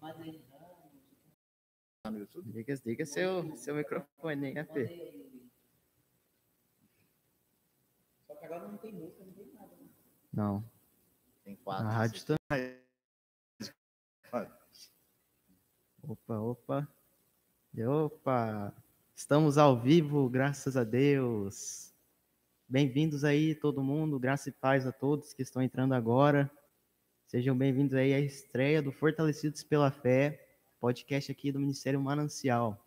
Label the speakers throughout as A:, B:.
A: fala, gente, quero agradecer
B: no YouTube. Diga, diga seu, seu microfone aí, AP.
A: Só que agora não tem música, não tem nada. Né?
B: Não.
C: Tem quatro.
B: A rádio também. Opa, opa. Opa. Estamos ao vivo, graças a Deus. Bem-vindos aí, todo mundo. Graça e paz a todos que estão entrando agora. Sejam bem-vindos aí à estreia do Fortalecidos pela Fé, podcast aqui do Ministério Manancial.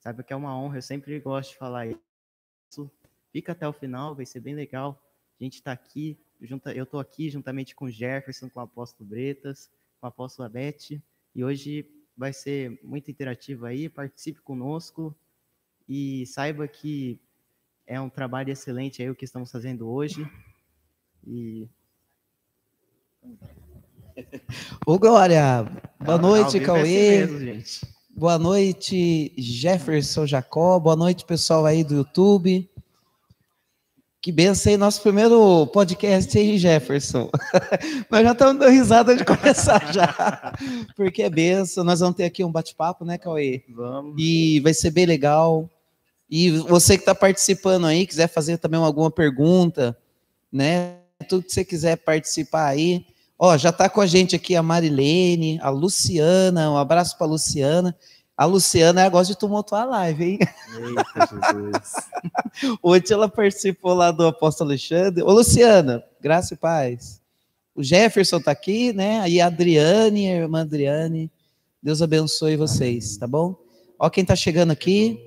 B: Sabe que é uma honra, eu sempre gosto de falar isso. Fica até o final, vai ser bem legal. A gente está aqui, junta, eu estou aqui juntamente com o Jefferson, com o apóstolo Bretas, com a apóstola Beth, e hoje vai ser muito interativo aí, participe conosco e saiba que é um trabalho excelente aí o que estamos fazendo hoje. E
D: Ô, Glória, boa noite, Cauê. Mesmo, boa noite, Jefferson Jacó. Boa noite, pessoal aí do YouTube. Que benção aí, nosso primeiro podcast aí, Jefferson. Nós já estamos dando risada de começar já. Porque é benção. Nós vamos ter aqui um bate-papo, né, Cauê?
B: Vamos.
D: E vai ser bem legal. E você que está participando aí, quiser fazer também alguma pergunta, né? Tudo que você quiser participar aí, Ó, já está com a gente aqui a Marilene, a Luciana, um abraço para a Luciana. A Luciana gosta de tumultuar a live, hein? Eita, Jesus. Hoje ela participou lá do Apóstolo Alexandre. Ô, Luciana, graça e paz. O Jefferson está aqui, né? Aí a Adriane, a irmã Adriane. Deus abençoe vocês, tá bom? Ó, quem está chegando aqui.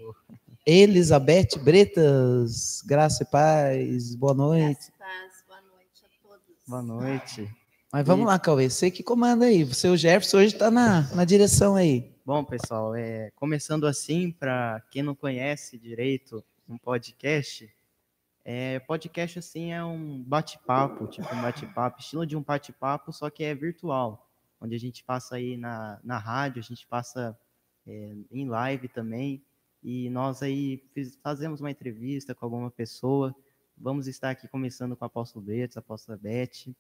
D: Elizabeth Bretas, graça e paz, boa noite.
E: Graça e paz, boa noite a todos.
B: Boa noite.
D: Mas vamos e... lá, Cauê, você que comanda aí. O seu Jefferson hoje está na, na direção aí.
B: Bom, pessoal, é, começando assim, para quem não conhece direito um podcast, é, podcast assim é um bate-papo, tipo um bate-papo, estilo de um bate-papo, só que é virtual, onde a gente passa aí na, na rádio, a gente passa é, em live também, e nós aí fiz, fazemos uma entrevista com alguma pessoa. Vamos estar aqui começando com o apóstolo Betos, a apóstola Beth,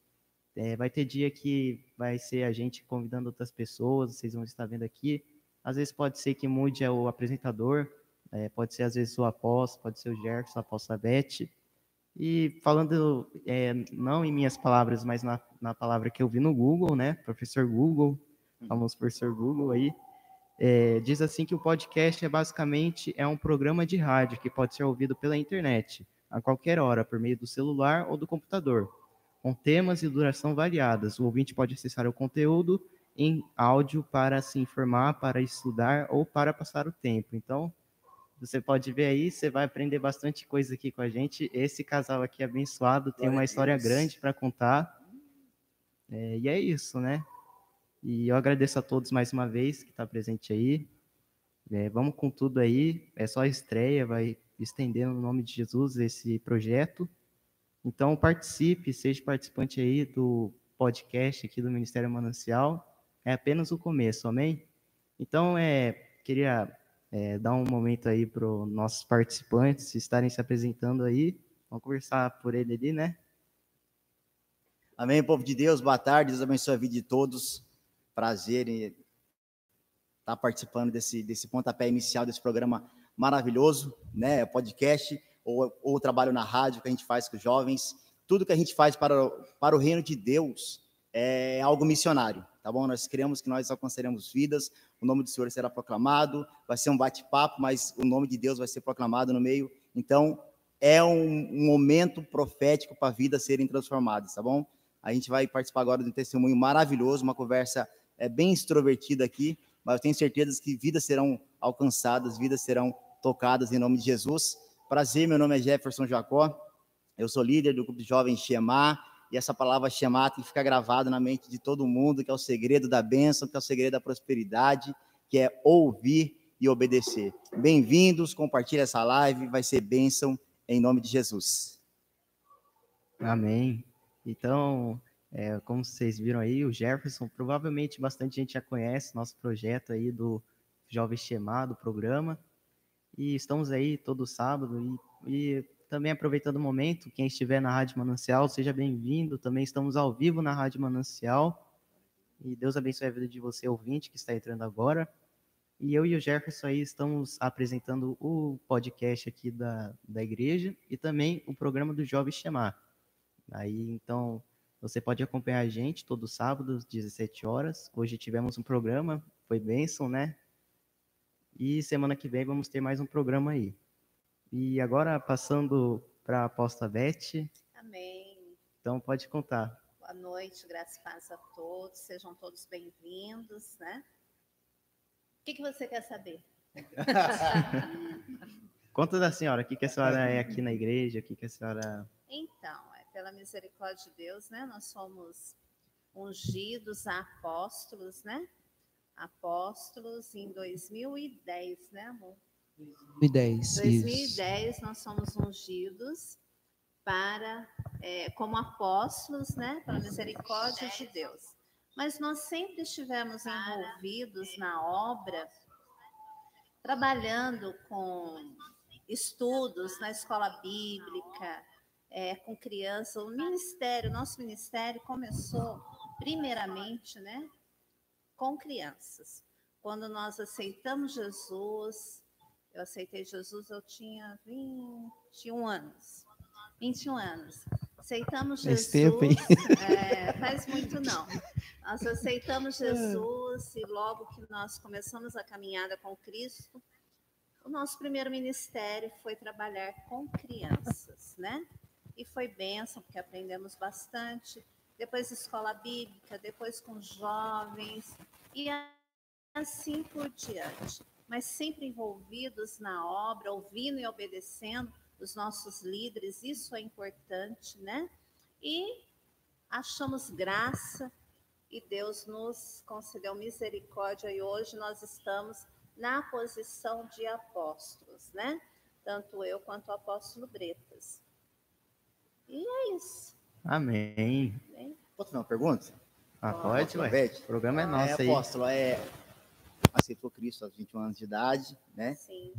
B: é, vai ter dia que vai ser a gente convidando outras pessoas, vocês vão estar vendo aqui. Às vezes pode ser que mude o apresentador, é, pode ser às vezes o apóstolo, pode ser o Jefferson, a apóstola Beth. E falando, é, não em minhas palavras, mas na, na palavra que eu vi no Google, né? Professor Google, hum. famoso professor Google aí, é, diz assim que o podcast é basicamente é um programa de rádio que pode ser ouvido pela internet, a qualquer hora, por meio do celular ou do computador com temas e duração variadas. O ouvinte pode acessar o conteúdo em áudio para se informar, para estudar ou para passar o tempo. Então, você pode ver aí, você vai aprender bastante coisa aqui com a gente. Esse casal aqui abençoado tem uma história grande para contar. É, e é isso, né? E eu agradeço a todos mais uma vez que está presente aí. É, vamos com tudo aí. É só a estreia, vai estendendo no nome de Jesus esse projeto. Então, participe, seja participante aí do podcast aqui do Ministério Manancial. É apenas o começo, amém? Então, é, queria é, dar um momento aí para os nossos participantes estarem se apresentando aí. Vamos conversar por ele ali, né?
C: Amém, povo de Deus, boa tarde, Deus abençoe a vida de todos. Prazer em estar participando desse, desse pontapé inicial desse programa maravilhoso, né? Podcast ou, ou o trabalho na rádio que a gente faz com os jovens, tudo que a gente faz para, para o reino de Deus é algo missionário, tá bom? Nós queremos que nós alcançaremos vidas, o nome do Senhor será proclamado, vai ser um bate-papo, mas o nome de Deus vai ser proclamado no meio. Então, é um, um momento profético para vidas serem transformadas, tá bom? A gente vai participar agora de um testemunho maravilhoso, uma conversa é, bem extrovertida aqui, mas eu tenho certeza que vidas serão alcançadas, vidas serão tocadas em nome de Jesus. Prazer, meu nome é Jefferson Jacó, eu sou líder do grupo de jovens Shemar, e essa palavra Shemar tem que ficar gravada na mente de todo mundo, que é o segredo da bênção, que é o segredo da prosperidade, que é ouvir e obedecer. Bem-vindos, compartilhe essa live, vai ser bênção em nome de Jesus.
B: Amém. Então, é, como vocês viram aí, o Jefferson, provavelmente bastante gente já conhece nosso projeto aí do Jovem Shemar, do programa. E estamos aí todo sábado e, e também aproveitando o momento, quem estiver na Rádio Manancial, seja bem-vindo. Também estamos ao vivo na Rádio Manancial. E Deus abençoe a vida de você, ouvinte, que está entrando agora. E eu e o Jefferson aí estamos apresentando o podcast aqui da, da igreja e também o programa do Jovem Chamar. Aí, então, você pode acompanhar a gente todo sábado, às 17 horas. Hoje tivemos um programa, foi bênção, né? E semana que vem vamos ter mais um programa aí. E agora, passando para a aposta Beth,
E: Amém.
B: então pode contar.
E: Boa noite, graças e paz a todos. Sejam todos bem-vindos, né? O que, que você quer saber?
B: Conta da senhora, o que, que a senhora é aqui na igreja, o que, que a senhora...
E: Então, é pela misericórdia de Deus, né? Nós somos ungidos a apóstolos, né? Apóstolos em 2010, né, amor?
D: 2010. Isso.
E: 2010 nós somos ungidos para é, como apóstolos, né, pela misericórdia de Deus. Mas nós sempre estivemos envolvidos na obra, trabalhando com estudos na escola bíblica, é, com crianças. O ministério, nosso ministério começou primeiramente, né, com crianças. Quando nós aceitamos Jesus, eu aceitei Jesus, eu tinha 21 anos. 21 anos. Aceitamos Jesus.
D: tempo, hein?
E: é, faz muito não. Nós aceitamos Jesus e logo que nós começamos a caminhada com Cristo, o nosso primeiro ministério foi trabalhar com crianças, né? E foi bênção, porque aprendemos bastante. Depois escola bíblica, depois com jovens e assim por diante. Mas sempre envolvidos na obra, ouvindo e obedecendo os nossos líderes, isso é importante, né? E achamos graça e Deus nos concedeu misericórdia e hoje nós estamos na posição de apóstolos, né? Tanto eu quanto o apóstolo Bretas. E é isso.
B: Amém.
C: Posso fazer uma pergunta?
B: Ah, pode, ué. O programa é
C: É,
B: nosso aí.
C: apóstolo, é, aceitou Cristo aos 21 anos de idade, né?
E: Sim.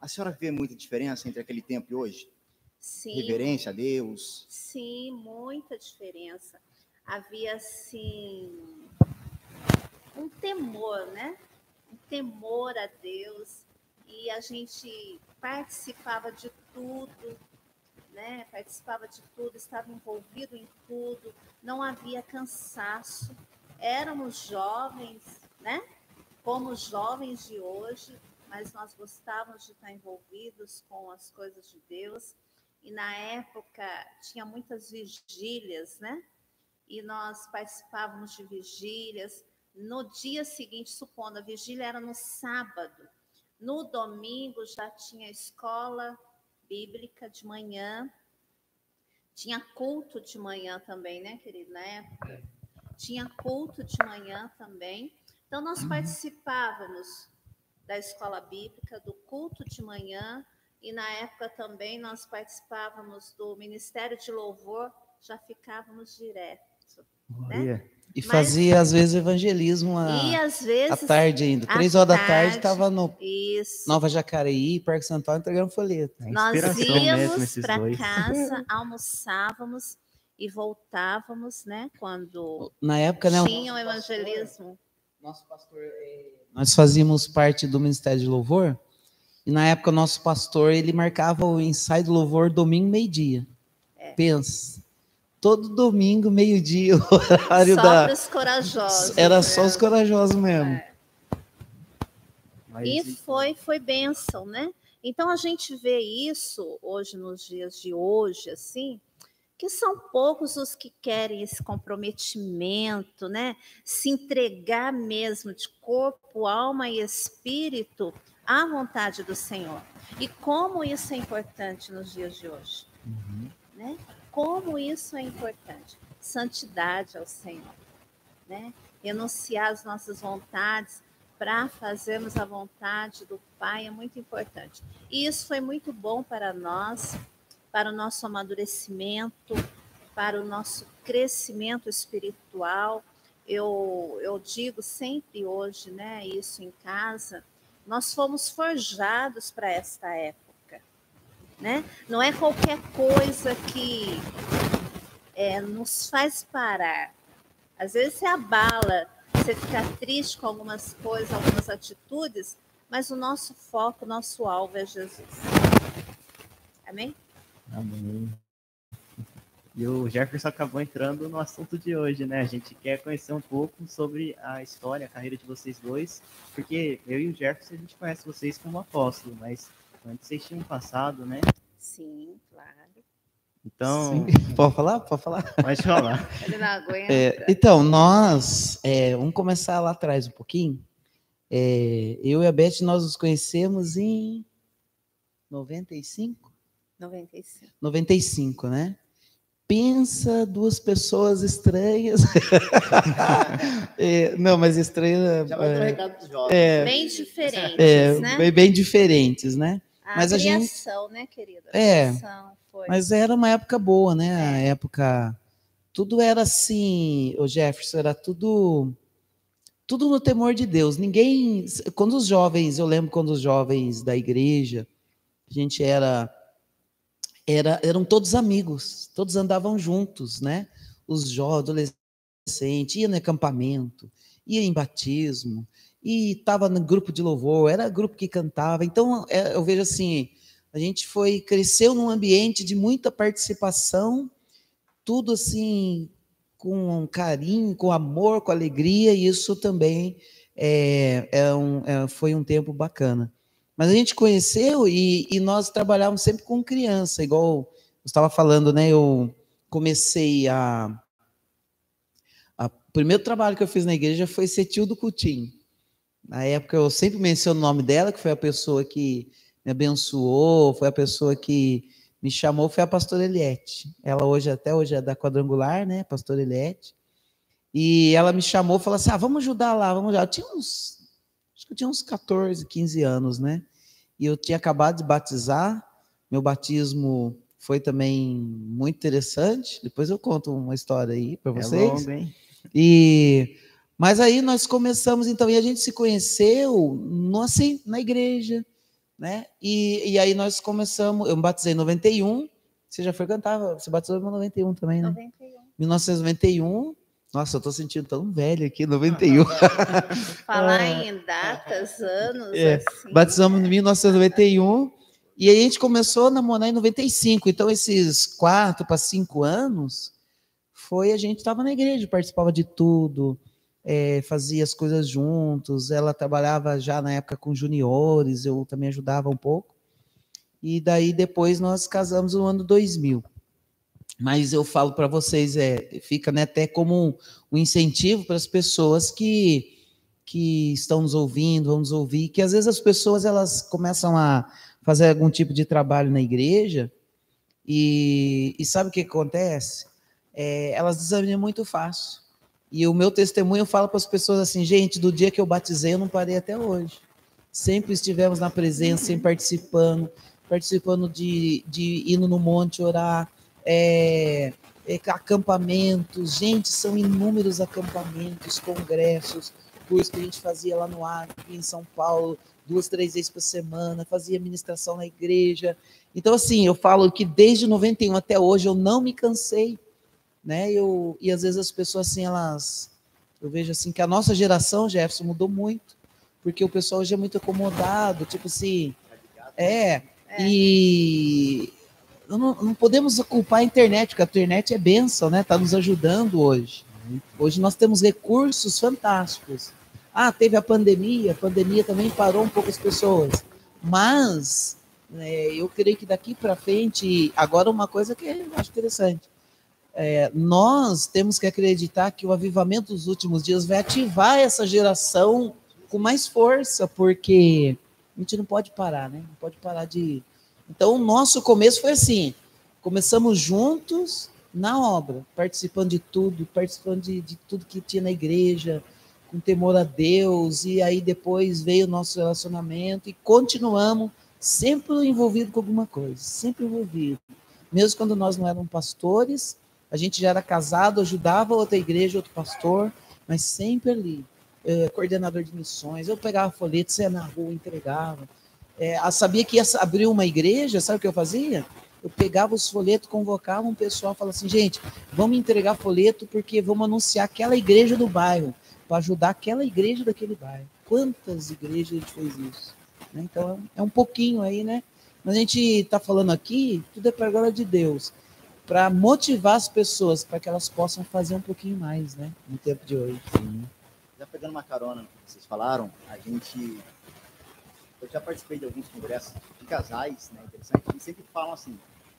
C: A senhora vê muita diferença entre aquele tempo e hoje?
E: Sim.
C: Reverência a Deus?
E: Sim, muita diferença. Havia assim um temor, né? Um temor a Deus e a gente participava de tudo, né? Participava de tudo, estava envolvido em tudo, não havia cansaço. Éramos jovens, né? Como jovens de hoje, mas nós gostávamos de estar envolvidos com as coisas de Deus. E na época tinha muitas vigílias, né? E nós participávamos de vigílias. No dia seguinte, supondo, a vigília era no sábado. No domingo já tinha escola bíblica de manhã. Tinha culto de manhã também, né, querido? Na época. Tinha culto de manhã também. Então, nós participávamos da escola bíblica, do culto de manhã, e na época também nós participávamos do Ministério de Louvor, já ficávamos direto.
B: Olha,
D: E
E: Mas-
D: fazia, às vezes, evangelismo à,
E: e às
D: à
E: vezes.
D: tarde ainda. Três horas da tarde, estava no
E: Isso.
D: Nova Jacareí, Parque Santo Antônio, entregando folheto.
B: é
E: Nós íamos para casa, almoçávamos e voltávamos, né? Quando
D: Na época, né? o
E: tinha o evangelismo.
D: Nosso pastor, é, nós fazíamos parte do Ministério de Louvor, e na época o nosso pastor, ele marcava o ensaio do louvor domingo, meio-dia.
E: É.
D: Pensa, todo domingo, meio-dia, o horário
E: Só
D: da...
E: para os corajosos.
D: Era
E: né?
D: só os corajosos mesmo.
E: É. E foi, foi bênção, né? Então a gente vê isso hoje, nos dias de hoje, assim, que são poucos os que querem esse comprometimento, né? Se entregar mesmo de corpo, alma e espírito à vontade do Senhor. E como isso é importante nos dias de hoje,
B: Uhum.
E: né? Como isso é importante. Santidade ao Senhor, né? Renunciar as nossas vontades para fazermos a vontade do Pai é muito importante. E isso foi muito bom para nós, para o nosso amadurecimento, para o nosso crescimento espiritual. Eu, eu digo sempre hoje, né, isso em casa, nós fomos forjados para esta época. Né? Não é qualquer coisa que é, nos faz parar. Às vezes você abala, você fica triste com algumas coisas, algumas atitudes, mas o nosso foco, o nosso alvo é Jesus. Amém?
B: Amém. E o Jefferson acabou entrando no assunto de hoje, né? A gente quer conhecer um pouco sobre a história, a carreira de vocês dois, porque eu e o Jefferson a gente conhece vocês como apóstolo, mas antes vocês tinham passado, né?
E: Sim, claro.
B: Então,
D: Sim. Pode falar? Pode falar?
B: pode falar.
E: Ele não aguenta.
D: É, então, nós, é, vamos começar lá atrás um pouquinho. É, eu e a Beth, nós nos conhecemos em 95?
E: 95.
D: 95, né? Pensa duas pessoas estranhas. É, não, mas estranha.
C: Já vai
D: é,
C: recado dos jovens.
D: é,
E: Bem diferentes,
D: é,
E: né?
D: bem, bem diferentes, né?
E: A
D: mas a gente-
E: né, querida? A
D: É,
E: foi.
D: Mas era uma época boa, né? A
E: É.
D: época. Tudo era assim, o Jefferson, era tudo. Tudo no temor de Deus. Ninguém. Quando os jovens, eu lembro quando os jovens da igreja, a gente era. era eram todos amigos, todos andavam juntos, né? Os jovens, adolescentes, ia no acampamento, ia em batismo, e estava no grupo de louvor, era grupo que cantava. Então, é, eu vejo assim, a gente foi cresceu num ambiente de muita participação, tudo assim com carinho, com amor, com alegria, e isso também é, é um- é- foi um tempo bacana. Mas a gente conheceu e, e nós trabalhávamos sempre com criança, igual eu estava falando, né? Eu comecei a, a- O primeiro trabalho que eu fiz na igreja foi ser tio do Coutinho. Na época eu sempre menciono o nome dela, que foi a pessoa que me abençoou, foi a pessoa que me chamou, foi a pastora Eliette. Ela hoje, até hoje, é da quadrangular, né? Pastora Eliette. E ela me chamou e falou assim: ah, vamos ajudar lá, vamos ajudar. Eu tinha uns, acho que eu tinha uns 14, 15 anos, né? E eu tinha acabado de batizar, meu batismo foi também muito interessante. Depois eu conto uma história aí para
B: É
D: vocês.
B: longo, hein?
D: E mas aí nós começamos então e a gente se conheceu no, assim na igreja, né? E, e aí nós começamos. Eu me batizei em 91. Você já foi cantar? Você batizou em 91 também, né?
E: 91.
D: 1991. Nossa, eu tô sentindo tão velho aqui, 91.
E: Falar em datas, anos,
D: É,
E: assim.
D: Batizamos em 1991 e aí a gente começou a namorar em 95. Então, esses quatro para cinco anos foi a gente estava na igreja, participava de tudo, é, fazia as coisas juntos. Ela trabalhava já na época com juniores, eu também ajudava um pouco. E daí depois nós casamos no ano 2000. Mas eu falo para vocês, é, fica né, até como um, um incentivo para as pessoas que que estão nos ouvindo, vão nos ouvir, que às vezes as pessoas elas começam a fazer algum tipo de trabalho na igreja e, e sabe o que acontece? É, elas desanimam muito fácil. E o meu testemunho eu falo para as pessoas assim, gente, do dia que eu batizei eu não parei até hoje. Sempre estivemos na presença, sempre participando, participando de, de indo no monte orar, é, é, acampamentos, gente, são inúmeros acampamentos, congressos, curso que a gente fazia lá no Acre, em São Paulo, duas, três vezes por semana, fazia ministração na igreja. Então, assim, eu falo que desde 91 até hoje eu não me cansei, né? Eu, e às vezes as pessoas, assim, elas. Eu vejo assim que a nossa geração, Jefferson, mudou muito, porque o pessoal hoje é muito acomodado, tipo assim. É, e não, não podemos culpar a internet, porque a internet é benção, né? Está nos ajudando hoje. Hoje nós temos recursos fantásticos. Ah, teve a pandemia, a pandemia também parou um pouco as pessoas. Mas né, eu creio que daqui para frente, agora uma coisa que eu acho interessante. É, nós temos que acreditar que o avivamento dos últimos dias vai ativar essa geração com mais força, porque a gente não pode parar, né? Não pode parar de. Então, o nosso começo foi assim: começamos juntos na obra, participando de tudo, participando de, de tudo que tinha na igreja, com temor a Deus, e aí depois veio o nosso relacionamento e continuamos sempre envolvido com alguma coisa, sempre envolvido. Mesmo quando nós não éramos pastores, a gente já era casado, ajudava outra igreja, outro pastor, mas sempre ali, eh, coordenador de missões. Eu pegava folheto, saia na rua, entregava. é, sabia que ia abrir uma igreja, sabe o que eu fazia? Eu pegava os folhetos, convocava um pessoal, falava assim, gente, vamos entregar folheto porque vamos anunciar aquela igreja do bairro, para ajudar aquela igreja daquele bairro. Quantas igrejas a gente fez isso? né? Então é um pouquinho aí, né? Mas a gente está falando aqui, tudo é para a glória de Deus, para motivar as pessoas, para que elas possam fazer um pouquinho mais, né? No tempo de hoje.
C: Já pegando uma carona no que vocês falaram, a gente. Eu já participei de alguns congressos de casais, né? Interessante, que sempre falam assim,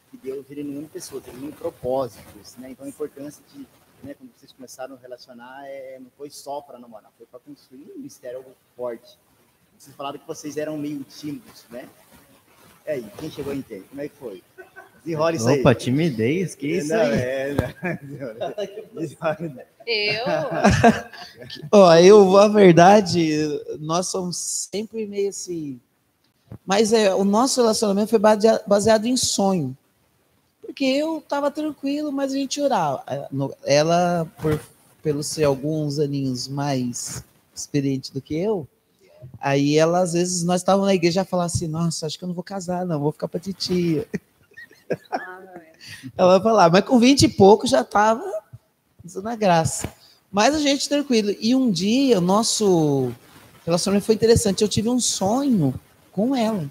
C: que Deus ele não une pessoas, ele une propósitos, né? Então a importância de, né, quando vocês começaram a relacionar, é, não foi só para namorar, foi para construir um mistério algo forte. Vocês falaram que vocês eram meio tímidos, né? E aí, quem chegou em quem? Como é que foi? Desenrola isso aí.
B: Opa, timidez, que isso
C: não,
B: aí?
C: é, não. Desenrola.
E: Eu,
D: Ó, eu, a verdade, nós somos sempre meio assim. Mas é, o nosso relacionamento foi basea- baseado em sonho. Porque eu estava tranquilo, mas a gente orava. Ela, por, pelo ser alguns aninhos mais experiente do que eu, aí ela, às vezes, nós estávamos na igreja e falava assim: Nossa, acho que eu não vou casar, não, vou ficar para titia. Ela vai falar, mas com 20 e pouco já estava na graça. Mas a gente tranquilo. E um dia, o nosso relacionamento foi interessante. Eu tive um sonho com ela.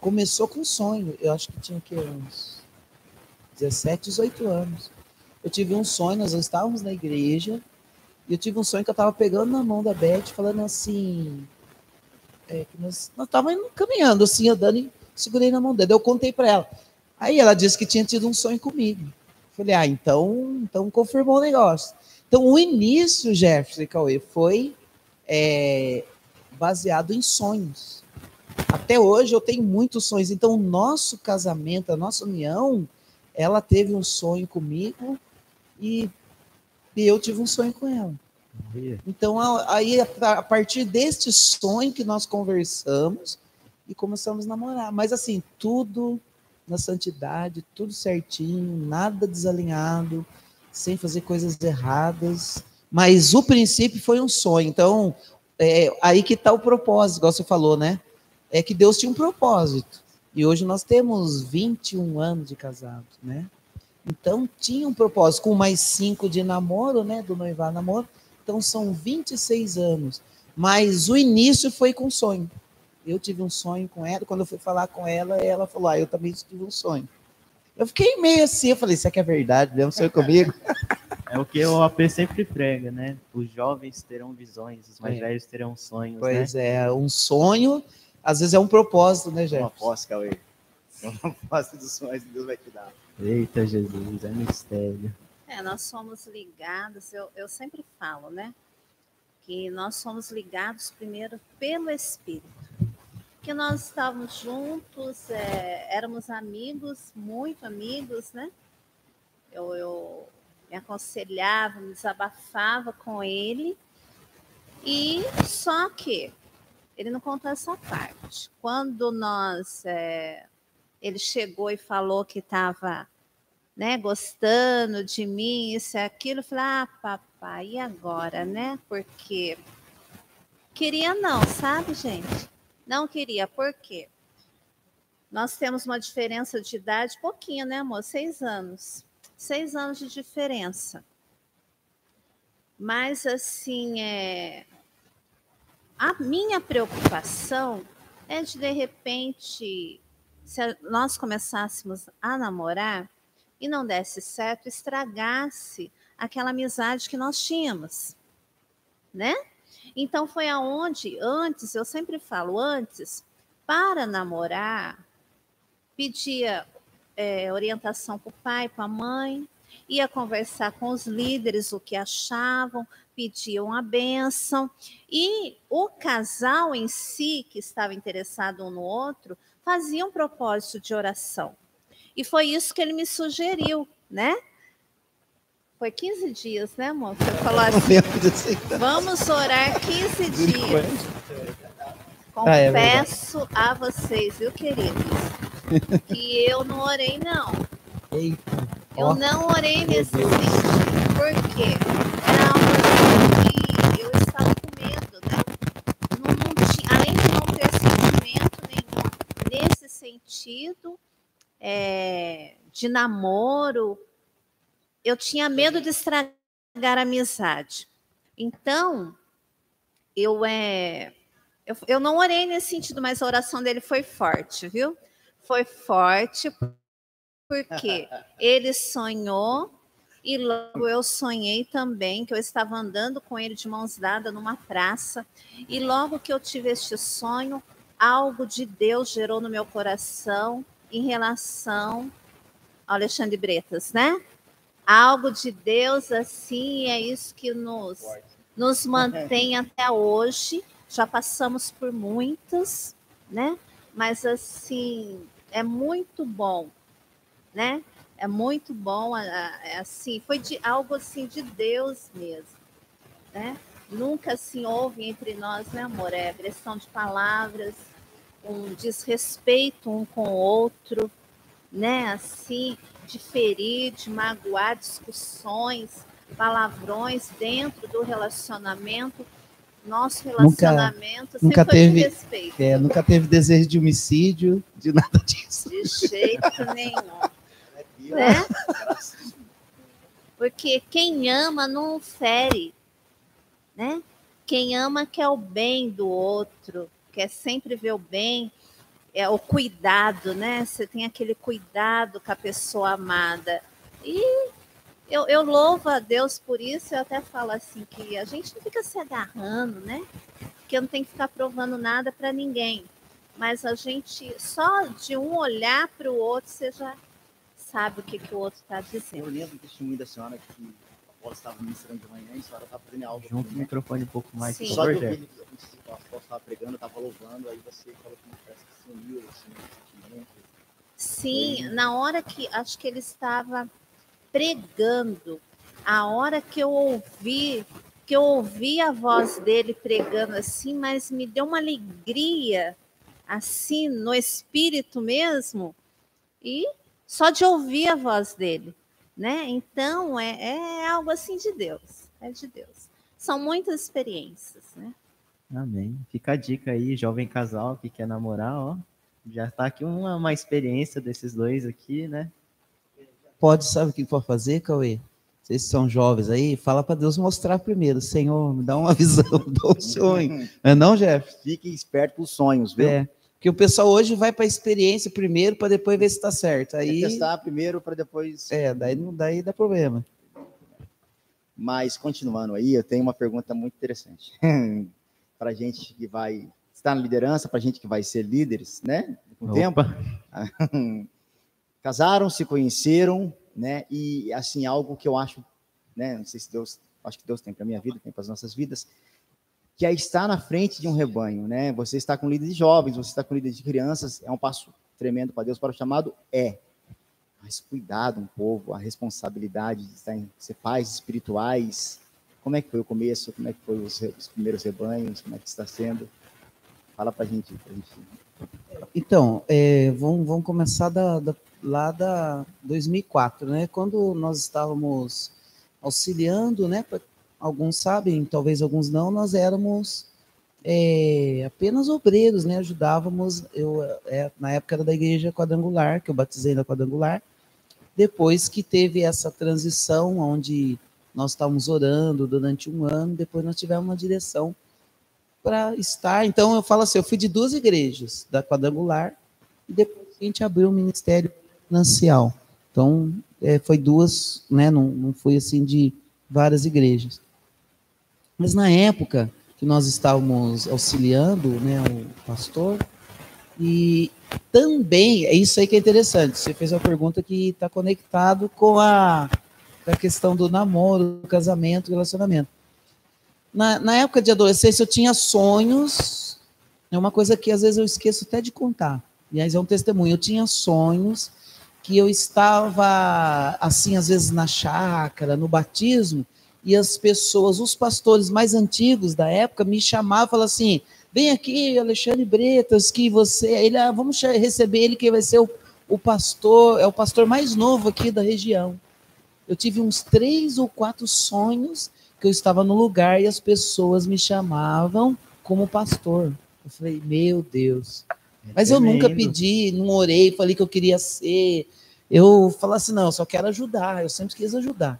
D: Começou com um sonho. Eu acho que tinha que uns 17, 18 anos. Eu tive um sonho, nós estávamos na igreja, e eu tive um sonho que eu estava pegando na mão da Beth, falando assim. é, que nós estávamos caminhando, assim, andando, e segurei na mão dela. Eu contei para ela. Aí ela disse que tinha tido um sonho comigo. Falei, ah, então, então confirmou o negócio. Então, o início, Jefferson Cauê, foi é, baseado em sonhos. Até hoje eu tenho muitos sonhos. Então, o nosso casamento, a nossa união, ela teve um sonho comigo e, e eu tive um sonho com ela. Então, aí, a partir deste sonho que nós conversamos e começamos a namorar. Mas, assim, tudo na santidade, tudo certinho, nada desalinhado, sem fazer coisas erradas. Mas o princípio foi um sonho. Então, é, aí que está o propósito, igual você falou, né? É que Deus tinha um propósito. E hoje nós temos 21 anos de casados, né? Então, tinha um propósito, com mais cinco de namoro, né? Do noivado namoro. Então, são 26 anos. Mas o início foi com sonho. Eu tive um sonho com ela. Quando eu fui falar com ela, ela falou: Ah, eu também tive um sonho. Eu fiquei meio assim. Eu falei: Isso aqui é verdade? Mesmo sonho comigo?
B: É o que o AP sempre prega, né? Os jovens terão visões, os mais
D: É.
B: velhos terão sonhos, né?
D: Pois é, um sonho, às vezes é um propósito, né,
C: Uma
D: Jefferson?
C: posse, Cauê. Uma posse dos sonhos que Deus vai te dar.
B: Eita Jesus, é mistério.
E: é, nós somos ligados, eu, eu sempre falo, né? Que nós somos ligados primeiro pelo Espírito. Que nós estávamos juntos, é, éramos amigos, muito amigos, né? Eu, eu me aconselhava, me desabafava com ele. E só que ele não contou essa parte. Quando nós. é, ele chegou e falou que estava né, gostando de mim, isso e aquilo, eu falei, ah, papai, e agora, né? Porque queria não, sabe, gente? Não queria, por quê? Nós temos uma diferença de idade, pouquinho, né, amor? Seis anos. Seis anos de diferença. Mas, assim, é... a minha preocupação é de, de repente, se nós começássemos a namorar e não desse certo, estragasse aquela amizade que nós tínhamos, né? Então foi aonde antes, eu sempre falo antes, para namorar, pedia é, orientação para o pai, para a mãe, ia conversar com os líderes o que achavam, pediam a bênção e o casal em si que estava interessado um no outro fazia um propósito de oração. E foi isso que ele me sugeriu, né? Foi 15 dias, né, amor? Você falou assim: vamos orar 15 dias.
D: Ah, é.
E: Confesso a vocês, viu, queridos, que eu não orei, não.
D: Eita.
E: Eu não orei nesse sentido. Por quê? Era algo que eu estava com medo, né? Não, não tinha, além de não ter sentimento, nem envolvido é, de namoro, eu tinha medo de estragar a amizade. Então, eu é, eu, eu não orei nesse sentido, mas a oração dele foi forte, viu? Foi forte, porque ele sonhou e logo eu sonhei também que eu estava andando com ele de mãos dadas numa praça. E logo que eu tive este sonho, algo de Deus gerou no meu coração em relação ao Alexandre Bretas, né? Algo de Deus assim, é isso que nos, nos mantém até hoje. Já passamos por muitas, né? Mas assim, é muito bom, né? É muito bom, é assim, foi de algo assim de Deus mesmo, né? Nunca assim houve entre nós, né, amor? É agressão de palavras, um desrespeito um com o outro, né? Assim, de ferir, de magoar, discussões, palavrões dentro do relacionamento. Nosso relacionamento
D: nunca, nunca
E: sempre
D: teve,
E: foi de respeito.
D: É, nunca teve desejo de homicídio, de nada disso.
E: De jeito nenhum né? Porque quem ama não fere, né? Quem ama quer o bem do outro, quer sempre ver o bem, é o cuidado, né? Você tem aquele cuidado com a pessoa amada. E eu, eu louvo a Deus por isso, eu até falo assim que a gente não fica se agarrando, né? Porque não tem que ficar provando nada para ninguém. Mas a gente, só de um olhar para o outro, você já sabe o que, que o outro está dizendo.
C: Eu lembro do testemunho da senhora que a apóstolo estava ministrando de manhã e a senhora estava fazendo algo.
B: Junto o microfone um pouco mais,
E: Sim.
C: Só de
B: favor,
C: ouvir estava pregando, estava louvando, aí você falou que parece assim.
E: Sim, na hora que acho que ele estava pregando, a hora que eu ouvi, que eu ouvi a voz dele pregando assim, mas me deu uma alegria assim no espírito mesmo e só de ouvir a voz dele, né? Então é, é algo assim de Deus, é de Deus. São muitas experiências, né?
B: Amém. Fica a dica aí, jovem casal que quer namorar, ó. Já tá aqui uma, uma experiência desses dois aqui, né?
D: Pode, sabe o que for fazer, Cauê? Vocês são jovens aí, fala para Deus mostrar primeiro. Senhor, me dá uma visão, dá um sonho. Não é não, Jeff?
C: Fique esperto com os sonhos, viu?
D: É. Porque o pessoal hoje vai para a experiência primeiro para depois ver se está certo.
C: Tem
D: Aí,
C: que testar primeiro para depois.
D: é, daí, não- daí dá problema.
C: Mas continuando aí, eu tenho uma pergunta muito interessante para gente que vai estar na liderança, para gente que vai ser líderes, né? Com o tempo. Casaram, se conheceram, né? E assim algo que eu acho, né? Não sei se Deus, acho que Deus tem para minha vida, tem para as nossas vidas, que é estar na frente de um rebanho, né? Você está com líder de jovens, você está com líder de crianças, é um passo tremendo para Deus para o chamado é. Mas cuidado um pouco, a responsabilidade de estar em, ser pais espirituais. Como é que foi o começo? Como é que foi os, os primeiros rebanhos? Como é que está sendo? Fala para pra gente.
D: Então, é, vamos, vamos começar da, da- lá da 2004, né? Quando nós estávamos auxiliando, né? Alguns sabem, talvez alguns não, nós éramos é, apenas obreiros, né? Ajudávamos, eu é, na época era da igreja quadrangular, que eu batizei na quadrangular. Depois que teve essa transição, onde nós estávamos orando durante um ano, depois nós tivemos uma direção para estar. Então eu falo assim, eu fui de duas igrejas, da quadrangular e depois a gente abriu o ministério financial. Então é, foi duas, né? Não, não foi assim de várias igrejas. Mas na época que nós estávamos auxiliando, né, o pastor e também é isso aí que é interessante. Você fez uma pergunta que está conectado com a, com a questão do namoro, do casamento, do relacionamento. Na, na época de adolescência, eu tinha sonhos. É uma coisa que às vezes eu esqueço até de contar. Aliás, é um testemunho. Eu tinha sonhos que eu estava, assim, às vezes na chácara, no batismo, e as pessoas, os pastores mais antigos da época, me chamavam e falavam assim: vem aqui, Alexandre Bretas, que você. Ele, ah, vamos receber ele, que vai ser o, o pastor, é o pastor mais novo aqui da região. Eu tive uns três ou quatro sonhos que eu estava no lugar e as pessoas me chamavam como pastor. Eu falei, meu Deus. Mas eu nunca
B: tremendo.
D: pedi, não orei, falei que eu queria ser. Eu falava assim, não, eu só quero ajudar, eu sempre quis ajudar.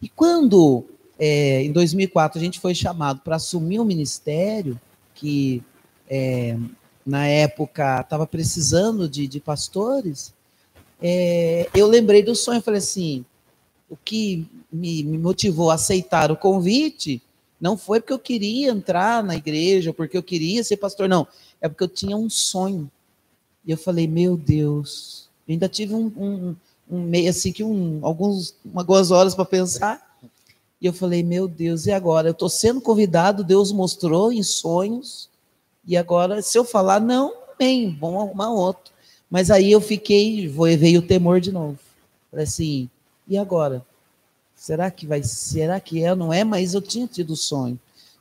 D: E quando, é, em 2004, a gente foi chamado para assumir o ministério, que é, na época estava precisando de, de pastores, é, eu lembrei do sonho, falei assim, o que me, me motivou a aceitar o convite não foi porque eu queria entrar na igreja, porque eu queria ser pastor, não. É porque eu tinha um sonho. E eu falei, meu Deus, eu ainda tive um, um, um meio assim que um, alguns, algumas horas para pensar. E eu falei, meu Deus, e agora? Eu estou sendo convidado, Deus mostrou em sonhos, e agora, se eu falar, não, bem, vamos arrumar outro. Mas aí eu fiquei, veio o temor de novo. Falei assim, e agora? Será que vai, será que é? Não é? Mas eu tinha tido sonho.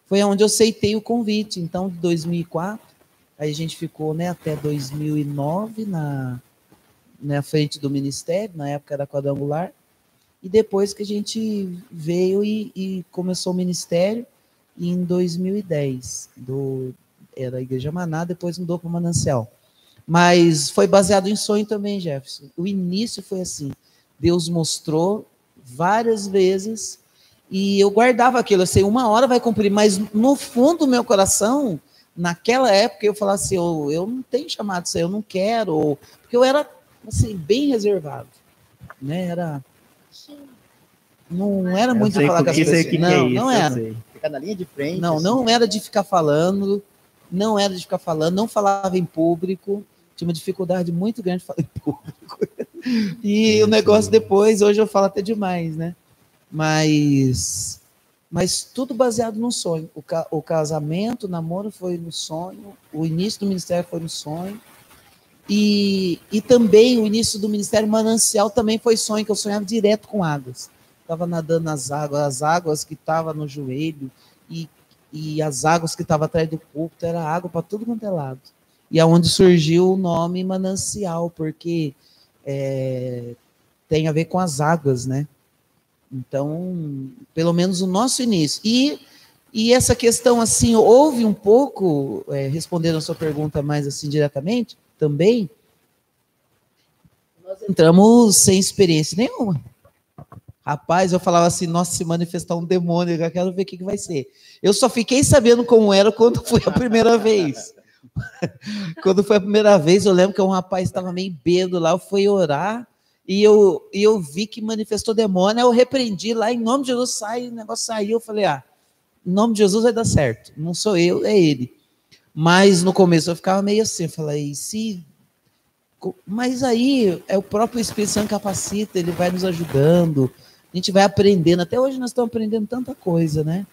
D: Foi onde eu aceitei o convite. Então, de 2004, aí a gente ficou, né, até 2009 na na frente do ministério, na época da quadrangular. E depois que a gente veio e, e começou o ministério em 2010, do era a Igreja Maná, depois mudou para o Manancial. Mas foi baseado em sonho também, Jefferson. O início foi assim. Deus mostrou várias vezes e eu guardava aquilo, assim, uma hora vai cumprir, mas no fundo do meu coração, naquela época, eu falava assim, eu, eu não tenho chamado isso, aí, eu não quero, ou- porque eu era, assim, bem reservado, né, era, não era
B: Eu
D: muito
B: sei
D: falar com as
B: que-
D: pessoas,
B: sei que que
D: não,
B: é isso,
D: não
B: eu
D: era,
B: sei.
C: Ficar na linha de frente.
D: não,
C: assim.
D: não era de ficar falando, não era de ficar falando, não falava em público, tinha uma dificuldade muito grande de falar em público. E o negócio depois, hoje eu falo até demais, né? Mas, mas tudo baseado no sonho. O, ca- o casamento, o namoro foi no sonho, o início do ministério foi no sonho. E, e também o início do ministério manancial também foi sonho, que eu sonhava direto com águas. Estava nadando nas águas, as águas que estavam no joelho e, e as águas que estavam atrás do púlpito, era água para tudo quanto é lado. E aonde surgiu o nome manancial, porque é, tem a ver com as águas, né? Então, pelo menos o nosso início. E, e essa questão, assim, houve um pouco, é, respondendo a sua pergunta mais assim diretamente, também, nós entramos sem experiência nenhuma. Rapaz, eu falava assim, nossa, se manifestar um demônio, eu quero ver o que, que vai ser. Eu só fiquei sabendo como era quando foi a primeira vez. quando foi a primeira vez, eu lembro que um rapaz estava meio bêbado lá, eu fui orar, e eu, e eu vi que manifestou demônio, eu repreendi lá, em nome de Jesus, sai, o negócio saiu, eu falei, ah, em nome de Jesus vai dar certo, não sou eu, é ele. Mas no começo eu ficava meio assim, falei, e se... Mas aí é o próprio Espírito Santo capacita, ele vai nos ajudando, a gente vai aprendendo, até hoje nós estamos aprendendo tanta coisa, né?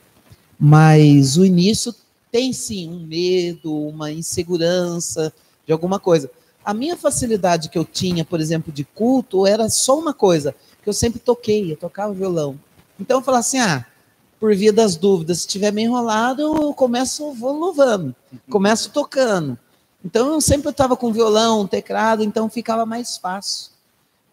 D: Mas o início tem sim um medo, uma insegurança de alguma coisa. A minha facilidade que eu tinha, por exemplo, de culto, era só uma coisa, que eu sempre toquei, eu tocava violão. Então eu falava assim, ah, por via das dúvidas, se estiver meio enrolado, eu começo, vou louvando, começo tocando. Então eu sempre estava com violão, teclado, então ficava mais fácil.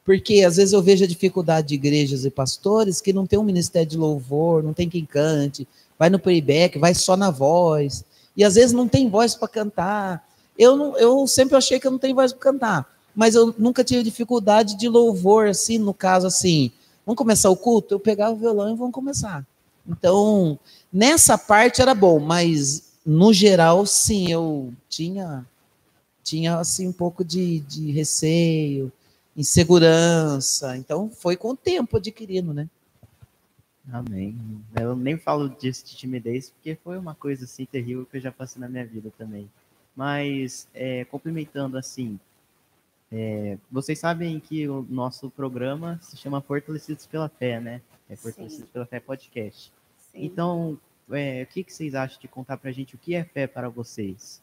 D: Porque às vezes eu vejo a dificuldade de igrejas e pastores que não tem um ministério de louvor, não tem quem cante, vai no playback, vai só na voz, e às vezes não tem voz para cantar. Eu, não, eu sempre achei que eu não tenho voz para cantar, mas eu nunca tive dificuldade de louvor, assim, no caso assim, vamos começar o culto? Eu pegava o violão e vamos começar. Então, nessa parte era bom, mas no geral, sim, eu tinha, tinha assim, um pouco de, de receio, insegurança. Então, foi com o tempo adquirindo, né?
B: Amém. Eu nem falo disso de timidez, porque foi uma coisa assim terrível que eu já passei na minha vida também. Mas, é, complementando assim, é, vocês sabem que o nosso programa se chama Fortalecidos pela Fé, né? É Fortalecidos pela Fé Podcast.
E: Sim.
B: Então, é, o que, que vocês acham de contar pra gente o que é fé para vocês?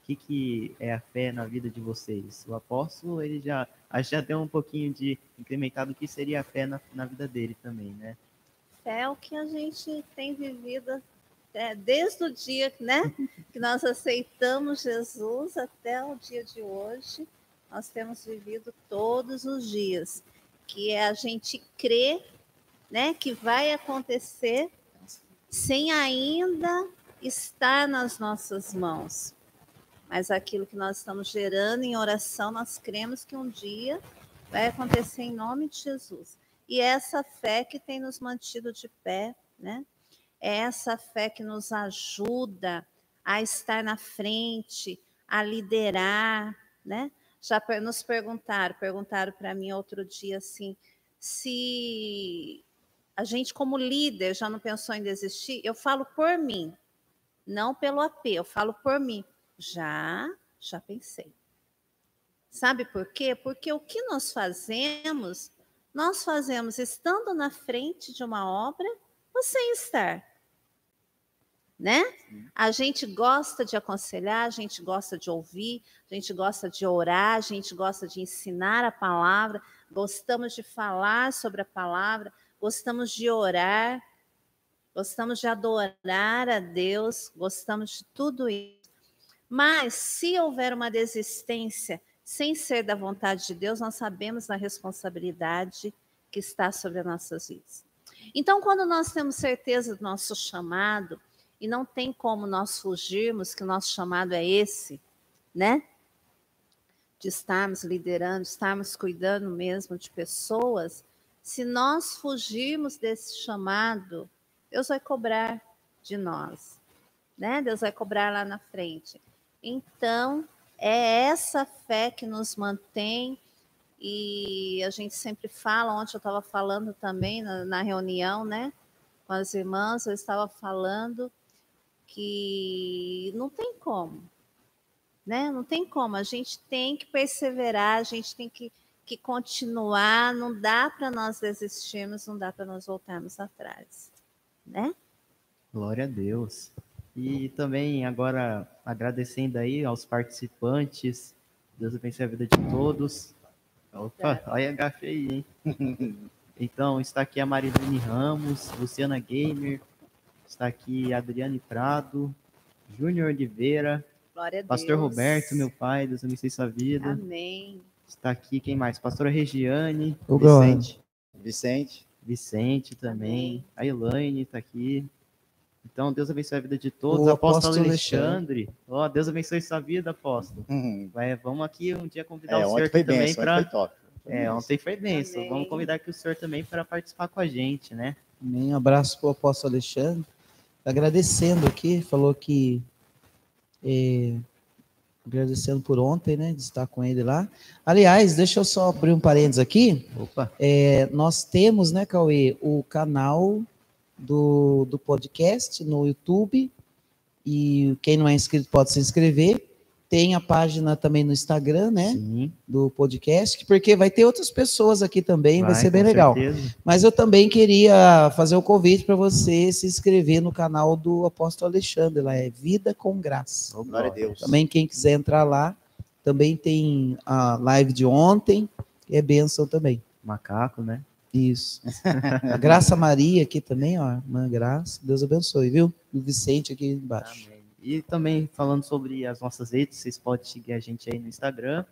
B: O que, que é a fé na vida de vocês? O apóstolo, ele já, já deu um pouquinho de incrementado o que seria a fé na, na vida dele também, né?
E: Fé é o que a gente tem vivido é, desde o dia né, que nós aceitamos Jesus até o dia de hoje. Nós temos vivido todos os dias, que é a gente crer né, que vai acontecer sem ainda estar nas nossas mãos. mas aquilo que nós estamos gerando em oração, nós cremos que um dia vai acontecer em nome de Jesus. E é essa fé que tem nos mantido de pé, né? É essa fé que nos ajuda a estar na frente, a liderar, né? Já nos perguntaram, perguntaram para mim outro dia assim, se a gente como líder já não pensou em desistir, eu falo por mim, não pelo AP, eu falo por mim. Já, já pensei. Sabe por quê? Porque o que nós fazemos, nós fazemos estando na frente de uma obra ou sem estar. Né? A gente gosta de aconselhar, a gente gosta de ouvir, a gente gosta de orar, a gente gosta de ensinar a palavra, gostamos de falar sobre a palavra, gostamos de orar, gostamos de adorar a Deus, gostamos de tudo isso. Mas se houver uma desistência sem ser da vontade de Deus, nós sabemos da responsabilidade que está sobre as nossas vidas. Então, quando nós temos certeza do nosso chamado, e não tem como nós fugirmos que o nosso chamado é esse, né? De estarmos liderando, estarmos cuidando mesmo de pessoas, se nós fugirmos desse chamado, Deus vai cobrar de nós, né? Deus vai cobrar lá na frente. Então, é essa fé que nos mantém e a gente sempre fala, ontem eu estava falando também na, na, reunião, né, com as irmãs, eu estava falando que não tem como, né, não tem como, a gente tem que perseverar, a gente tem que que continuar, não dá para nós desistirmos, não dá para nós voltarmos atrás, né?
B: Glória a Deus. E também agora agradecendo aí aos participantes, Deus abençoe a vida de todos. Opa, olha a gafe aí, hein? Então, está aqui a Marilene Ramos, Luciana Gamer, está aqui Adriane Prado, Júnior Oliveira, Pastor Roberto, meu pai, Deus abençoe sua vida.
E: Amém.
B: Está aqui quem mais? Pastora Regiane,
D: O
B: Vicente.
C: Vicente.
B: Vicente também. A Elaine está aqui. Então, Deus abençoe a vida de todos.
D: O
B: apóstolo,
D: apóstolo
B: Alexandre. Ó, Deus abençoe sua vida, apóstolo.
C: Uhum.
B: Vai, vamos aqui um dia convidar
C: É,
B: o senhor aqui também para.
C: ontem foi top. Foi
B: É,
C: benção.
B: ontem foi benção.
E: Amém.
B: Vamos convidar aqui o senhor também para participar com a gente, né?
D: Amém. Um abraço para o apóstolo Alexandre. Agradecendo aqui, falou que. é, agradecendo por ontem, né? De estar com ele lá. Aliás, deixa eu só abrir um parênteses aqui.
B: Opa.
D: É, nós temos, né, Cauê, o canal do, do podcast no YouTube. E quem não é inscrito pode se inscrever. Tem a página também no Instagram, né?
B: Sim.
D: Do podcast, porque vai ter outras pessoas aqui também, vai, ser bem legal.
B: certeza.
D: Mas eu também queria fazer o convite para você se inscrever no canal do Apóstolo Alexandre, lá é Vida com Graça.
B: Ô,
C: Glória a Deus.
D: Também quem quiser entrar lá, também tem a live de ontem, que é bênção também.
B: Macaco, né?
D: Isso. A Graça Maria aqui também, ó, irmã Graça, Deus abençoe, viu? E o Vicente aqui embaixo.
B: Amém. E também falando sobre as nossas redes, vocês podem seguir a gente aí no Instagram.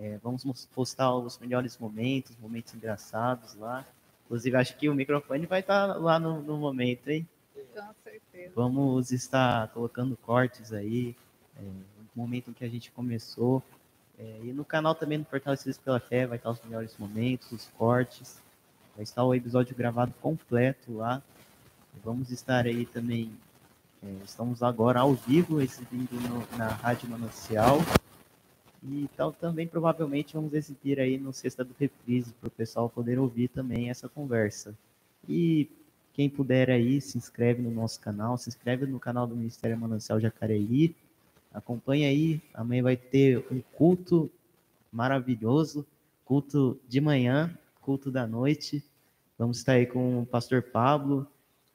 B: É, vamos mos- postar os melhores momentos, momentos engraçados lá. Inclusive, acho que o microfone vai estar lá no, no momento, hein?
E: Com certeza.
B: Vamos estar colocando cortes aí, é, no momento em que a gente começou. É, e no canal também, no Fortalecidos pela Fé, vai estar os melhores momentos, os cortes. Vai estar o episódio gravado completo lá. Vamos estar aí também. é, estamos agora ao vivo, exibindo no- na Rádio Manancial. E tal, também provavelmente vamos exibir aí no Sexta do Reprise, para o pessoal poder ouvir também essa conversa. E quem puder aí, se inscreve no nosso canal, se inscreve no canal do Ministério Manancial Jacareí. Acompanha aí, amanhã vai ter um culto maravilhoso, culto de manhã, culto da noite. Vamos estar aí com o pastor Pablo,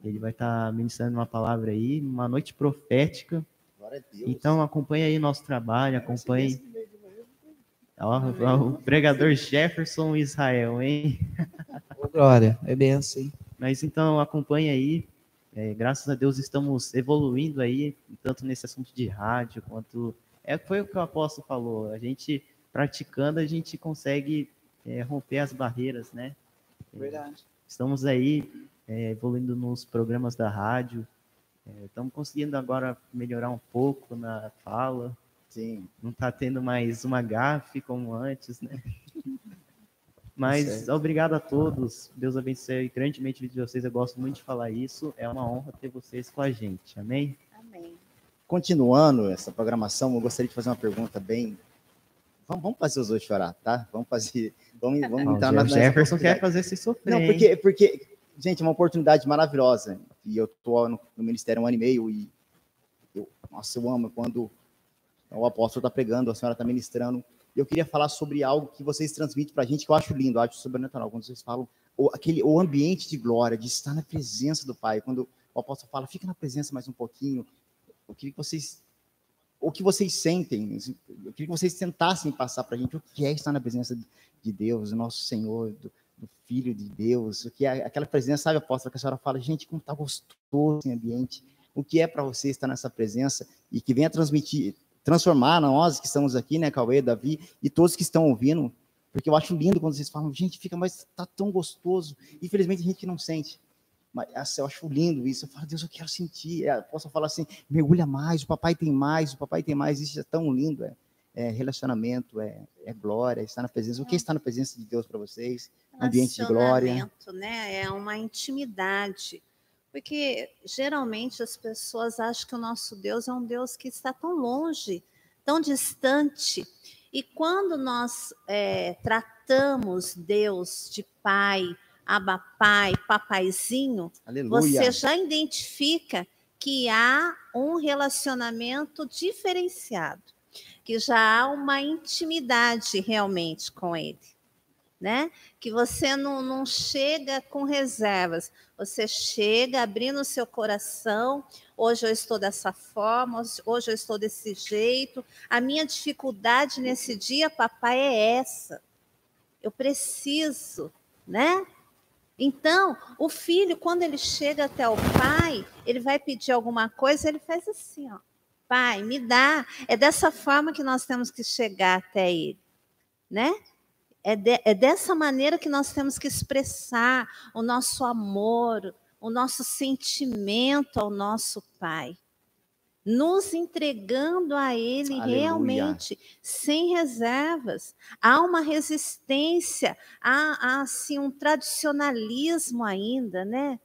B: ele vai estar ministrando uma palavra aí, uma noite profética.
C: Glória a Deus.
B: Então acompanhe aí nosso trabalho, acompanhe. Ó, ó, o pregador Jefferson Israel, hein?
D: Glória, é benção, hein?
B: Mas então acompanhe aí. É, graças a Deus estamos evoluindo aí, tanto nesse assunto de rádio quanto. É, foi o que o apóstolo falou. A gente praticando, a gente consegue é, romper as barreiras, né?
D: Verdade.
B: Estamos aí é, evoluindo nos programas da rádio. É, estamos conseguindo agora melhorar um pouco na fala.
C: Sim.
B: Não tá tendo mais uma gafe como antes, né? Mas
C: Certo.
B: obrigado a todos. Deus abençoe grandemente a vida de vocês. Eu gosto muito de falar isso. É uma honra ter vocês com a gente. Amém?
E: Amém.
C: Continuando essa programação, eu gostaria de fazer uma pergunta bem. Vamos, vamos fazer os dois chorar, tá? Vamos fazer. Vamos, vamos entrar na
B: Jefferson quer fazer vocês sofrer.
C: Não, porque, porque, gente, é uma oportunidade maravilhosa. E eu tô no, no ministério há um ano e meio e eu, nossa, eu amo quando o apóstolo está pregando, a senhora está ministrando. Eu queria falar sobre algo que vocês transmitem para a gente que eu acho lindo, eu acho sobrenatural. Quando vocês falam o, aquele, o ambiente de glória, de estar na presença do Pai. Quando o apóstolo fala, fica na presença mais um pouquinho. Eu queria que vocês o que vocês sentem, assim, eu queria que vocês tentassem passar para a gente o que é estar na presença de Deus, do nosso Senhor, do, do Filho de Deus, o que é aquela presença, sabe, apóstolo, que a senhora fala, gente, como está gostoso esse ambiente, o que é para você estar nessa presença e que venha transmitir, transformar nós que estamos aqui, né, Cauê, Davi, e todos que estão ouvindo, porque eu acho lindo quando vocês falam, gente, fica, mas tá tão gostoso, infelizmente a gente não sente, mas assim, eu acho lindo isso, eu falo, Deus, eu quero sentir, é, posso falar assim, mergulha mais, o papai tem mais, o papai tem mais, isso é tão lindo, é, é relacionamento, é, é glória, estar na presença, o que é estar na presença de Deus para vocês? Ambiente de glória.
E: Né? É uma intimidade. Porque geralmente as pessoas acham que o nosso Deus é um Deus que está tão longe, tão distante. E quando nós é, tratamos Deus de pai, aba pai, papaizinho,
C: Aleluia.
E: você já identifica que há um relacionamento diferenciado, que já há uma intimidade realmente com ele, né? Que você não, não chega com reservas, você chega abrindo o seu coração. Hoje eu estou dessa forma, hoje eu estou desse jeito. A minha dificuldade nesse dia, papai, é essa. Eu preciso, né? Então, o filho, quando ele chega até o pai, ele vai pedir alguma coisa, ele faz assim, ó. Pai, me dá. É dessa forma que nós temos que chegar até ele, né? É, de, é dessa maneira que nós temos que expressar o nosso amor, o nosso sentimento ao nosso pai. Nos entregando a ele
C: Aleluia.
E: realmente, sem reservas. Há uma resistência, há, há assim, um tradicionalismo ainda, né?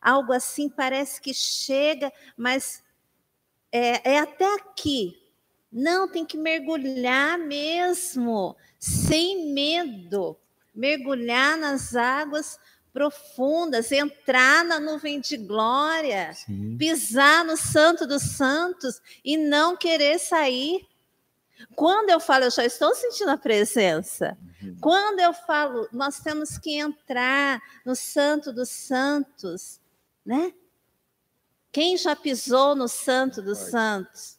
E: Algo assim parece que chega, mas é, é até aqui. Não, tem que mergulhar mesmo, sem medo. Mergulhar nas águas profundas, entrar na nuvem de glória,
B: Sim.
E: pisar no santo dos santos e não querer sair. Quando eu falo, eu já estou sentindo a presença. Quando eu falo, nós temos que entrar no santo dos santos, né? Quem já pisou no santo dos santos?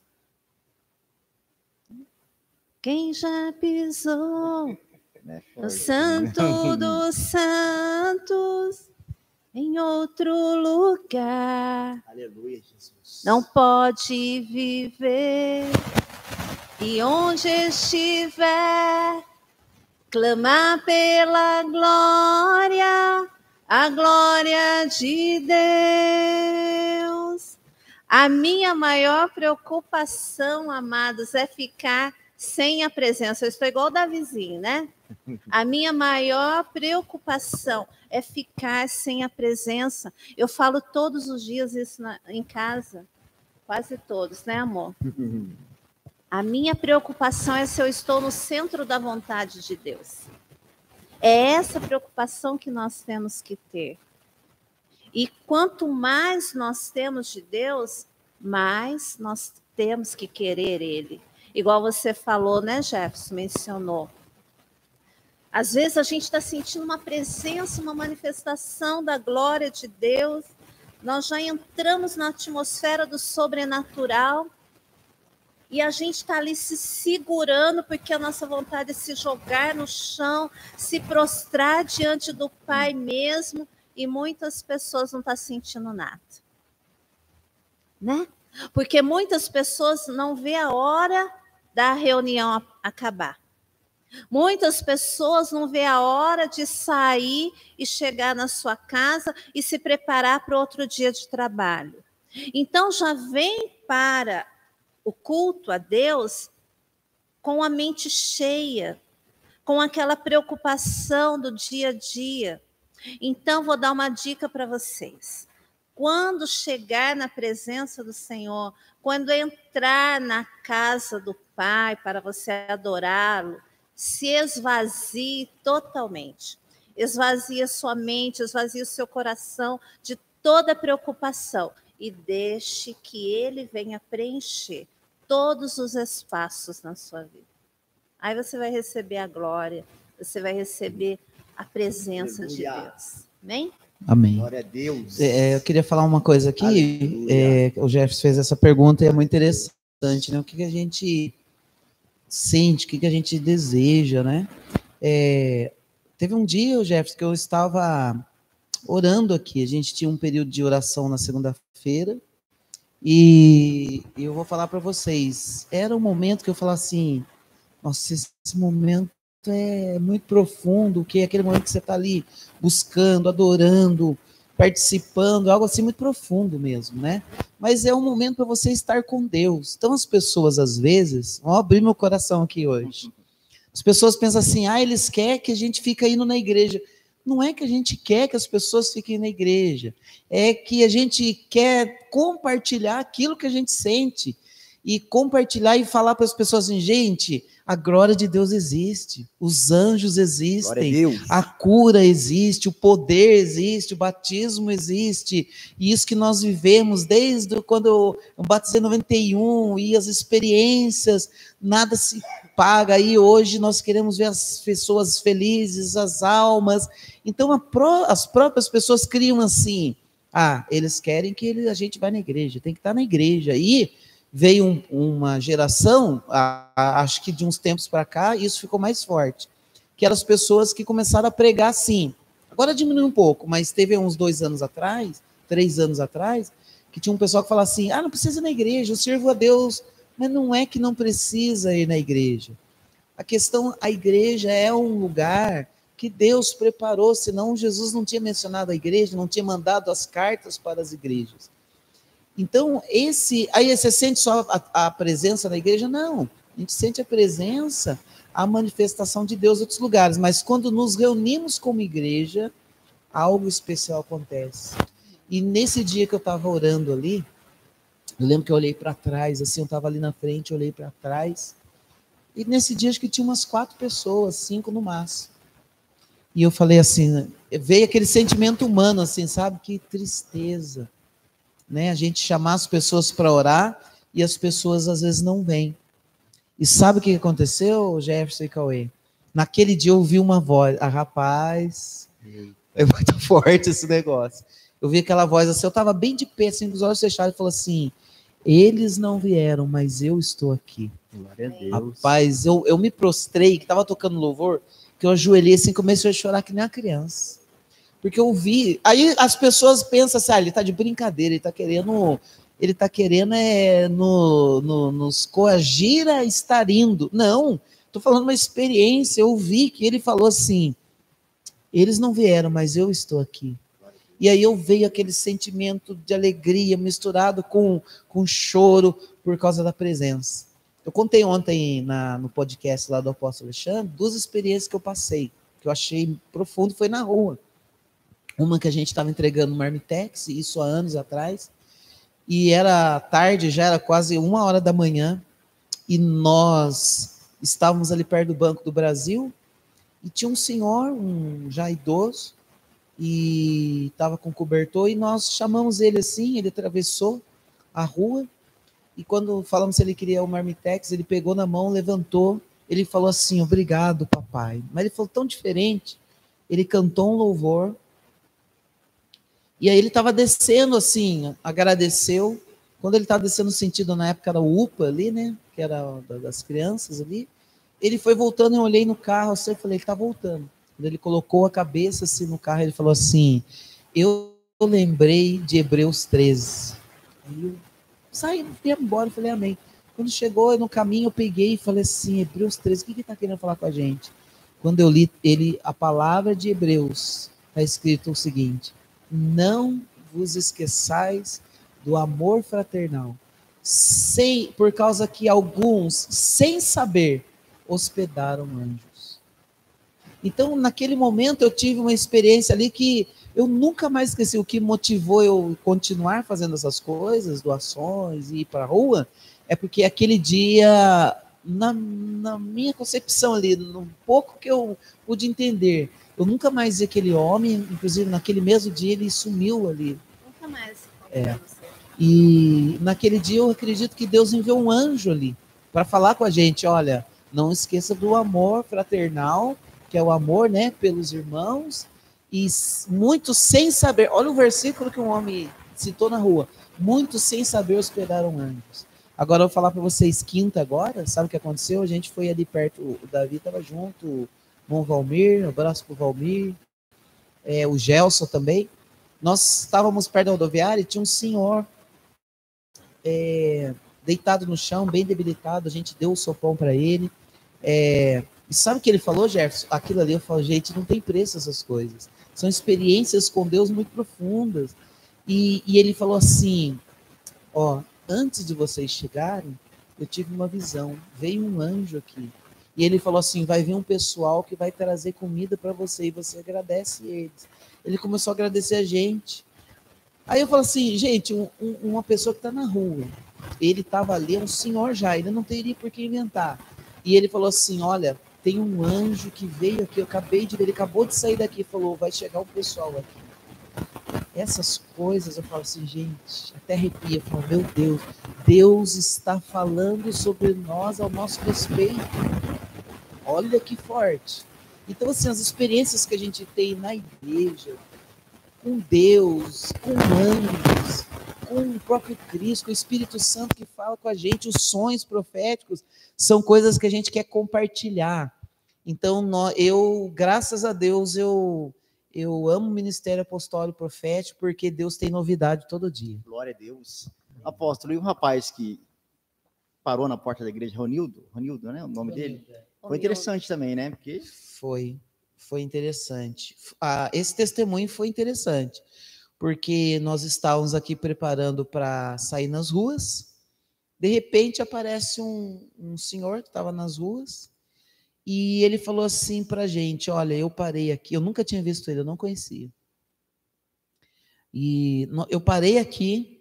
E: Quem já pisou No
C: forte.
E: santo dos santos em outro lugar?
C: Aleluia, Jesus.
E: não pode viver. E onde estiver, clamar pela glória, a glória de Deus. A minha maior preocupação, amados, é ficar sem a presença. Eu estou igual o Davizinho, né? A minha maior preocupação é ficar sem a presença. Eu falo todos os dias isso na- em casa. Quase todos, né, amor? A minha preocupação é se eu estou no centro da vontade de Deus. É essa preocupação que nós temos que ter. E quanto mais nós temos de Deus, mais nós temos que querer Ele. Igual você falou, né, Jefferson? Mencionou. Às vezes a gente está sentindo uma presença, uma manifestação da glória de Deus. Nós já entramos na atmosfera do sobrenatural e a gente está ali se segurando porque a nossa vontade é se jogar no chão, se prostrar diante do Pai mesmo e muitas pessoas não estão sentindo nada, né? Porque muitas pessoas não vê a hora da reunião acabar. Muitas pessoas não vê a hora de sair e chegar na sua casa e se preparar para outro dia de trabalho. Então já vem para o culto a Deus com a mente cheia, com aquela preocupação do dia a dia. Então, vou dar uma dica para vocês. Quando chegar na presença do Senhor, quando entrar na casa do Pai para você adorá-lo, se esvazie totalmente. Esvazie sua mente, esvazie o seu coração de toda preocupação e deixe que ele venha preencher todos os espaços na sua vida. Aí você vai receber a glória, você vai receber a presença de. Deus. Amém?
D: Amém.
C: Glória a Deus.
D: É, eu queria falar uma coisa aqui. É, o Jefferson fez essa pergunta e é muito interessante, né? O que, que a gente sente, o que, que a gente deseja, né? É, teve um dia, Jefferson, que eu estava orando aqui. A gente tinha um período de oração na segunda-feira. E eu vou falar para vocês, era um momento que eu falava assim, nossa, esse momento é muito profundo, que é aquele momento que você está ali buscando, adorando, participando, algo assim muito profundo mesmo, né? Mas é um momento para você estar com Deus. Então as pessoas às vezes, vou abrir meu coração aqui hoje. As pessoas pensam assim: "Ah, eles querem que a gente fique indo na igreja". Não é que a gente quer que as pessoas fiquem na igreja, é que a gente quer compartilhar aquilo que a gente sente e compartilhar e falar para as pessoas assim, gente, a glória de Deus existe, os anjos
C: a
D: existem,
C: Deus.
D: a cura existe, o poder existe, o batismo existe, e isso que nós vivemos desde quando eu, eu batizei em 91 e as experiências, nada se paga. E hoje nós queremos ver as pessoas felizes, as almas. Então a pró- as próprias pessoas criam assim: ah, eles querem que ele- a gente vá na igreja, tem que estar na igreja. E veio um- uma geração, a- a- acho que de uns tempos para cá, isso ficou mais forte que eram as pessoas que começaram a pregar assim. Agora diminuiu um pouco, mas teve uns dois anos atrás, três anos atrás, que tinha um pessoal que falava assim: ah, não precisa ir na igreja, eu sirvo a Deus. Mas não é que não precisa ir na igreja. A questão, a igreja é um lugar que Deus preparou, senão Jesus não tinha mencionado a igreja, não tinha mandado as cartas para as igrejas. Então, esse. Aí você sente só a, a presença da igreja? Não. A gente sente a presença, a manifestação de Deus em outros lugares. Mas quando nos reunimos como igreja, algo especial acontece. E nesse dia que eu estava orando ali, eu lembro que eu olhei para trás, assim, eu estava ali na frente, olhei para trás. E nesse dia acho que tinha umas quatro pessoas, cinco no máximo. E eu falei assim, veio aquele sentimento humano, assim, sabe? Que tristeza né? A gente chamar as pessoas para orar e as pessoas às vezes não vêm. E sabe o que aconteceu, Jefferson e Cauê? Naquele dia eu ouvi uma voz, ah, rapaz, é muito forte esse negócio. Eu vi aquela voz assim, eu estava bem de pé, assim, com os olhos fechados, e falou assim: eles não vieram, mas eu estou aqui.
B: Glória a Deus.
D: Rapaz, eu, eu me prostrei, que estava tocando louvor, que eu ajoelhei assim, comecei a chorar que nem uma criança. Porque eu vi. Aí as pessoas pensam assim, ah, ele tá de brincadeira, ele tá querendo. Ele tá querendo é, no, no- nos coagir a estar indo. Não, tô falando uma experiência. Eu vi que ele falou assim: eles não vieram, mas eu estou aqui. E aí eu veio aquele sentimento de alegria misturado com, com choro por causa da presença. Eu contei ontem na, no podcast lá do Apóstolo Alexandre duas experiências que eu passei, que eu achei profundo, foi na rua. Uma que a gente estava entregando no Marmitex, isso há anos atrás, e era tarde, já era quase uma hora da manhã, e nós estávamos ali perto do Banco do Brasil, e tinha um senhor, um já idoso, e estava com cobertor, e nós chamamos ele assim, ele atravessou a rua, e quando falamos se ele queria o Marmitex, ele pegou na mão, levantou, ele falou assim, obrigado, papai. Mas ele falou tão diferente, ele cantou um louvor, e aí ele estava descendo assim, agradeceu. Quando ele estava descendo no sentido, na época era o UPA ali, né? Que era da- das crianças ali. Ele foi voltando, eu olhei no carro, assim, eu falei, ele está voltando. Quando ele colocou a cabeça assim no carro, ele falou assim: Eu lembrei de Hebreus 13. Aí eu saí, fui embora, eu falei, amém. Quando chegou no caminho, eu peguei e falei assim: Hebreus 13, o que está querendo falar com a gente? Quando eu li ele, a palavra de Hebreus, está escrito o seguinte: Não vos esqueçais do amor fraternal, sem, por causa que alguns, sem saber, hospedaram anjos. Então, naquele momento, eu tive uma experiência ali que eu nunca mais esqueci. O que motivou eu continuar fazendo essas coisas, doações e ir para a rua, é porque aquele dia, na, na minha concepção ali, no pouco que eu pude entender, eu nunca mais vi aquele homem, inclusive naquele mesmo dia ele sumiu ali.
E: Nunca mais.
D: É. E naquele dia eu acredito que Deus enviou um anjo ali para falar com a gente, olha, não esqueça do amor fraternal, que é o amor, né, pelos irmãos, e muitos sem saber, olha o versículo que um homem citou na rua, muitos sem saber hospedaram anjos. Agora eu vou falar para vocês quinta agora, sabe o que aconteceu? A gente foi ali perto, o Davi estava junto, Bom Valmir, um abraço pro Valmir, é, o Gelson também. Nós estávamos perto da rodoviária e tinha um senhor é, deitado no chão, bem debilitado, a gente deu o sopão para ele. É, e sabe o que ele falou, Jefferson? Aquilo ali eu falo, gente, não tem preço essas coisas. São experiências com Deus muito profundas. E, e ele falou assim: ó, antes de vocês chegarem, eu tive uma visão. Veio um anjo aqui. E ele falou assim: vai vir um pessoal que vai trazer comida para você e você agradece eles. Ele começou a agradecer a gente. Aí eu falo assim, gente, um, um, uma pessoa que está na rua, ele estava ali, é um senhor já, ele não teria por que inventar. E ele falou assim: olha, tem um anjo que veio aqui, eu acabei de ver, ele acabou de sair daqui, falou, vai chegar um pessoal aqui. Essas coisas eu falo assim, gente, até arrepia, eu falo, meu Deus, Deus está falando sobre nós ao nosso respeito. Olha que forte. Então, assim, as experiências que a gente tem na igreja, com Deus, com anjos, com o próprio Cristo, com o Espírito Santo que fala com a gente, os sonhos proféticos, são coisas que a gente quer compartilhar. Então, eu, graças a Deus, eu, eu amo o ministério apostólico profético, porque Deus tem novidade todo dia.
C: Glória a Deus. Apóstolo, e um rapaz que parou na porta da igreja, Ronildo, Ronildo, né? O nome dele? Foi interessante também, né? Porque...
D: Foi foi interessante. Ah, esse testemunho foi interessante, porque nós estávamos aqui preparando para sair nas ruas. De repente aparece um, um senhor que estava nas ruas e ele falou assim para a gente: Olha, eu parei aqui, eu nunca tinha visto ele, eu não conhecia. E eu parei aqui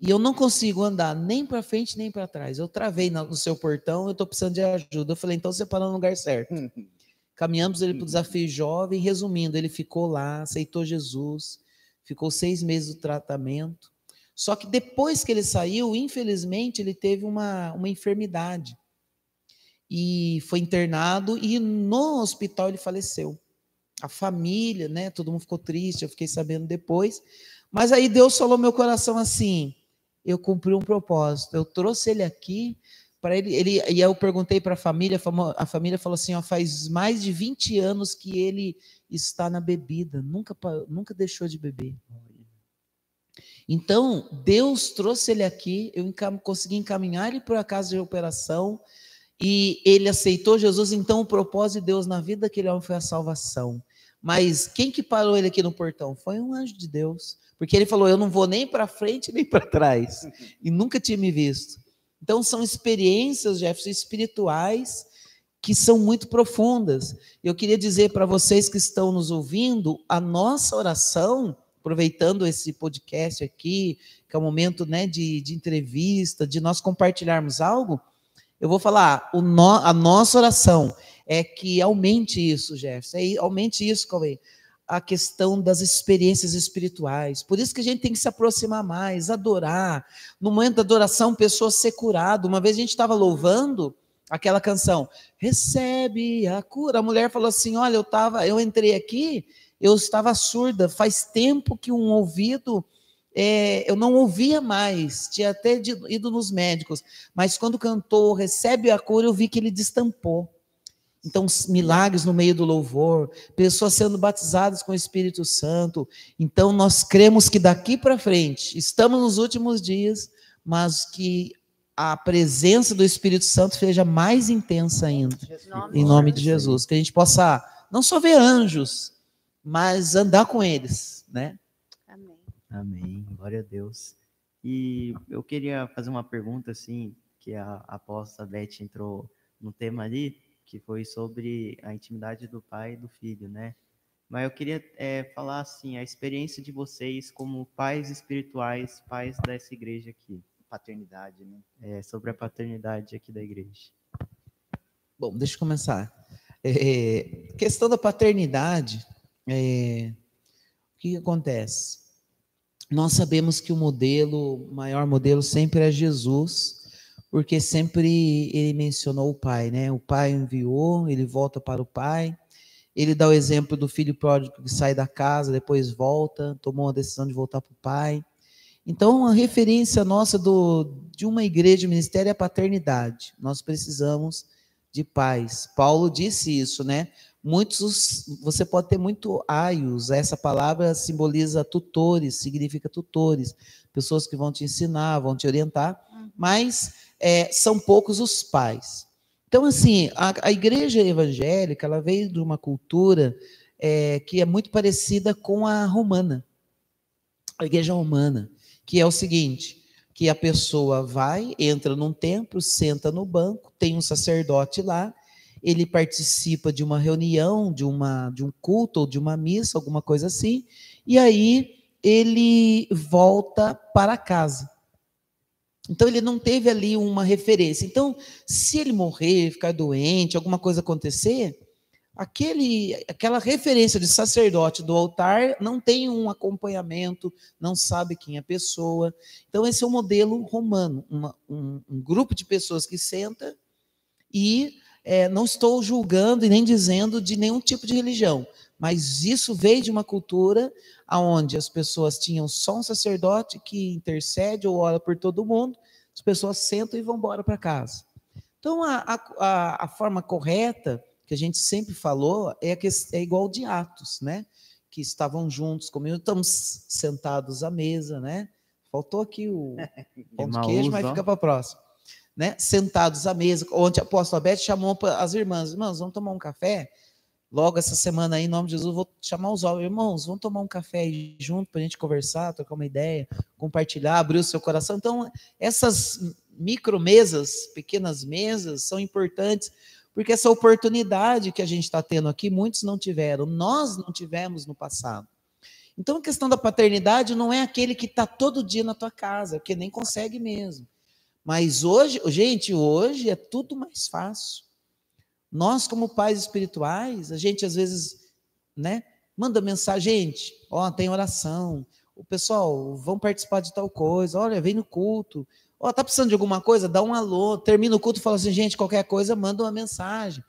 D: e eu não consigo andar nem para frente nem para trás. Eu travei no seu portão, eu estou precisando de ajuda. Eu falei: Então você parou no lugar certo. Caminhamos ele para o desafio jovem. Resumindo, ele ficou lá, aceitou Jesus, ficou seis meses do tratamento. Só que depois que ele saiu, infelizmente, ele teve uma, uma enfermidade. E foi internado e no hospital ele faleceu. A família, né? Todo mundo ficou triste, eu fiquei sabendo depois. Mas aí Deus falou meu coração assim: eu cumpri um propósito. Eu trouxe ele aqui para ele, ele, e eu perguntei para a família, a família falou assim, ó, faz mais de 20 anos que ele está na bebida, nunca, nunca deixou de beber. Então, Deus trouxe ele aqui, eu encam, consegui encaminhar ele para a casa de operação, e ele aceitou Jesus, então o propósito de Deus na vida daquele homem foi a salvação. Mas quem que parou ele aqui no portão? Foi um anjo de Deus, porque ele falou, eu não vou nem para frente nem para trás, e nunca tinha me visto. Então, são experiências, Jefferson, espirituais que são muito profundas. Eu queria dizer para vocês que estão nos ouvindo, a nossa oração, aproveitando esse podcast aqui, que é um momento né, de, de entrevista, de nós compartilharmos algo, eu vou falar, o no, a nossa oração é que aumente isso, Jefferson, é, aumente isso, Cauê, a questão das experiências espirituais. Por isso que a gente tem que se aproximar mais, adorar. No momento da adoração, pessoa ser curada. Uma vez a gente estava louvando aquela canção, recebe a cura. A mulher falou assim: Olha, eu tava, eu entrei aqui, eu estava surda. Faz tempo que um ouvido é, eu não ouvia mais, tinha até ido nos médicos, mas quando cantou Recebe a cura, eu vi que ele destampou. Então, milagres no meio do louvor, pessoas sendo batizadas com o Espírito Santo. Então, nós cremos que daqui para frente, estamos nos últimos dias, mas que a presença do Espírito Santo seja mais intensa ainda. Em nome de Jesus. Que a gente possa não só ver anjos, mas andar com eles, né?
E: Amém.
B: Amém. Glória a Deus. E eu queria fazer uma pergunta assim, que a apóstola Beth entrou no tema ali, que foi sobre a intimidade do pai e do filho, né? Mas eu queria é, falar assim, a experiência de vocês como pais espirituais, pais dessa igreja aqui.
C: Paternidade, né?
B: É, sobre a paternidade aqui da igreja.
D: Bom, deixa eu começar. É, questão da paternidade, é, o que, que acontece? Nós sabemos que o modelo, o maior modelo sempre é Jesus, porque sempre ele mencionou o pai, né? O pai enviou, ele volta para o pai. Ele dá o exemplo do filho pródigo que sai da casa, depois volta, tomou a decisão de voltar para o pai. Então, a referência nossa do, de uma igreja, ministério, é a paternidade. Nós precisamos de pais. Paulo disse isso, né? Muitos, você pode ter muito aios, essa palavra simboliza tutores, significa tutores, pessoas que vão te ensinar, vão te orientar, mas é, são poucos os pais. Então, assim, a, a igreja evangélica, ela veio de uma cultura é, que é muito parecida com a romana, a igreja romana que é o seguinte: que a pessoa vai, entra num templo, senta no banco, tem um sacerdote lá, ele participa de uma reunião, de, uma, de um culto ou de uma missa, alguma coisa assim, e aí ele volta para casa. Então ele não teve ali uma referência. Então, se ele morrer, ficar doente, alguma coisa acontecer, aquele, aquela referência de sacerdote do altar não tem um acompanhamento, não sabe quem é a pessoa. Então, esse é o modelo romano, uma, um, um, grupo de pessoas que senta e é, não estou julgando e nem dizendo de nenhum tipo de religião, mas isso veio de uma cultura onde as pessoas tinham só um sacerdote que intercede ou ora por todo mundo, as pessoas sentam e vão embora para casa. Então, a, a, a forma correta que a gente sempre falou é, que é igual de Atos, né? Que estavam juntos comigo, estamos sentados à mesa, né? Faltou aqui o pão de queijo, mas fica para a próxima. Né? Sentados à mesa, onde a apóstola Beth chamou as irmãs, irmãs, vamos tomar um café? Logo essa semana aí, em nome de Jesus, vou chamar os irmãos, vamos tomar um café aí junto para a gente conversar, trocar uma ideia, compartilhar, abrir o seu coração. Então, essas micro mesas, pequenas mesas, são importantes porque essa oportunidade que a gente está tendo aqui, muitos não tiveram, nós não tivemos no passado. Então, a questão da paternidade não é aquele que está todo dia na tua casa, porque nem consegue mesmo. Mas hoje, gente, hoje é tudo mais fácil. Nós, como pais espirituais, a gente às vezes, né, manda mensagem, gente, ó, tem oração, o pessoal, vão participar de tal coisa, olha, vem no culto, Ó, tá precisando de alguma coisa? Dá um alô. Termina o culto e fala assim, gente, qualquer coisa, manda uma mensagem.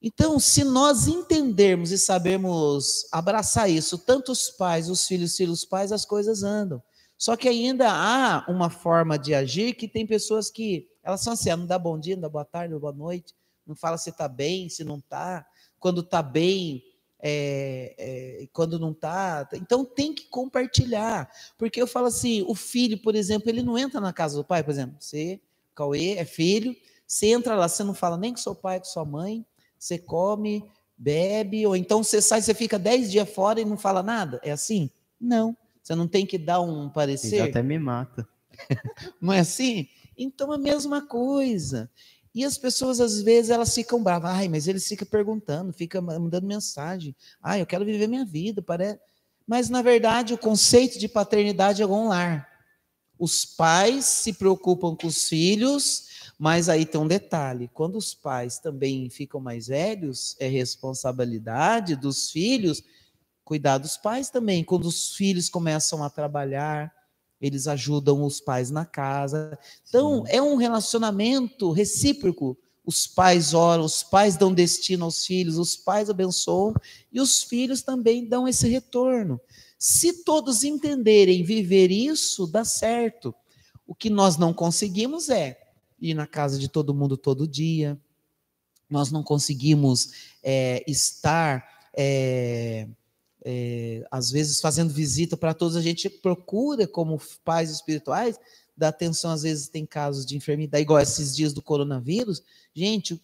D: Então, se nós entendermos e sabermos abraçar isso, tanto os pais, os filhos, filhos, pais, as coisas andam. Só que ainda há uma forma de agir que tem pessoas que elas são assim, ah, não dá bom dia, não dá boa tarde, não dá boa noite, não fala se está bem, se não está. Quando está bem, é, é, quando não está. Então tem que compartilhar. Porque eu falo assim: o filho, por exemplo, ele não entra na casa do pai, por exemplo. Você, Cauê, é filho, você entra lá, você não fala nem com seu pai, com sua mãe, você come, bebe, ou então você sai, você fica dez dias fora e não fala nada. É assim? Não. Você não tem que dar um parecer.
B: Ele até me mata.
D: não é assim? Então a mesma coisa. E as pessoas, às vezes, elas ficam bravas. Ai, mas eles ficam perguntando, ficam mandando mensagem. Ai, eu quero viver minha vida. Parece... Mas, na verdade, o conceito de paternidade é um lar. Os pais se preocupam com os filhos, mas aí tem um detalhe: quando os pais também ficam mais velhos, é responsabilidade dos filhos cuidar dos pais também. Quando os filhos começam a trabalhar, eles ajudam os pais na casa. Então, Sim. é um relacionamento recíproco. Os pais oram, os pais dão destino aos filhos, os pais abençoam e os filhos também dão esse retorno. Se todos entenderem viver isso, dá certo. O que nós não conseguimos é ir na casa de todo mundo todo dia. Nós não conseguimos é, estar é, é, às vezes fazendo visita para todos, a gente procura, como pais espirituais, dar atenção, às vezes tem casos de enfermidade, igual esses dias do coronavírus, gente,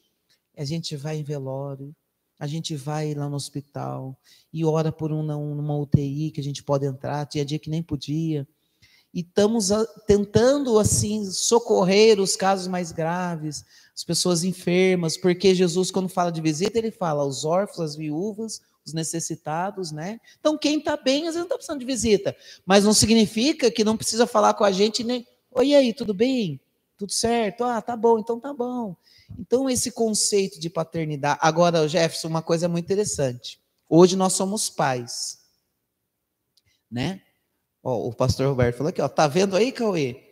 D: a gente vai em velório, a gente vai lá no hospital e ora por uma, uma UTI que a gente pode entrar, tinha dia que nem podia. e estamos a- tentando assim socorrer os casos mais graves, as pessoas enfermas, porque Jesus quando fala de visita, ele fala aos órfãos, às viúvas, os necessitados, né? Então quem está bem, às vezes não está precisando de visita, mas não significa que não precisa falar com a gente nem, oi aí, tudo bem? Tudo certo? Ah, tá bom, então tá bom. Então esse conceito de paternidade, agora Jefferson, uma coisa muito interessante. Hoje nós somos pais, né? Ó, o pastor Roberto falou aqui, ó, tá vendo aí, Cauê?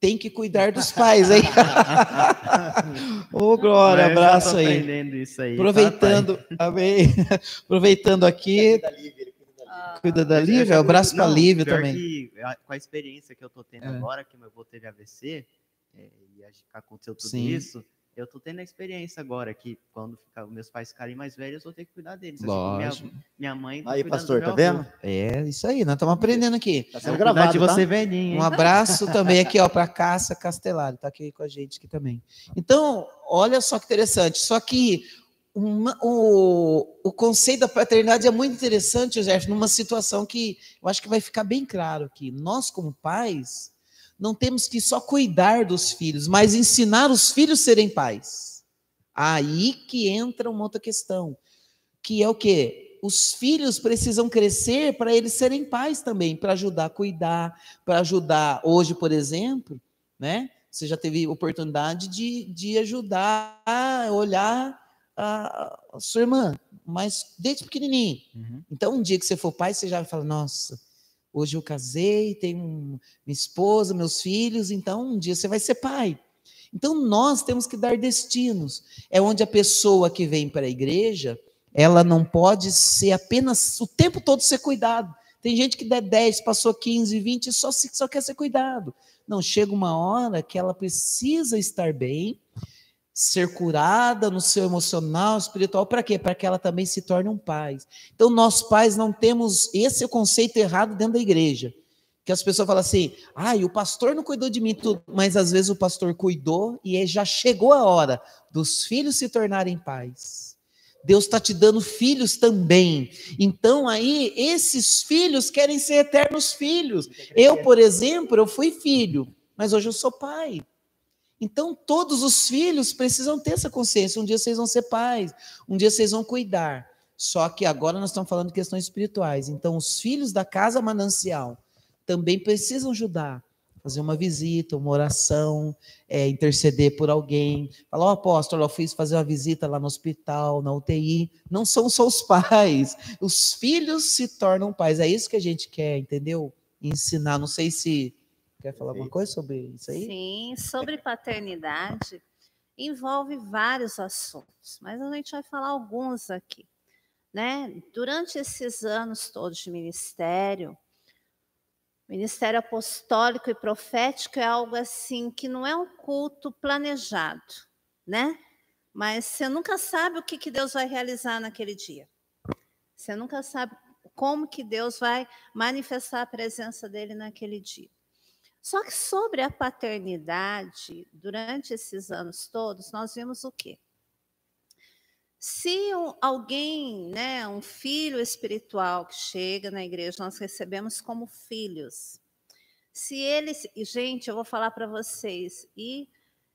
D: Tem que cuidar dos pais, hein? Ô, Glória,
B: Mas
D: abraço aí.
B: aprendendo isso aí. tá,
D: Aproveitando, amém. Aproveitando aqui, cuida da Lívia,
B: já
D: abraço para
B: não,
D: Lívia também.
B: que, a- com a experiência que eu tô tendo
D: É.
B: agora, que meu avô teve AVC, é, e a- aconteceu tudo
D: Sim.
B: isso, eu tô tendo a experiência agora que quando ficar- meus pais ficarem mais velhos, eu vou ter que cuidar deles. assim. Minha, minha mãe tá
C: Aí, pastor, tá
B: avô.
C: vendo?
D: É, isso aí, nós estamos aprendendo aqui.
C: Tá sendo gravado,
B: de
C: tá?
B: você velhinho, hein?
D: Um abraço também aqui, ó, para Cássia Castelário, tá aqui com a gente aqui também. Então, olha só que interessante. Só que uma- o, o conceito da paternidade é muito interessante, José, numa situação que eu acho que vai ficar bem claro aqui. Nós, como pais, não temos que só cuidar dos filhos, mas ensinar os filhos a serem pais. Aí que entra uma outra questão, que é o quê? Os filhos precisam crescer para eles serem pais também, para ajudar a cuidar, para ajudar. Hoje, por exemplo, né? Você já teve oportunidade de, de ajudar a olhar a, a sua irmã, mas desde pequenininho.
B: Uhum.
D: Então, um dia que você for pai, você já vai falar: Nossa, hoje eu casei, tenho minha esposa, meus filhos, então um dia você vai ser pai. Então, nós temos que dar destinos. É onde a pessoa que vem para a igreja, ela não pode ser apenas o tempo todo ser cuidado. Tem gente que der 10, passou 15, 20 e só, só quer ser cuidado. Não, chega uma hora que ela precisa estar bem, ser curada no seu emocional, espiritual, para quê? Para que ela também se torne um pai. Então, nós pais não temos esse é conceito errado dentro da igreja. Que as pessoas falam assim, ah, o pastor não cuidou de mim, tudo. mas às vezes o pastor cuidou e aí já chegou a hora dos filhos se tornarem pais. Deus está te dando filhos também. Então, aí, esses filhos querem ser eternos filhos. Eu, por exemplo, eu fui filho, mas hoje eu sou pai. Então, todos os filhos precisam ter essa consciência. Um dia vocês vão ser pais, um dia vocês vão cuidar. Só que agora nós estamos falando de questões espirituais. Então, os filhos da casa manancial também precisam ajudar. Fazer uma visita, uma oração, é, interceder por alguém. Falar, ó, apóstolo, eu fiz fazer uma visita lá no hospital, na UTI. Não são só os pais, os filhos se tornam pais. É isso que a gente quer, entendeu? Ensinar. Não sei se. Quer falar alguma coisa sobre isso aí?
E: Sim, sobre paternidade envolve vários assuntos, mas a gente vai falar alguns aqui, né? Durante esses anos todos de ministério, ministério apostólico e profético é algo assim que não é um culto planejado, né? Mas você nunca sabe o que, que Deus vai realizar naquele dia. Você nunca sabe como que Deus vai manifestar a presença dele naquele dia. Só que sobre a paternidade, durante esses anos todos, nós vimos o quê? Se um- alguém, né, um filho espiritual que chega na igreja, nós recebemos como filhos. Se eles, e, gente, eu vou falar para vocês, e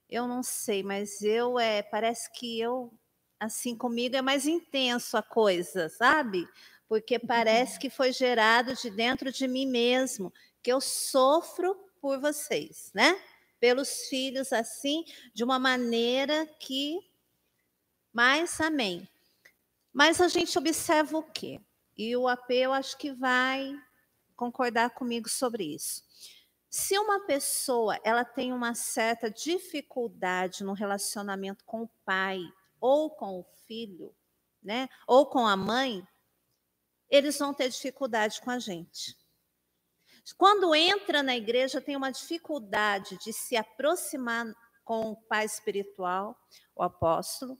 E: eu não sei, mas eu é, parece que eu assim comigo é mais intenso a coisa, sabe? Porque parece que foi gerado de dentro de mim mesmo, que eu sofro por vocês, né? Pelos filhos assim, de uma maneira que mas amém. Mas a gente observa o quê? E o AP eu acho que vai concordar comigo sobre isso. Se uma pessoa ela tem uma certa dificuldade no relacionamento com o pai ou com o filho, né? Ou com a mãe, eles vão ter dificuldade com a gente. Quando entra na igreja, tem uma dificuldade de se aproximar com o pai espiritual, o apóstolo,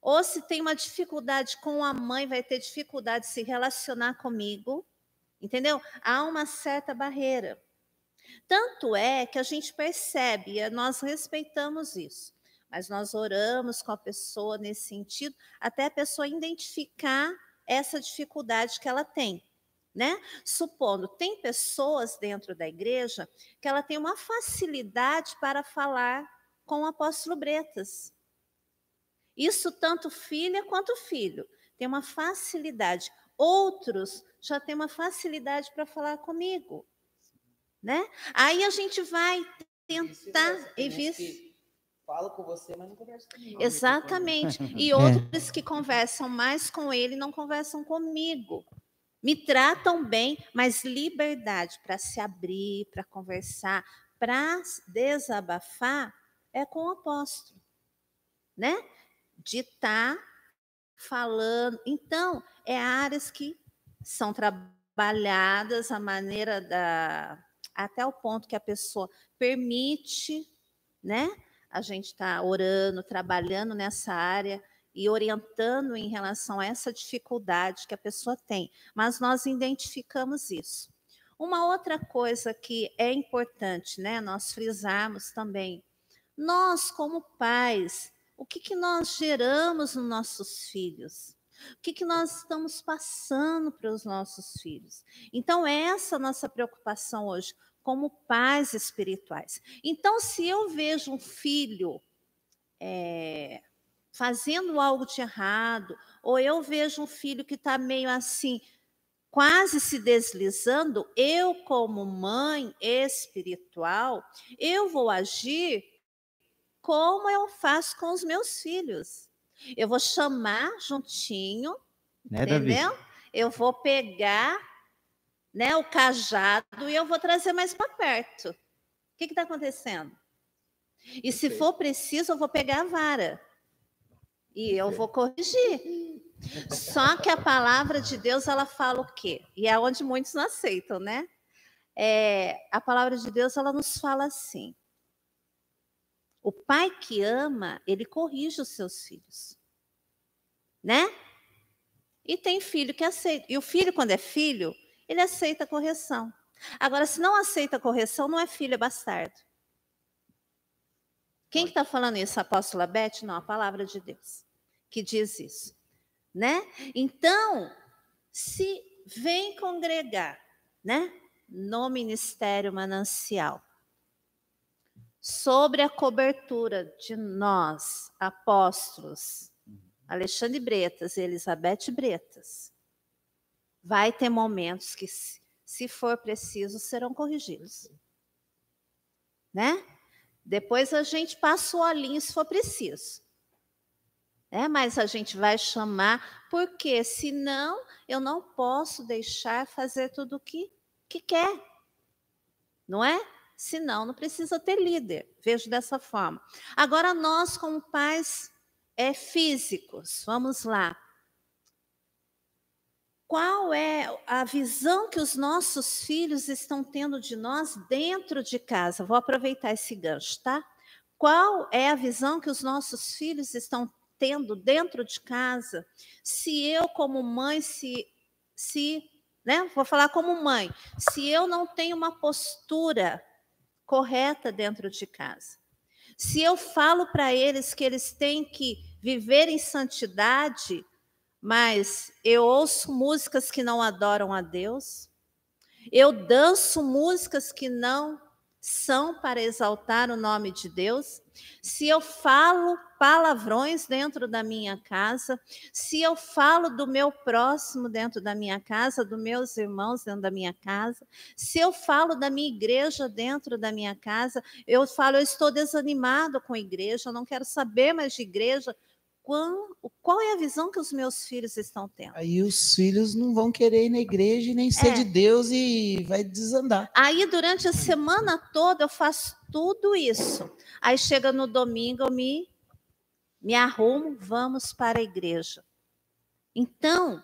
E: ou se tem uma dificuldade com a mãe, vai ter dificuldade de se relacionar comigo, entendeu? Há uma certa barreira. Tanto é que a gente percebe, e nós respeitamos isso, mas nós oramos com a pessoa nesse sentido, até a pessoa identificar essa dificuldade que ela tem. Né? Supondo, tem pessoas dentro da igreja que ela tem uma facilidade para falar com o apóstolo Bretas. Isso tanto filha quanto filho. Tem uma facilidade. Outros já têm uma facilidade para falar comigo. Né? Aí a gente vai tentar e vice
D: Falo com você, mas não converso comigo.
E: Exatamente. E
D: É.
E: outros que conversam mais com ele não conversam comigo. Me tratam bem, mas liberdade para se abrir, para conversar, para desabafar é com o apóstolo, né? De estar falando. Então, é áreas que são trabalhadas a maneira da até o ponto que a pessoa permite, né? A gente está orando, trabalhando nessa área e orientando em relação a essa dificuldade que a pessoa tem. Mas nós identificamos isso. Uma outra coisa que é importante, né, nós frisarmos também, nós como pais, o que, que nós geramos nos nossos filhos? O que, que nós estamos passando para os nossos filhos? Então, essa é a nossa preocupação hoje, como pais espirituais. Então, se eu vejo um filho é, fazendo algo de errado, ou eu vejo um filho que está meio assim, quase se deslizando, eu, como mãe espiritual, eu vou agir como eu faço com os meus filhos. Eu vou chamar juntinho,
B: Né, Davi?
E: entendeu? Eu vou pegar né, o cajado e eu vou trazer mais para perto. O que está acontecendo? E se for preciso, eu vou pegar a vara. E eu vou corrigir. Só que a palavra de Deus, ela fala o quê? E é onde muitos não aceitam, né? É, a palavra de Deus, ela nos fala assim. O pai que ama, ele corrige os seus filhos. Né? E tem filho que aceita. E o filho, quando é filho, ele aceita a correção. Agora, se não aceita a correção, não é filho, é bastardo. Quem está falando isso? A apóstola Beth? Não, a palavra de Deus que diz isso. Né? Então, se vem congregar, né? No ministério manancial, sobre a cobertura de nós, apóstolos, Alexandre Bretas e Elizabeth Bretas, vai ter momentos que, se for preciso, serão corrigidos. Né? Depois a gente passa o olhinho se for preciso. É, mas a gente vai chamar, porque senão eu não posso deixar fazer tudo o que, que quer. Não é? Senão não precisa ter líder. Vejo dessa forma. Agora, nós, como pais é, físicos, vamos lá. Qual é a visão que os nossos filhos estão tendo de nós dentro de casa? Vou aproveitar esse gancho, tá? Qual é a visão que os nossos filhos estão tendo dentro de casa? Se eu, como mãe, se, se né? Vou falar como mãe. Se eu não tenho uma postura correta dentro de casa, se eu falo para eles que eles têm que viver em santidade, mas eu ouço músicas que não adoram a Deus, eu danço músicas que não são para exaltar o nome de Deus, se eu falo palavrões dentro da minha casa, se eu falo do meu próximo dentro da minha casa, dos meus irmãos dentro da minha casa, se eu falo da minha igreja dentro da minha casa, eu falo, eu estou desanimado com a igreja, eu não quero saber mais de igreja. Qual, qual é a visão que os meus filhos estão tendo?
D: Aí os filhos não vão querer ir na igreja e nem ser
E: É.
D: de Deus e vai desandar.
E: Aí, durante a semana toda, eu faço tudo isso. Aí, chega no domingo, eu me, me arrumo, vamos para a igreja. Então,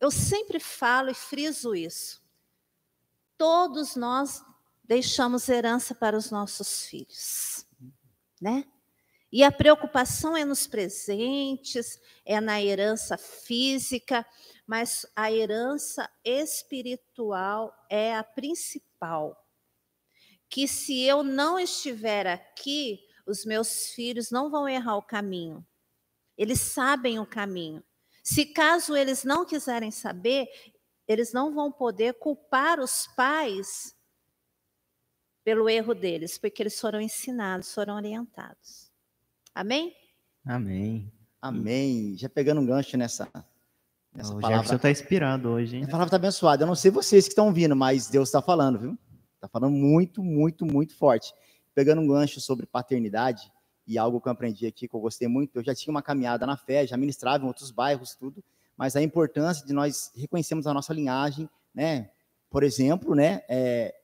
E: eu sempre falo e friso isso. Todos nós deixamos herança para os nossos filhos, né? E a preocupação é nos presentes, é na herança física, mas a herança espiritual é a principal. Que se eu não estiver aqui, os meus filhos não vão errar o caminho. Eles sabem o caminho. Se caso eles não quiserem saber, eles não vão poder culpar os pais pelo erro deles, porque eles foram ensinados, foram orientados. Amém?
B: Amém.
C: Amém. Já pegando um gancho nessa, nessa
B: o
C: palavra.
B: Jefferson tá inspirado hoje, hein?
C: A palavra está abençoada. Eu não sei vocês que estão ouvindo, mas Deus está falando, viu? Está falando muito, muito, muito forte. Pegando um gancho sobre paternidade, e algo que eu aprendi aqui, que eu gostei muito, eu já tinha uma caminhada na fé, já ministrava em outros bairros, tudo, mas a importância de nós reconhecermos a nossa linhagem, né? Por exemplo, né? É,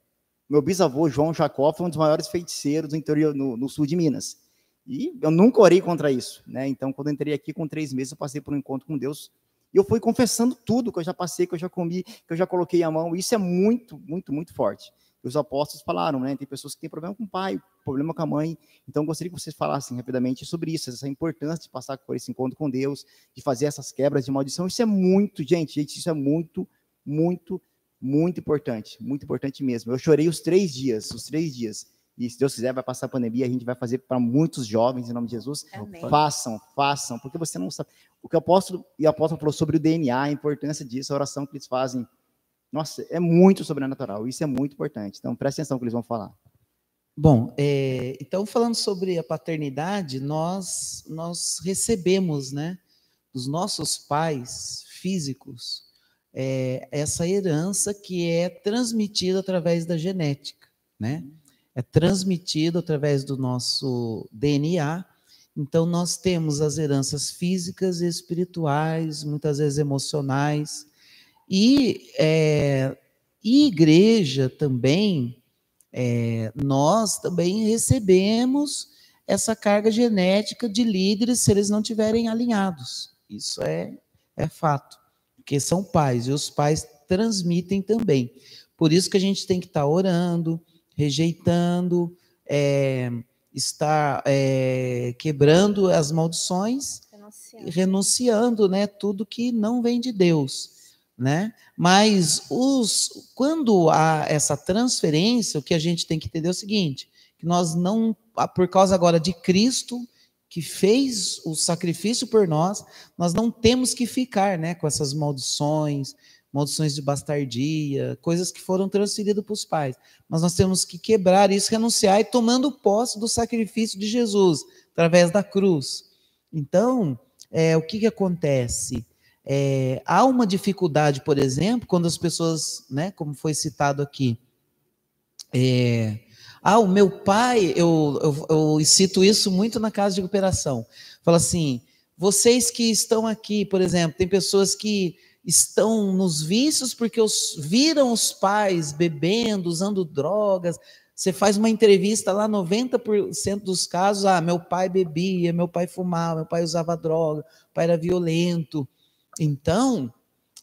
C: meu bisavô João Jacó foi um dos maiores feiticeiros do interior, no, no sul de Minas. E eu nunca orei contra isso, né? Então, quando entrei aqui com três meses, eu passei por um encontro com Deus e eu fui confessando tudo que eu já passei, que eu já comi, que eu já coloquei a mão. Isso é muito, muito, muito forte. Os apóstolos falaram, né? Tem pessoas que têm problema com o pai, problema com a mãe. Então, gostaria que vocês falassem rapidamente sobre isso, essa importância de passar por esse encontro com Deus, de fazer essas quebras de maldição. Isso é muito, gente, gente, isso é muito, muito, muito importante. Muito importante mesmo. Eu chorei os três dias, os três dias. E se Deus quiser, vai passar a pandemia, a gente vai fazer para muitos jovens, em nome de Jesus.
E: Amém.
C: Façam, façam, porque você não sabe. O que o apóstolo e o apóstolo falou sobre o DNA, a importância disso, a oração que eles fazem. Nossa, é muito sobrenatural. Isso é muito importante. Então, preste atenção no que eles vão falar.
D: Bom, é, então falando sobre a paternidade, nós nós recebemos, né, dos nossos pais físicos é, essa herança que é transmitida através da genética, né? É transmitido através do nosso DNA. Então nós temos as heranças físicas e espirituais, muitas vezes emocionais, e, é, e igreja também é, nós também recebemos essa carga genética de líderes se eles não tiverem alinhados. Isso é, é fato, porque são pais e os pais transmitem também. Por isso que a gente tem que estar orando, rejeitando, é, estar é, quebrando as maldições e renunciando, né, tudo que não vem de Deus né? Mas os, quando há essa transferência, o que a gente tem que entender é o seguinte: que nós não, por causa agora de Cristo, que fez o sacrifício por nós, nós não temos que ficar né, com essas maldições, maldições de bastardia, coisas que foram transferidas para os pais. Mas nós temos que quebrar isso, renunciar e tomando posse do sacrifício de Jesus, através da cruz. Então, é, o que, que acontece? É, há uma dificuldade, por exemplo, quando as pessoas, né, como foi citado aqui, é, ah, o meu pai, eu, eu, eu, cito isso muito na casa de recuperação. Fala assim: vocês que estão aqui, por exemplo, tem pessoas que estão nos vícios porque os, viram os pais bebendo, usando drogas. Você faz uma entrevista lá, 90% dos casos, ah, meu pai bebia, meu pai fumava, meu pai usava droga, meu pai era violento. Então,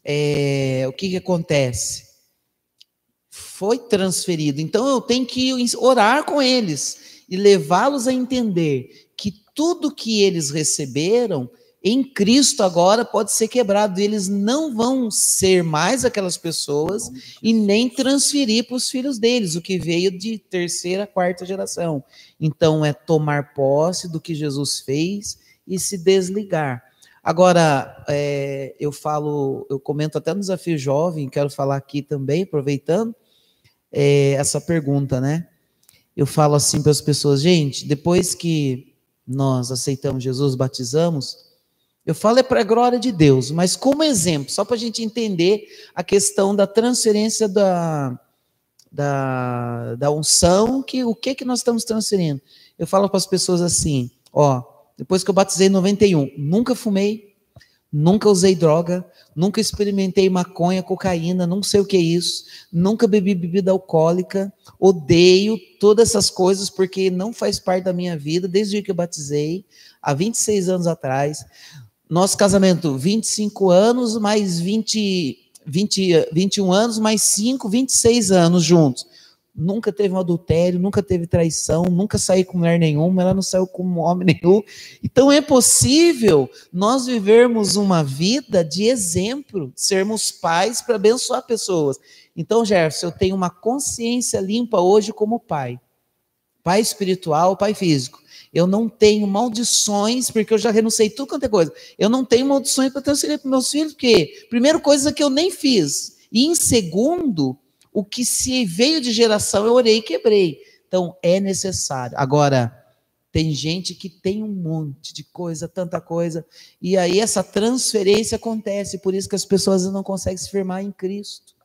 D: é, o que, que acontece? Foi transferido. Então, eu tenho que orar com eles e levá-los a entender que tudo que eles receberam em Cristo agora pode ser quebrado. Eles não vão ser mais aquelas pessoas e nem transferir para os filhos deles o que veio de terceira, quarta geração. Então, é tomar posse do que Jesus fez e se desligar. Agora, é, eu falo, eu comento até no Desafio Jovem, quero falar aqui também, aproveitando é, essa pergunta, né? Eu falo assim para as pessoas, gente, depois que nós aceitamos Jesus, batizamos, eu falo é para a glória de Deus, mas como exemplo, só para a gente entender a questão da transferência da, da, da unção, que o que, que nós estamos transferindo. Eu falo para as pessoas assim, ó, depois que eu batizei em 91, nunca fumei, nunca usei droga, nunca experimentei maconha, cocaína, não sei o que é isso, nunca bebi bebida alcoólica, odeio todas essas coisas porque não faz parte da minha vida desde o que eu batizei, há 26 anos atrás. Nosso casamento, 25 anos, mais 20, 20, 21 anos, mais 5, 26 anos juntos nunca teve um adultério, nunca teve traição, nunca saiu com mulher nenhuma, ela não saiu com homem nenhum. Então é possível nós vivermos uma vida de exemplo, sermos pais para abençoar pessoas. Então, Jefferson, eu tenho uma consciência limpa hoje como pai. Pai espiritual, pai físico. Eu não tenho maldições, porque eu já renunciei tudo quanto é coisa. Eu não tenho maldições para transferir para meus filhos, porque, primeira coisa que eu nem fiz, E em segundo, o que se veio de geração, eu orei e quebrei. Então, é necessário. Agora, tem gente que tem um monte de coisa, tanta coisa, e aí essa transferência acontece, por isso que as pessoas não conseguem se firmar em Cristo.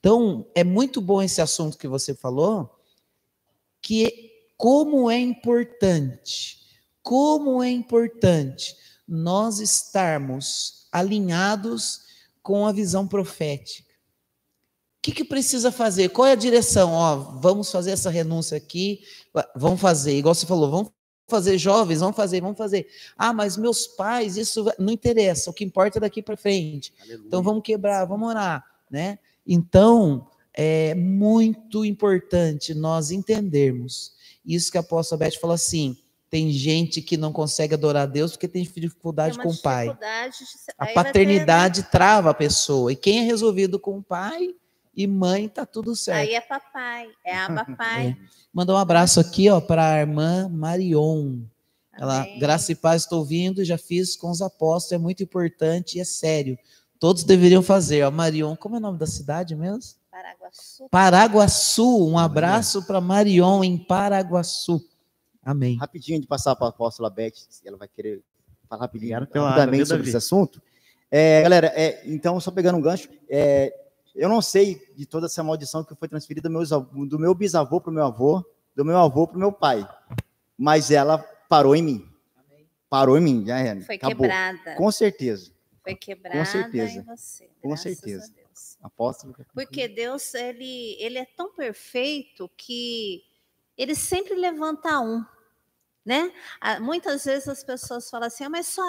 D: Então, é muito bom esse assunto que você falou, que como é importante, como é importante nós estarmos alinhados com a visão profética. O que, que precisa fazer? Qual é a direção? Ó, vamos fazer essa renúncia aqui, vamos fazer, igual você falou, vamos fazer jovens, vamos fazer, vamos fazer. Ah, mas meus pais, isso não interessa, o que importa é daqui para frente. Aleluia. Então vamos quebrar, vamos orar, né? Então, é muito importante nós entendermos isso que a apóstola Beth falou assim, tem gente que não consegue adorar a Deus porque tem dificuldade tem com o pai. A paternidade ter... trava a pessoa. E quem é resolvido com o pai e mãe, tá tudo certo.
E: Aí é papai, é a papai. É.
D: Mandar um abraço aqui, ó, para a irmã Marion. Ela, graça e paz, estou ouvindo, já fiz com os apóstolos, é muito importante e é sério. Todos deveriam fazer. Ó, Marion, como é o nome da cidade mesmo?
E: Paraguaçu.
D: Paraguaçu. Um abraço para Marion em Paraguaçu. Amém.
C: Rapidinho de passar para a apóstola Beth, ela vai querer falar rapidinho também sobre esse assunto. É, galera, é, então, só pegando um gancho, é, eu não sei de toda essa maldição que foi transferida do meu, do meu bisavô para o meu avô, do meu avô para o meu pai, mas ela parou em mim. Parou em mim, já é.
E: Foi acabou. quebrada.
C: Com certeza.
E: Foi quebrada
C: Com certeza.
E: em você.
C: Com certeza. Apóstolo.
E: Porque Deus, ele, ele é tão perfeito que ele sempre levanta um né? Ah, muitas vezes as pessoas falam assim, ah, mas só,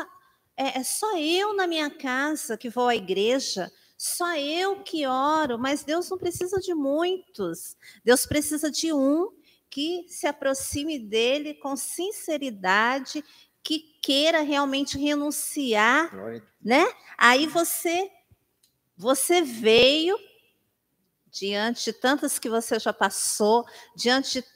E: é, é só eu na minha casa que vou à igreja, só eu que oro, mas Deus não precisa de muitos. Deus precisa de um que se aproxime dele com sinceridade, que queira realmente renunciar, né? Aí você você veio diante de tantas que você já passou, diante de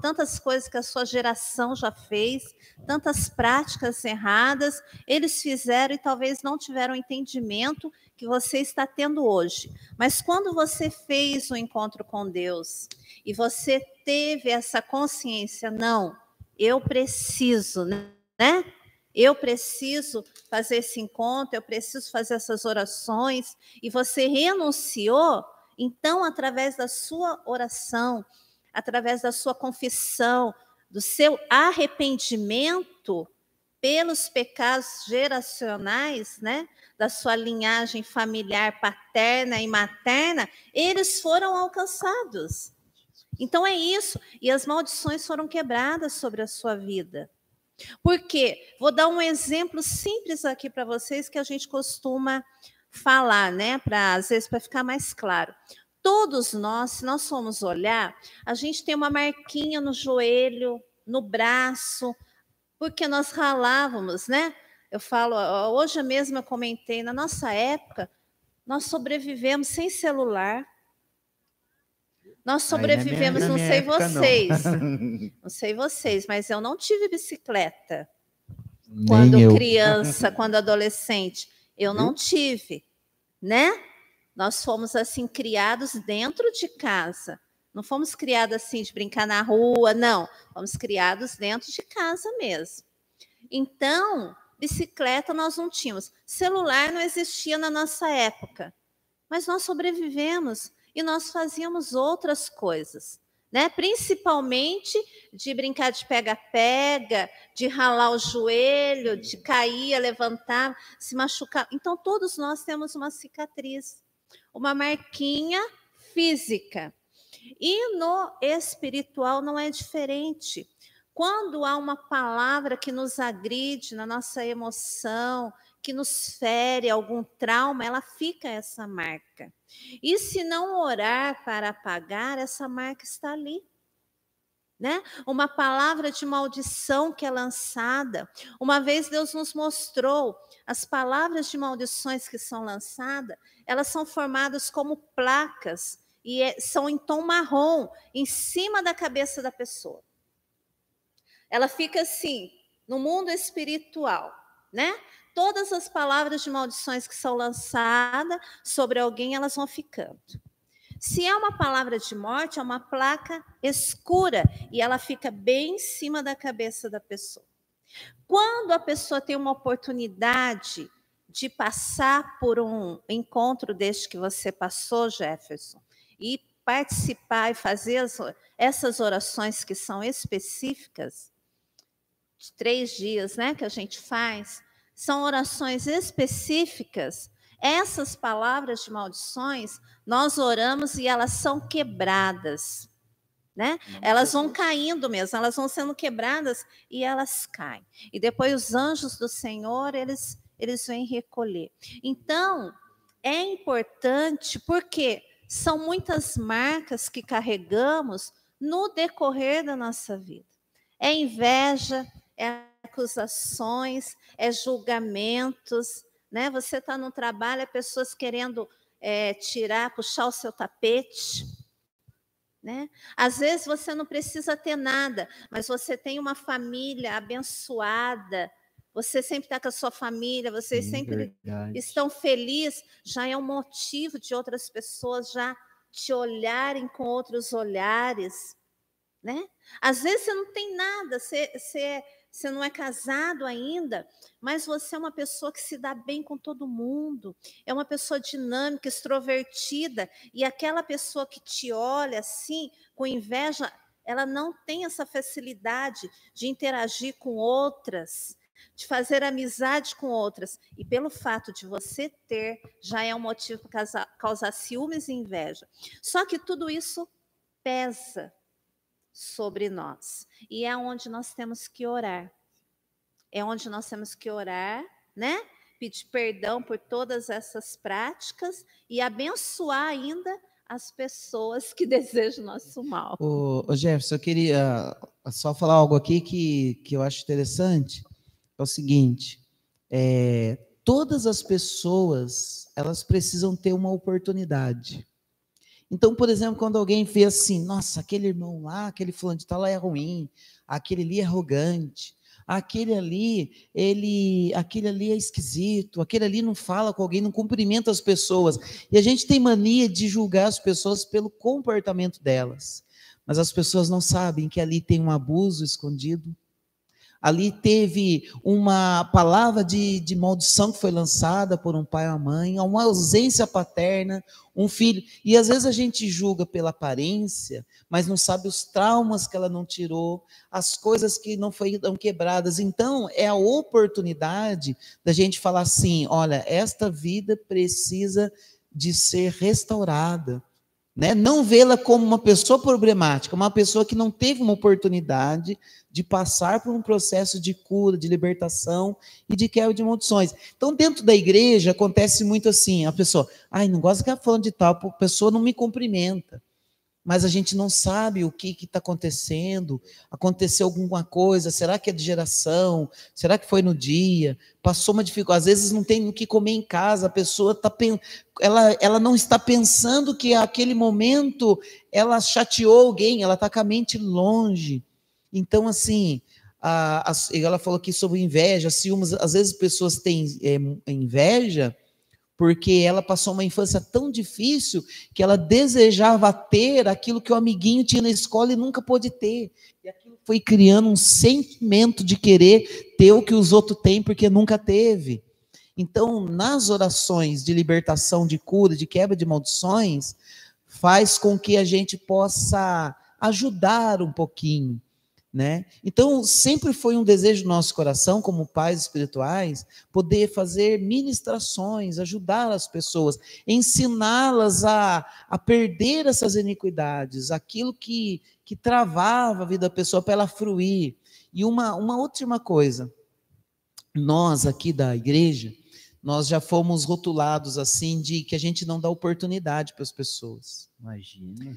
E: tantas coisas que a sua geração já fez, tantas práticas erradas, eles fizeram e talvez não tiveram o entendimento que você está tendo hoje. Mas quando você fez o um encontro com Deus e você teve essa consciência, não, eu preciso, né? Eu preciso fazer esse encontro, eu preciso fazer essas orações, e você renunciou, então, através da sua oração, através da sua confissão, do seu arrependimento pelos pecados geracionais, né, da sua linhagem familiar paterna e materna, eles foram alcançados. Então é isso, e as maldições foram quebradas sobre a sua vida. Por quê? Vou dar um exemplo simples aqui para vocês que a gente costuma falar, né? Para às vezes para ficar mais claro. Todos nós, se nós formos olhar, a gente tem uma marquinha no joelho, no braço, porque nós ralávamos, né? Eu falo, hoje mesmo eu comentei, na nossa época, nós sobrevivemos sem celular. Nós sobrevivemos, minha, não sei época, vocês. Não. não. sei vocês, mas eu não tive bicicleta. Nem quando eu. criança, quando adolescente. Eu não tive, né? Nós fomos assim criados dentro de casa. Não fomos criados assim de brincar na rua, não. Fomos criados dentro de casa mesmo. Então, bicicleta nós não tínhamos. Celular não existia na nossa época. Mas nós sobrevivemos e nós fazíamos outras coisas né? Principalmente de brincar de pega-pega, de ralar o joelho, de cair, levantar, se machucar. Então, todos nós temos uma cicatriz, uma marquinha física. E no espiritual não é diferente. Quando há uma palavra que nos agride na nossa emoção, que nos fere algum trauma, ela fica essa marca. E se não orar para apagar, essa marca está ali. Né? Uma palavra de maldição que é lançada. Uma vez Deus nos mostrou as palavras de maldições que são lançadas, elas são formadas como placas e é, são em tom marrom em cima da cabeça da pessoa. Ela fica assim, no mundo espiritual, né? Todas as palavras de maldições que são lançadas sobre alguém, elas vão ficando. Se é uma palavra de morte, é uma placa escura e ela fica bem em cima da cabeça da pessoa. Quando a pessoa tem uma oportunidade de passar por um encontro deste que você passou, Jefferson, e participar e fazer as, essas orações que são específicas, de três dias, né, que a gente faz, são orações específicas. Essas palavras de maldições, nós oramos e elas são quebradas, né? Elas vão caindo mesmo, elas vão sendo quebradas e elas caem. E depois os anjos do Senhor, eles eles vêm recolher. Então, é importante porque são muitas marcas que carregamos no decorrer da nossa vida. É inveja, é acusações, é julgamentos, né? Você está no trabalho, é pessoas querendo é, tirar, puxar o seu tapete. Né? Às vezes você não precisa ter nada, mas você tem uma família abençoada, você sempre está com a sua família, vocês
B: Sim,
E: sempre
B: verdade.
E: estão felizes, já é um motivo de outras pessoas já te olharem com outros olhares, né? Às vezes você não tem nada, você, você, você não é casado ainda, mas você é uma pessoa que se dá bem com todo mundo, é uma pessoa dinâmica, extrovertida, e aquela pessoa que te olha assim, com inveja, ela não tem essa facilidade de interagir com outras, de fazer amizade com outras. E pelo fato de você ter, já é um motivo para causar, causar ciúmes e inveja. Só que tudo isso pesa sobre nós. E é onde nós temos que orar. É onde nós temos que orar, né? Pedir perdão por todas essas práticas e abençoar ainda as pessoas que desejam nosso mal.
D: Ô, ô Jefferson, eu queria só falar algo aqui que, que eu acho interessante. É o seguinte: é, todas as pessoas elas precisam ter uma oportunidade. Então, por exemplo, quando alguém vê assim, nossa, aquele irmão lá, aquele fulano de tal é ruim, aquele ali é arrogante, aquele ali, ele, aquele ali é esquisito, aquele ali não fala com alguém, não cumprimenta as pessoas. E a gente tem mania de julgar as pessoas pelo comportamento delas. Mas as pessoas não sabem que ali tem um abuso escondido, Ali teve uma palavra de, de maldição que foi lançada por um pai ou mãe, uma ausência paterna, um filho. E às vezes a gente julga pela aparência, mas não sabe os traumas que ela não tirou, as coisas que não foram quebradas. Então, é a oportunidade da gente falar assim: olha, esta vida precisa de ser restaurada. Né? Não vê-la como uma pessoa problemática, uma pessoa que não teve uma oportunidade de passar por um processo de cura, de libertação e de quebra de maldições. Então, dentro da igreja, acontece muito assim: a pessoa, ai, não gosta de ficar falando de tal, a pessoa não me cumprimenta mas a gente não sabe o que está acontecendo. Aconteceu alguma coisa? Será que é de geração? Será que foi no dia? Passou uma dificuldade. Às vezes não tem o que comer em casa. A pessoa tá ela, ela não está pensando que aquele momento ela chateou alguém. Ela está com a mente longe. Então assim, a, a, ela falou aqui sobre inveja, ciúmes. Às vezes pessoas têm é, inveja porque ela passou uma infância tão difícil que ela desejava ter aquilo que o amiguinho tinha na escola e nunca pôde ter. E aquilo foi criando um sentimento de querer ter o que os outros têm porque nunca teve. Então, nas orações de libertação, de cura, de quebra de maldições, faz com que a gente possa ajudar um pouquinho né? Então, sempre foi um desejo do nosso coração, como pais espirituais, poder fazer ministrações, ajudar as pessoas, ensiná-las a, a perder essas iniquidades, aquilo que, que travava a vida da pessoa para ela fruir. E uma, uma última coisa, nós aqui da igreja, nós já fomos rotulados assim de que a gente não dá oportunidade para as pessoas.
B: Imagina.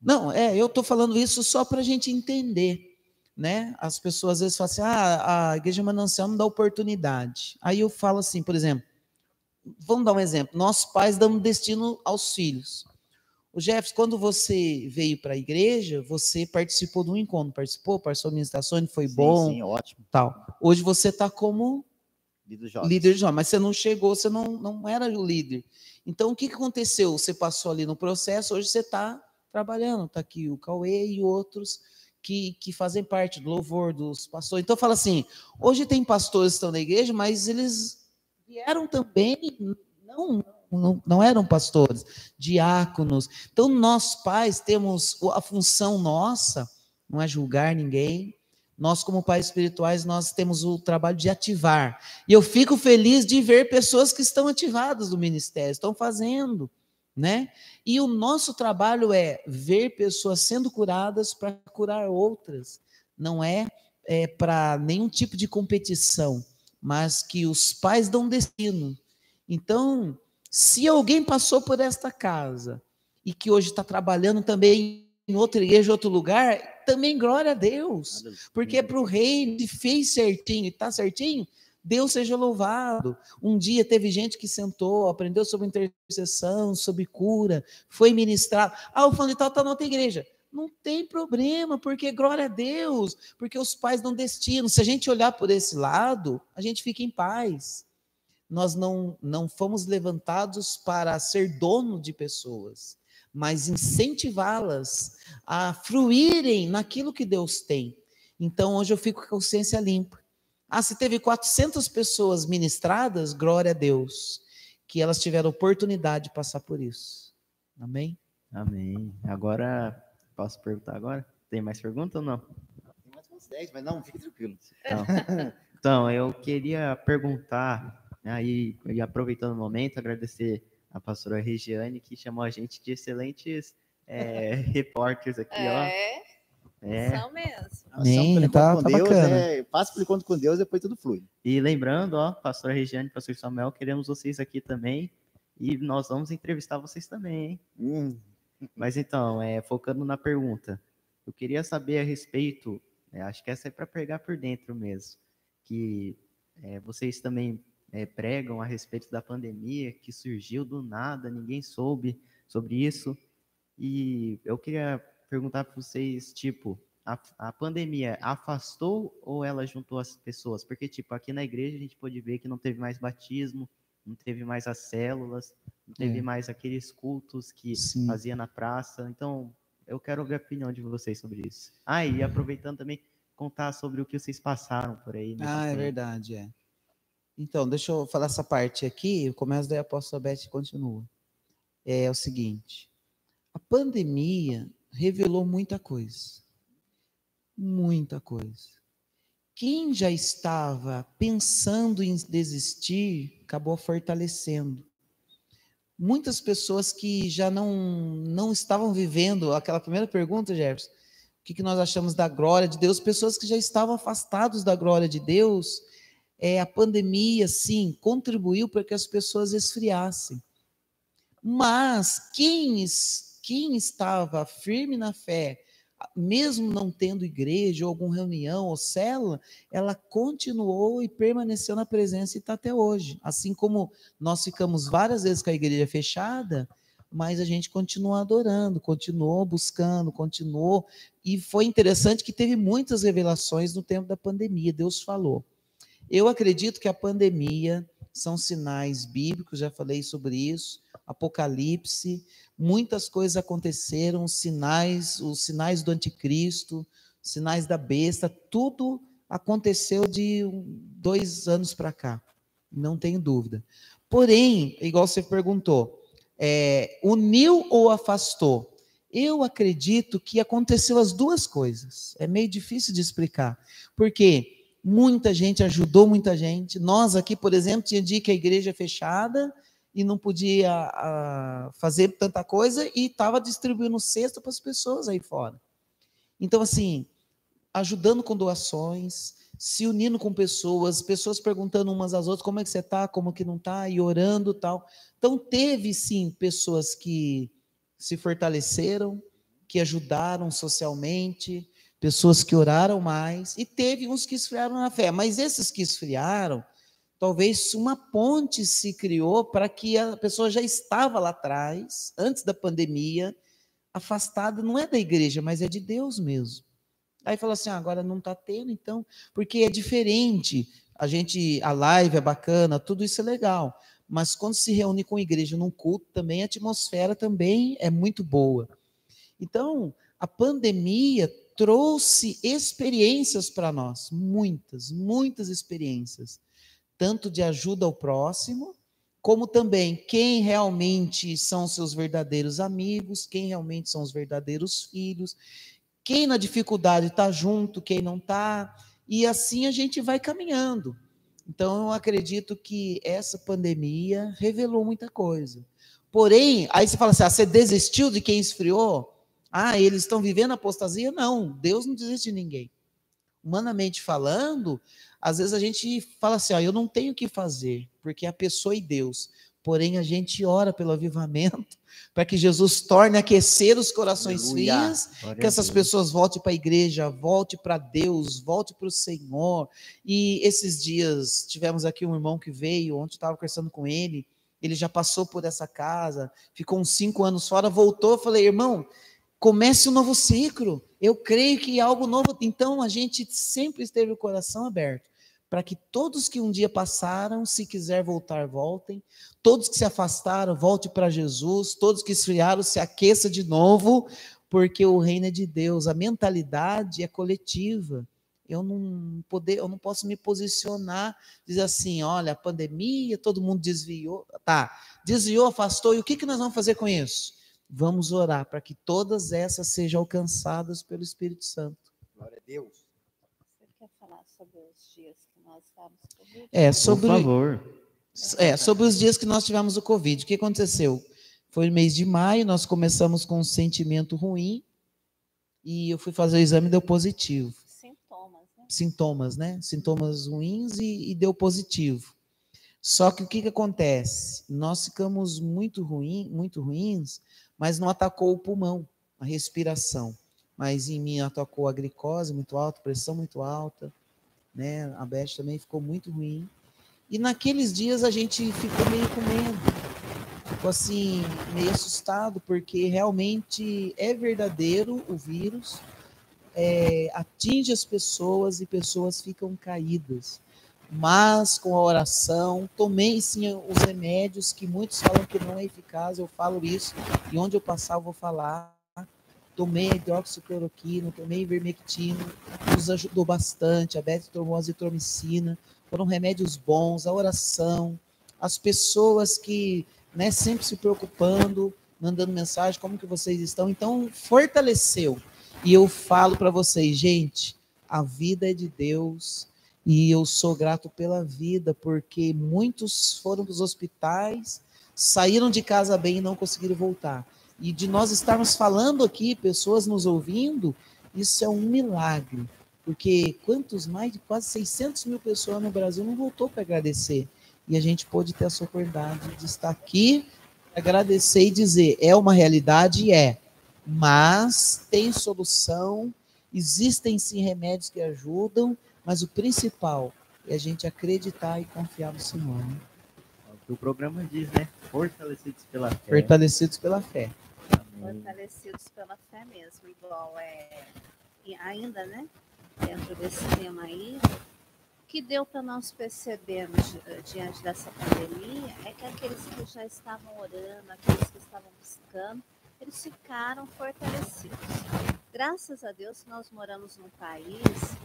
D: Não, é, eu estou falando isso só para a gente entender né? As pessoas às vezes falam assim: ah, a igreja Manancial não dá oportunidade. Aí eu falo assim, por exemplo, vamos dar um exemplo: nós pais damos destino aos filhos. O Jefferson, quando você veio para a igreja, você participou de um encontro, participou, participou da administração, foi
C: Sim,
D: bom,
C: sim, ótimo.
D: tal. Hoje você está como
C: Líder jovem.
D: líder de jovem, mas você não chegou, você não, não era o líder. Então, o que, que aconteceu? Você passou ali no processo, hoje você está trabalhando, está aqui o Cauê e outros que, que fazem parte do louvor dos pastores. Então, fala assim, hoje tem pastores que estão na igreja, mas eles vieram também, não, não, não eram pastores, diáconos. Então, nós pais temos a função nossa, não é julgar ninguém, nós, como pais espirituais, nós temos o trabalho de ativar. E eu fico feliz de ver pessoas que estão ativadas no ministério, estão fazendo, né? E o nosso trabalho é ver pessoas sendo curadas para curar outras. Não é, é para nenhum tipo de competição, mas que os pais dão destino. Então, se alguém passou por esta casa e que hoje está trabalhando também em outra igreja, outro lugar, também glória a Deus. Porque é para o rei, e fez certinho e está certinho, Deus seja louvado. Um dia teve gente que sentou, aprendeu sobre intercessão, sobre cura, foi ministrado. Ah, o fulano de tal está na outra igreja. Não tem problema, porque glória a Deus, porque os pais dão destino. Se a gente olhar por esse lado, a gente fica em paz. Nós não, não fomos levantados para ser dono de pessoas mas incentivá-las a fruírem naquilo que Deus tem. Então, hoje eu fico com a consciência limpa. Ah, se teve 400 pessoas ministradas, glória a Deus, que elas tiveram oportunidade de passar por isso. Amém?
B: Amém. Agora, posso perguntar agora? Tem mais pergunta ou não?
C: Tem mais uns 10, mas não, fique tranquilo.
B: Então, então eu queria perguntar, aí, e aproveitando o momento, agradecer a pastora Regiane, que chamou a gente de excelentes é, repórteres aqui,
E: É,
B: ó. É.
E: são mesmo.
C: Pelo
D: tá- tá
C: com Deus,
D: bacana.
C: é, passa pelo encontro com Deus, depois tudo flui.
B: E lembrando, ó, pastora Regiane, pastor Samuel, queremos vocês aqui também. E nós vamos entrevistar vocês também, hein?
C: Hum,
B: Mas então, é, focando na pergunta, eu queria saber a respeito, é, acho que essa é para pegar por dentro mesmo, que é, vocês também é, pregam a respeito da pandemia que surgiu do nada, ninguém soube sobre isso. E eu queria perguntar para vocês, tipo, a, a pandemia afastou ou ela juntou as pessoas? Porque, tipo, aqui na igreja a gente pôde ver que não teve mais batismo, não teve mais as células, não teve
D: É.
B: mais aqueles cultos que
D: Sim.
B: fazia na praça. Então, eu quero ouvir a opinião de vocês sobre isso. Ah, e aproveitando também, contar sobre o que vocês passaram por aí.
D: Ah, é
B: tempo.
D: verdade, é. Então, deixa eu falar essa parte aqui, eu começo daí a apóstola Beth continua. É o seguinte, a pandemia revelou muita coisa. Muita coisa. Quem já estava pensando em desistir, acabou fortalecendo. Muitas pessoas que já não, não estavam vivendo, aquela primeira pergunta, Jefferson, o que, que nós achamos da glória de Deus? Pessoas que já estavam afastados da glória de Deus, é, a pandemia, sim, contribuiu para que as pessoas esfriassem. Mas quem, quem estava firme na fé, mesmo não tendo igreja, ou alguma reunião ou célula, ela continuou e permaneceu na presença e está até hoje. Assim como nós ficamos várias vezes com a igreja fechada, mas a gente continuou adorando, continuou buscando, continuou. E foi interessante que teve muitas revelações no tempo da pandemia. Deus falou. Eu acredito que a pandemia são sinais bíblicos, já falei sobre isso, Apocalipse, muitas coisas aconteceram, os sinais, os sinais do anticristo, sinais da besta, tudo aconteceu de dois anos para cá, não tenho dúvida. Porém, igual você perguntou, é, uniu ou afastou? Eu acredito que aconteceu as duas coisas. É meio difícil de explicar, porque muita gente ajudou muita gente. Nós aqui, por exemplo, tinha dia que a igreja é fechada e não podia ah, fazer tanta coisa e estava distribuindo cesta para as pessoas aí fora. Então, assim, ajudando com doações, se unindo com pessoas, pessoas perguntando umas às outras como é que você está, como que não está, e orando tal. Então, teve sim pessoas que se fortaleceram, que ajudaram socialmente, pessoas que oraram mais, e teve uns que esfriaram na fé. Mas esses que esfriaram, talvez uma ponte se criou para que a pessoa já estava lá atrás, antes da pandemia, afastada, não é da igreja, mas é de Deus mesmo. Aí falou assim: ah, agora não está tendo, então, porque é diferente A gente, a live é bacana, tudo isso é legal. Mas quando se reúne com a igreja num culto, também a atmosfera também é muito boa. Então, a pandemia trouxe experiências para nós, muitas, muitas experiências, tanto de ajuda ao próximo, como também quem realmente são seus verdadeiros amigos, quem realmente são os verdadeiros filhos, quem na dificuldade está junto, quem não está, e assim a gente vai caminhando. Então, eu acredito que essa pandemia revelou muita coisa. Porém, aí você fala assim: ah, você desistiu de quem esfriou? Ah, eles estão vivendo apostasia? Não, Deus não desiste de ninguém. Humanamente falando, às vezes a gente fala assim: ó, eu não tenho o que fazer, porque a pessoa e Deus. Porém, a gente ora pelo avivamento, para que Jesus torne a aquecer os corações
C: Aleluia.
D: frios, que essas pessoas voltem para a igreja, volte para Deus, volte para o Senhor. E esses dias tivemos aqui um irmão que veio, ontem estava conversando com ele, ele já passou por essa casa, ficou uns cinco anos fora, voltou, falei, irmão, comece um novo ciclo. Eu creio que algo novo. Então a gente sempre esteve o coração aberto para que todos que um dia passaram, se quiser voltar, voltem. Todos que se afastaram, volte para Jesus. Todos que esfriaram, se aqueça de novo, porque o reino é de Deus. A mentalidade é coletiva. Eu não poder, eu não posso me posicionar, dizer assim, olha, a pandemia, todo mundo desviou, tá? Desviou, afastou, e o que, que nós vamos fazer com isso? Vamos orar para que todas essas sejam alcançadas pelo Espírito Santo.
C: Glória a Deus.
E: Você quer falar sobre os dias que nós estávamos Covid?
D: É,
B: Por
D: sobre,
B: favor.
D: é, sobre os dias que nós tivemos o Covid. O que aconteceu? Foi no mês de maio, nós começamos com um sentimento ruim e eu fui fazer o exame e deu positivo.
E: Sintomas, né?
D: Sintomas, né? Sintomas ruins e, e deu positivo. Só que o que, que acontece? Nós ficamos muito ruim, muito ruins, mas não atacou o pulmão, a respiração. Mas em mim atacou a glicose muito alta, pressão muito alta, né? A Beth também ficou muito ruim. E naqueles dias a gente ficou meio com medo, ficou assim, meio assustado, porque realmente é verdadeiro o vírus, é, atinge as pessoas e pessoas ficam caídas. Mas com a oração, tomei sim os remédios que muitos falam que não é eficaz, eu falo isso, e onde eu passar eu vou falar. Tomei hidroxicloroquina, tomei ivermectina, nos ajudou bastante. A Beth tomou azitromicina, foram remédios bons, a oração, as pessoas que né, sempre se preocupando, mandando mensagem, como que vocês estão. Então, fortaleceu. E eu falo para vocês, gente, a vida é de Deus e eu sou grato pela vida, porque muitos foram para os hospitais, saíram de casa bem e não conseguiram voltar. E de nós estarmos falando aqui, pessoas nos ouvindo, isso é um milagre. Porque quantos mais de quase 600 mil pessoas no Brasil não voltou para agradecer. E a gente pôde ter essa oportunidade de estar aqui, agradecer e dizer: é uma realidade? É. Mas tem solução, existem sim remédios que ajudam, mas o principal é a gente acreditar e confiar no Senhor. Né?
B: É o que o programa diz, né? Fortalecidos pela fé.
D: Fortalecidos pela fé.
B: Amém.
E: Fortalecidos pela fé mesmo, igual é. E ainda, né? Dentro desse tema aí, o que deu para nós percebermos di- diante dessa pandemia é que aqueles que já estavam orando, aqueles que estavam buscando, eles ficaram fortalecidos. Graças a Deus que nós moramos num país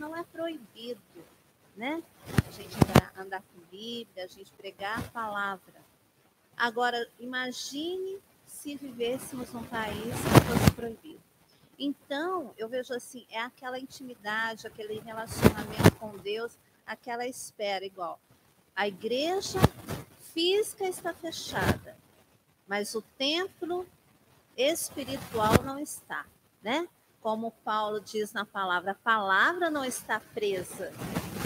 E: não é proibido, né? A gente andar, com Bíblia, a gente pregar a palavra. Agora, imagine se vivêssemos num país que fosse proibido. Então, eu vejo assim, é aquela intimidade, aquele relacionamento com Deus, aquela espera igual. A igreja física está fechada, mas o templo espiritual não está, né? Como Paulo diz na palavra, a palavra não está presa.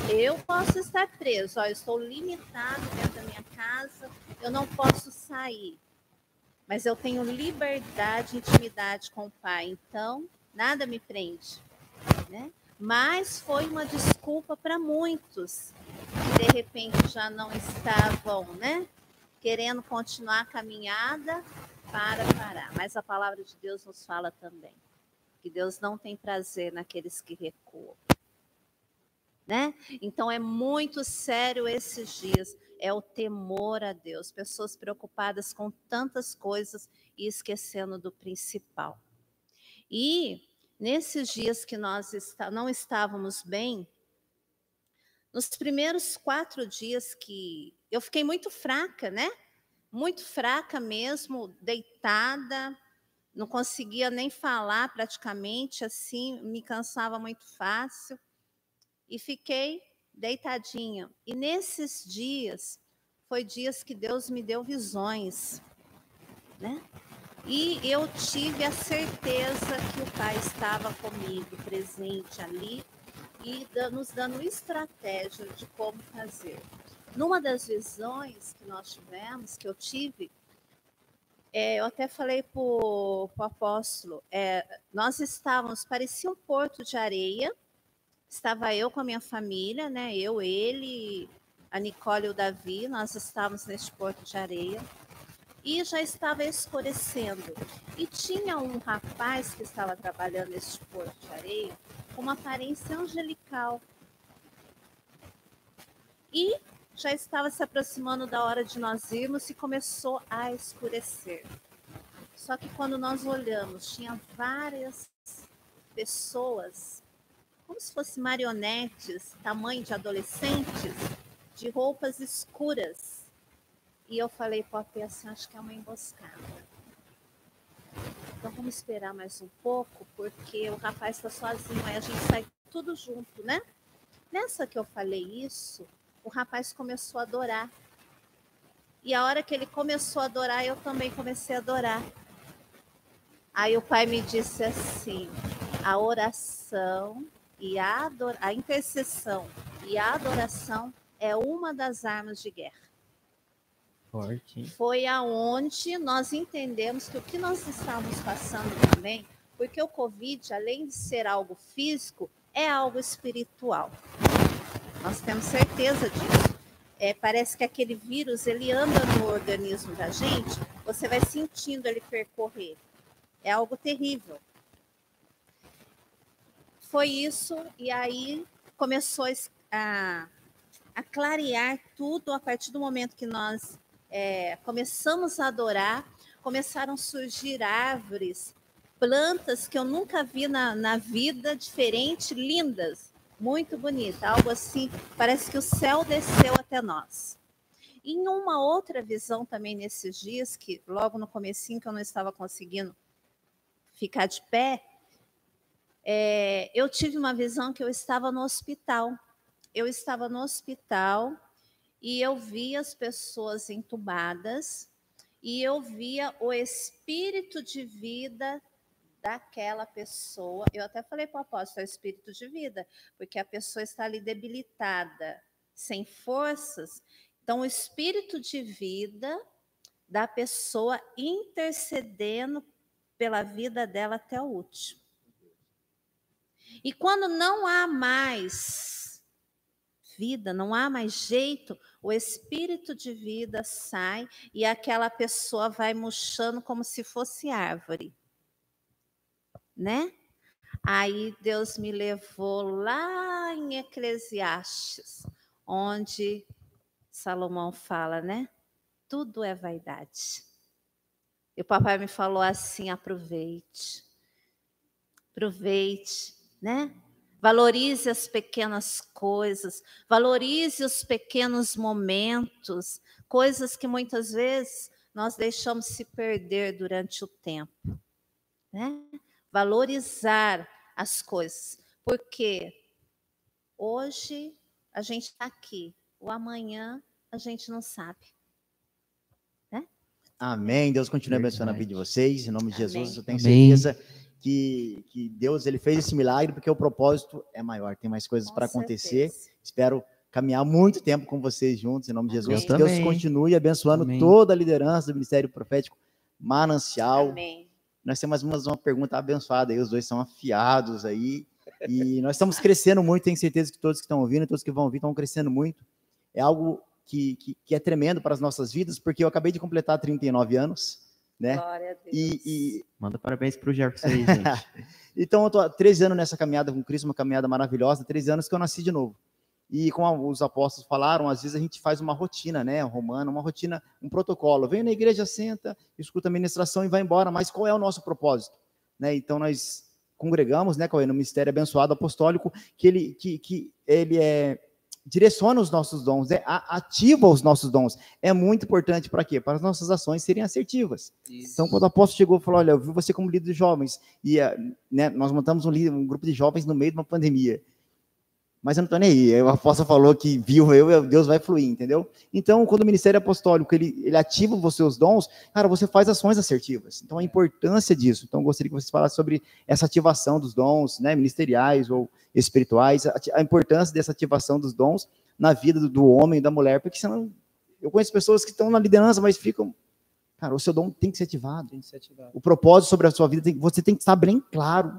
E: Eu posso estar preso, ó, eu estou limitado dentro da minha casa, eu não posso sair. Mas eu tenho liberdade, intimidade com o Pai, então nada me prende, né? Mas foi uma desculpa para muitos que de repente já não estavam, né? Querendo continuar a caminhada para parar. Mas a palavra de Deus nos fala também que Deus não tem prazer naqueles que recuam. né? Então é muito sério esses dias. É o temor a Deus. Pessoas preocupadas com tantas coisas e esquecendo do principal. E nesses dias que nós está, não estávamos bem, nos primeiros quatro dias que eu fiquei muito fraca, né? Muito fraca mesmo, deitada, não conseguia nem falar praticamente, assim, me cansava muito fácil. E fiquei deitadinha. E nesses dias, foi dias que Deus me deu visões, né? E eu tive a certeza que o Pai estava comigo, presente ali, e nos dando estratégia de como fazer. Numa das visões que nós tivemos, que eu tive, é, eu até falei para o apóstolo, é, nós estávamos, parecia um porto de areia, estava eu com a minha família, né? Eu, ele, a Nicole e o Davi, nós estávamos neste porto de areia e já estava escurecendo. E tinha um rapaz que estava trabalhando nesse porto de areia com uma aparência angelical. E já estava se aproximando da hora de nós irmos e começou a escurecer. Só que quando nós olhamos, tinha várias pessoas, como se fossem marionetes, tamanho de adolescentes, de roupas escuras e eu falei para o assim, acho que é uma emboscada. Então vamos esperar mais um pouco, porque o rapaz está sozinho, aí a gente sai tudo junto, né? Nessa que eu falei isso, o rapaz começou a adorar. E a hora que ele começou a adorar, eu também comecei a adorar. Aí o pai me disse assim: a oração e a, a intercessão e a adoração é uma das armas de guerra.
B: Forte.
E: Foi aonde nós entendemos que o que nós estamos passando também, porque o Covid, além de ser algo físico, é algo espiritual. Nós temos certeza disso. É, parece que aquele vírus ele anda no organismo da gente, você vai sentindo ele percorrer. É algo terrível. Foi isso, e aí começou a, a clarear tudo a partir do momento que nós é, começamos a adorar, começaram a surgir árvores, plantas que eu nunca vi na, na vida, diferente, lindas, muito bonita, algo assim, parece que o céu desceu até nós. Em uma outra visão também nesses dias, que logo no comecinho que eu não estava conseguindo ficar de pé, é, eu tive uma visão que eu estava no hospital. Eu estava no hospital e eu via as pessoas entubadas e eu via o espírito de vida daquela pessoa. Eu até falei para o apóstolo, é o espírito de vida, porque a pessoa está ali debilitada, sem forças. Então, o espírito de vida da pessoa intercedendo pela vida dela até o último. E quando não há mais vida, não há mais jeito, o espírito de vida sai e aquela pessoa vai murchando como se fosse árvore. Né? Aí Deus me levou lá em Eclesiastes, onde Salomão fala, né? Tudo é vaidade. E o papai me falou assim: aproveite, aproveite, né? Valorize as pequenas coisas, valorize os pequenos momentos, coisas que muitas vezes nós deixamos se perder durante o tempo. Né? Valorizar as coisas, porque hoje a gente está aqui, o amanhã a gente não sabe. Né?
C: Amém. Deus continue abençoando a vida de vocês. Em nome de
E: Amém.
C: Jesus, eu tenho
D: Amém.
C: certeza que, que Deus ele fez esse milagre porque o propósito é maior, tem mais coisas para acontecer. Espero caminhar muito tempo com vocês juntos, em nome de Jesus.
E: Amém.
C: Que
D: Eu
C: Deus continue abençoando
D: Amém.
C: toda a liderança do Ministério Profético Manancial.
E: Amém.
C: Nós temos mais uma pergunta abençoada aí, os dois são afiados aí. E nós estamos crescendo muito, tenho certeza que todos que estão ouvindo, todos que vão ouvir, estão crescendo muito. É algo que, que, que é tremendo para as nossas vidas, porque eu acabei de completar 39 anos, né?
E: Glória a Deus.
C: E, e,
B: Manda parabéns pro Jefferson aí, gente.
C: então, eu tô há 13 anos nessa caminhada com Cristo, uma caminhada maravilhosa, 13 anos que eu nasci de novo. E como os apóstolos falaram, às vezes a gente faz uma rotina, né, romana, uma rotina, um protocolo. Vem na igreja, senta, escuta a ministração e vai embora. Mas qual é o nosso propósito? Né? Então nós congregamos, né, Cauê, no Ministério Abençoado Apostólico, que ele, que, que ele é, direciona os nossos dons, é, ativa os nossos dons. É muito importante para quê? Para as nossas ações serem assertivas. Isso. Então, quando o apóstolo chegou e falou, olha, eu vi você como líder de jovens, e né, nós montamos um, um grupo de jovens no meio de uma pandemia mas eu não estou nem aí. O apóstolo falou que viu eu, Deus vai fluir, entendeu? Então, quando o ministério apostólico ele, ele ativa os seus dons, cara, você faz ações assertivas. Então, a importância disso. Então, eu gostaria que vocês falassem sobre essa ativação dos dons, né, ministeriais ou espirituais, a, a importância dessa ativação dos dons na vida do, do homem e da mulher, porque senão eu conheço pessoas que estão na liderança, mas ficam Cara, o seu dom tem que ser ativado. Tem que ser ativado. O propósito sobre a sua vida, tem, você tem que estar bem claro,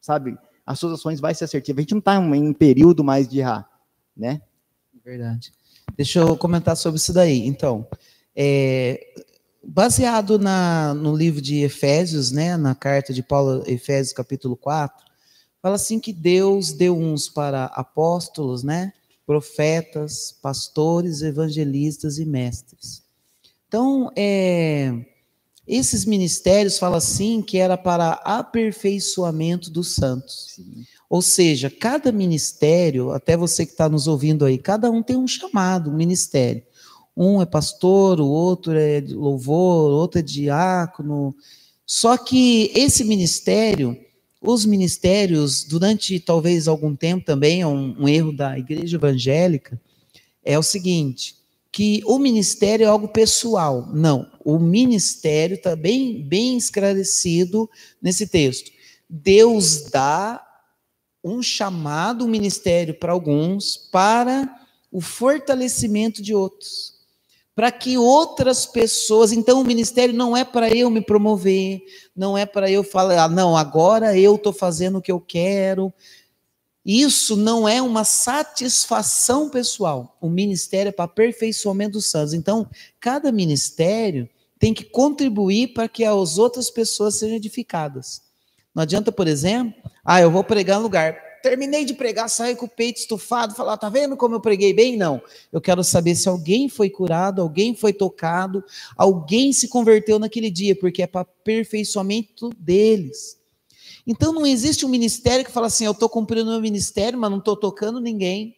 C: sabe? As suas ações vai ser assertiva. A gente não está em um período mais de errar, né?
D: Verdade. Deixa eu comentar sobre isso daí. Então, é, baseado na, no livro de Efésios, né, na carta de Paulo, Efésios capítulo 4, fala assim que Deus deu uns para apóstolos, né, profetas, pastores, evangelistas e mestres. Então, é, esses ministérios fala assim que era para aperfeiçoamento dos santos. Sim. Ou seja, cada ministério, até você que está nos ouvindo aí, cada um tem um chamado, um ministério. Um é pastor, o outro é louvor, o outro é diácono. Só que esse ministério, os ministérios, durante talvez algum tempo também, é um, um erro da igreja evangélica, é o seguinte: que o ministério é algo pessoal. Não, o ministério está bem, bem esclarecido nesse texto. Deus dá um chamado, um ministério para alguns, para o fortalecimento de outros. Para que outras pessoas. Então, o ministério não é para eu me promover, não é para eu falar, ah, não, agora eu estou fazendo o que eu quero, isso não é uma satisfação pessoal. O ministério é para aperfeiçoamento dos santos. Então, cada ministério tem que contribuir para que as outras pessoas sejam edificadas. Não adianta, por exemplo, ah, eu vou pregar no lugar. Terminei de pregar, saí com o peito estufado, falar, tá vendo como eu preguei bem? Não. Eu quero saber se alguém foi curado, alguém foi tocado, alguém se converteu naquele dia, porque é para aperfeiçoamento deles. Então não existe um ministério que fala assim, eu estou cumprindo o meu ministério, mas não estou tocando ninguém.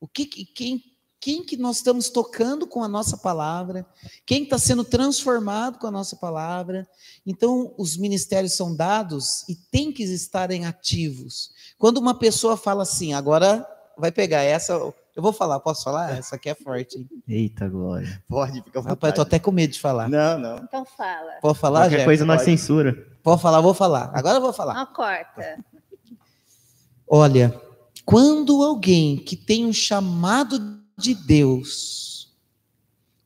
D: O que, quem, quem que nós estamos tocando com a nossa palavra? Quem está sendo transformado com a nossa palavra? Então os ministérios são dados e tem que estarem ativos. Quando uma pessoa fala assim, agora vai pegar essa, eu vou falar, posso falar? Essa aqui é forte. Hein?
B: Eita, Glória.
C: Pode, fica à vontade.
D: Rapaz, eu tô até com medo de falar.
C: Não, não.
E: Então fala.
D: Pode falar,
B: Qualquer coisa na censura.
D: Pode falar, vou falar. Agora eu vou falar.
E: Não corta.
D: Olha, quando alguém que tem um chamado de Deus,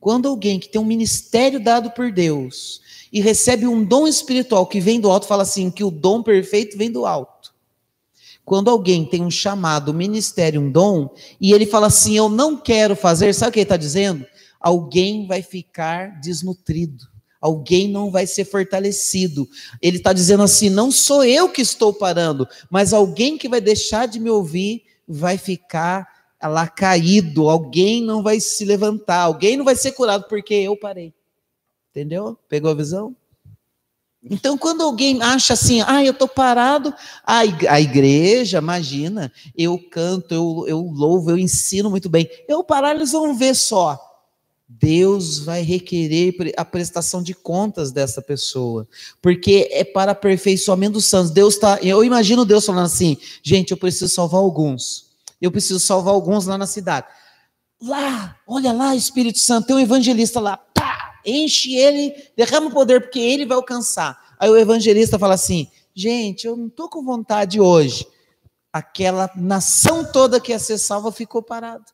D: quando alguém que tem um ministério dado por Deus e recebe um dom espiritual que vem do alto, fala assim que o dom perfeito vem do alto. Quando alguém tem um chamado, um ministério, um dom, e ele fala assim, eu não quero fazer, sabe o que ele está dizendo? Alguém vai ficar desnutrido alguém não vai ser fortalecido. Ele está dizendo assim: não sou eu que estou parando, mas alguém que vai deixar de me ouvir vai ficar lá caído, alguém não vai se levantar, alguém não vai ser curado porque eu parei. Entendeu? Pegou a visão? Então, quando alguém acha assim, ah, eu estou parado, a igreja, imagina, eu canto, eu, eu louvo, eu ensino muito bem. Eu parar, eles vão ver só Deus vai requerer a prestação de contas dessa pessoa, porque é para aperfeiçoamento dos santos. Deus está, eu imagino Deus falando assim, gente, eu preciso salvar alguns, eu preciso salvar alguns lá na cidade. Lá, olha lá, Espírito Santo, tem um evangelista lá, pá, enche ele, derrama o poder, porque ele vai alcançar. Aí o evangelista fala assim, gente, eu não estou com vontade hoje. Aquela nação toda que ia ser salva ficou parada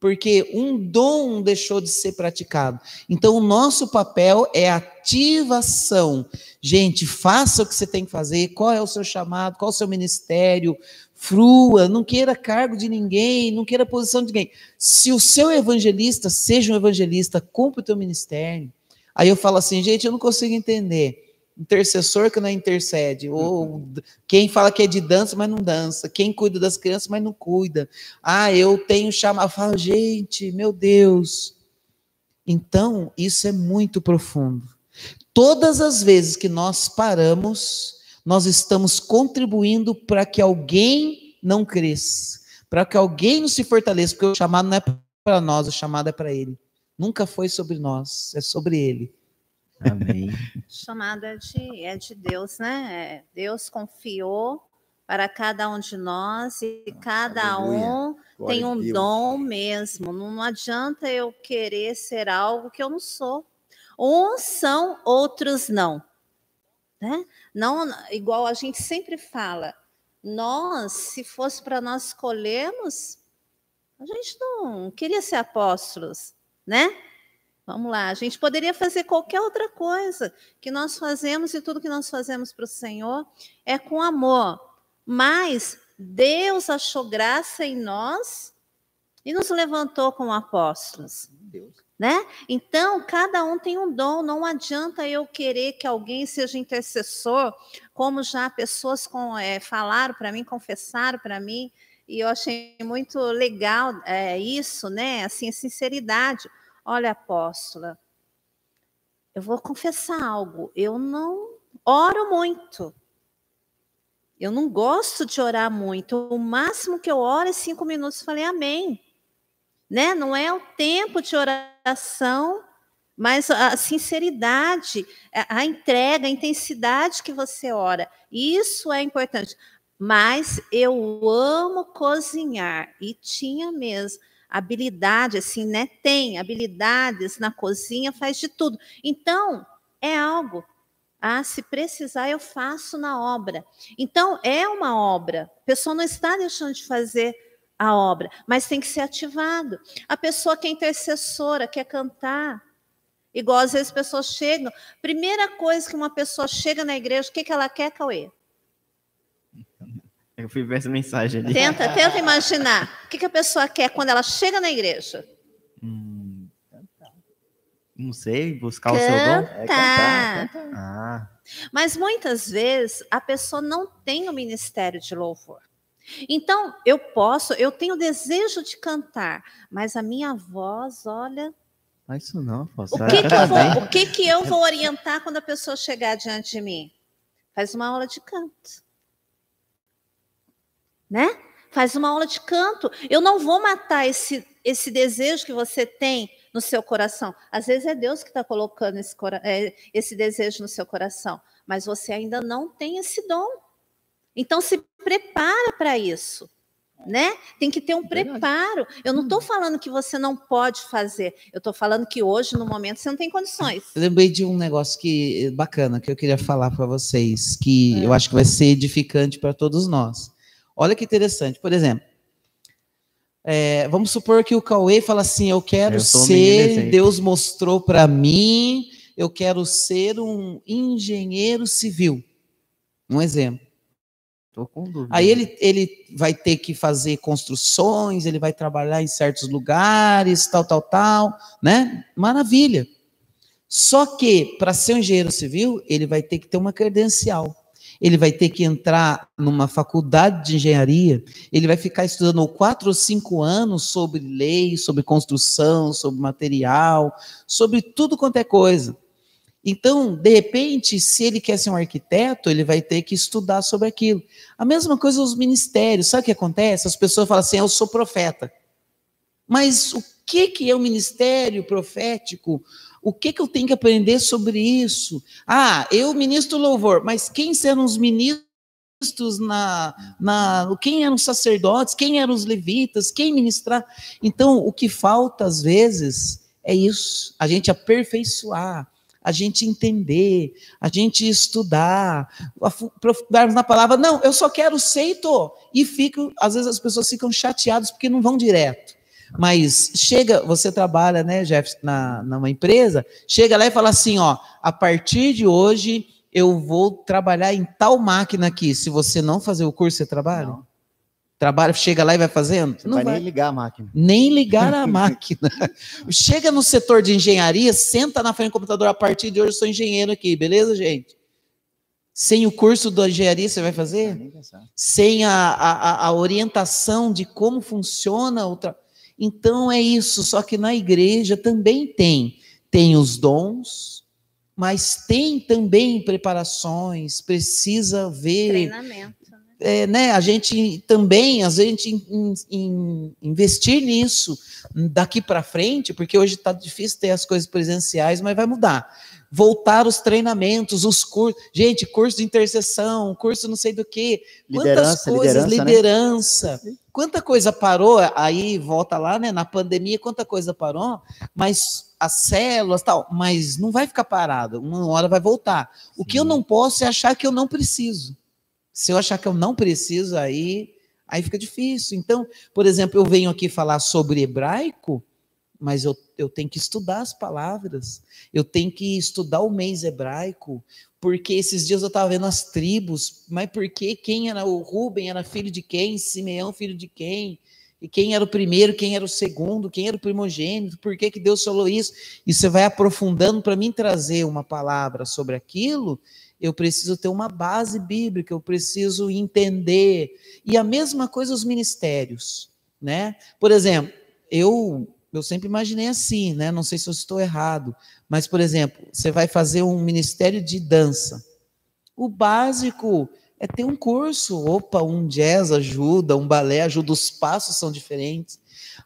D: porque um dom deixou de ser praticado. Então, o nosso papel é ativação. Gente, faça o que você tem que fazer, qual é o seu chamado, qual é o seu ministério, frua, não queira cargo de ninguém, não queira posição de ninguém. Se o seu evangelista seja um evangelista, cumpra o teu ministério. Aí eu falo assim, gente, eu não consigo entender. Intercessor que não intercede, ou quem fala que é de dança, mas não dança, quem cuida das crianças, mas não cuida. Ah, eu tenho chamado, falo, gente, meu Deus. Então, isso é muito profundo. Todas as vezes que nós paramos, nós estamos contribuindo para que alguém não cresça, para que alguém não se fortaleça, porque o chamado não é para nós, o chamado é para ele. Nunca foi sobre nós, é sobre ele.
B: Amém.
E: Chamada é de, é de Deus, né? É, Deus confiou para cada um de nós e cada
C: Aleluia.
E: um
C: Glória
E: tem um dom mesmo. Não, não adianta eu querer ser algo que eu não sou. Uns são, outros não. Né? Não, igual a gente sempre fala, nós, se fosse para nós escolhermos, a gente não queria ser apóstolos, né? Vamos lá, a gente poderia fazer qualquer outra coisa que nós fazemos e tudo que nós fazemos para o Senhor é com amor. Mas Deus achou graça em nós e nos levantou como apóstolos
C: Deus.
E: né? Então, cada um tem um dom, não adianta eu querer que alguém seja intercessor, como já pessoas com, é, falaram para mim, confessaram para mim, e eu achei muito legal é, isso, né? Assim, sinceridade. Olha, apóstola, eu vou confessar algo, eu não oro muito. Eu não gosto de orar muito. O máximo que eu oro é cinco minutos. Falei, amém né? Não é o tempo de oração, mas a sinceridade, a entrega, a intensidade que você ora. Isso é importante. Mas eu amo cozinhar e tinha mesmo habilidade, assim, né? Tem habilidades na cozinha, faz de tudo. Então, é algo. Ah, se precisar, eu faço na obra. Então, é uma obra. A pessoa não está deixando de fazer a obra, mas tem que ser ativado. A pessoa que é intercessora, quer cantar. Igual às vezes as pessoas chegam. Primeira coisa que uma pessoa chega na igreja, o que, que ela quer, Cauê?
B: Eu fui ver essa mensagem ali.
E: Tenta, tenta imaginar. O que, que a pessoa quer quando ela chega na igreja?
B: Hum, não sei, buscar o seu dom?
C: É
E: Cantar.
C: cantar,
B: Ah,
E: Mas muitas vezes a pessoa não tem o ministério de louvor. Então, eu posso, eu tenho desejo de cantar, mas a minha voz, olha,
B: faz isso não, posso.
E: o que, que eu vou, o que, que eu vou orientar quando a pessoa chegar diante de mim? Faz uma aula de canto. Né? Faz uma aula de canto. Eu não vou matar esse, esse desejo que você tem no seu coração. Às vezes é Deus que está colocando esse, é, esse desejo no seu coração, mas você ainda não tem esse dom. Então se prepara para isso. Né? Tem que ter um
C: Verdade.
E: preparo. Eu não estou falando que você não pode fazer. Eu estou falando que hoje, no momento, você não tem condições.
D: Eu lembrei de um negócio que bacana que eu queria falar para vocês, que eu acho que vai ser edificante para todos nós. Olha que interessante, por exemplo, é, vamos supor que o Cauê fala assim: Eu quero
B: Eu
D: ser. Deus mostrou para mim, eu quero ser um engenheiro civil. Um exemplo.
B: Tô com dúvida.
D: Aí ele, ele vai ter que fazer construções, ele vai trabalhar em certos lugares, tal, tal, tal, né? Maravilha. Só que, para ser um engenheiro civil, ele vai ter que ter uma credencial. Ele vai ter que entrar numa faculdade de engenharia, ele vai ficar estudando quatro ou cinco anos sobre lei, sobre construção, sobre material, sobre tudo quanto é coisa. Então, de repente, se ele quer ser um arquiteto, ele vai ter que estudar sobre aquilo. A mesma coisa os ministérios. Sabe o que acontece? As pessoas falam assim: eu sou profeta. Mas o que, que é o ministério profético? O que, que eu tenho que aprender sobre isso? Ah, eu ministro louvor, mas quem eram os ministros na, na. Quem eram os sacerdotes? Quem eram os levitas? Quem ministrar? Então, o que falta às vezes é isso: a gente aperfeiçoar a gente entender, a gente estudar, aprofundarmos na palavra. Não, eu só quero ser tô. E fico, às vezes as pessoas ficam chateadas porque não vão direto. Mas chega, você trabalha, né, Jeff, na, numa empresa, chega lá e fala assim, ó, a partir de hoje eu vou trabalhar em tal máquina aqui. Se você não fazer o curso, você trabalha?
C: Não.
D: Trabalha, chega lá e vai fazendo?
C: Você
D: não
C: vai
D: vai
C: nem ligar a máquina.
D: nem ligar a máquina. Chega no setor de engenharia, senta na frente do computador, a partir de hoje eu sou engenheiro aqui, beleza, gente? Sem o curso da engenharia, você vai
C: Ah,
D: fazer?
C: pensar.
D: sem a, a, a- orientação de como funciona o tra... Então é isso, só que na igreja também tem. Tem os dons, mas tem também preparações, precisa ver
E: Treinamento. né?
D: é, né, a gente também, a gente in- in- investir nisso daqui para frente, porque hoje está difícil ter as coisas presenciais, mas vai mudar. Voltar os treinamentos, os cursos. Gente, curso de intercessão, curso não sei do que. Quantas
C: Liderança,
D: coisas,
C: liderança, né?
D: Quanta coisa parou, aí volta lá, né? Na pandemia, quanta coisa parou, mas as células tal, mas não vai ficar parado, uma hora vai voltar. O que eu não posso é achar que eu não preciso. Se eu achar que eu não preciso, aí, aí fica difícil. Então, por exemplo, eu venho aqui falar sobre hebraico, mas eu, eu tenho que estudar as palavras, eu tenho que estudar o mês hebraico, porque esses dias eu estava vendo as tribos, mas por que quem era o Ruben era filho de quem, Simeão filho de quem, e quem era o primeiro, quem era o segundo, quem era o primogênito, por que, que Deus falou isso? E você vai aprofundando para mim trazer uma palavra sobre aquilo, eu preciso ter uma base bíblica, eu preciso entender. E a mesma coisa os ministérios, né? Por exemplo, eu eu sempre imaginei assim, né? Não sei se eu estou errado, mas por exemplo, você vai fazer um ministério de dança. O básico é ter um curso. Opa, um jazz ajuda, um balé ajuda, os passos são diferentes.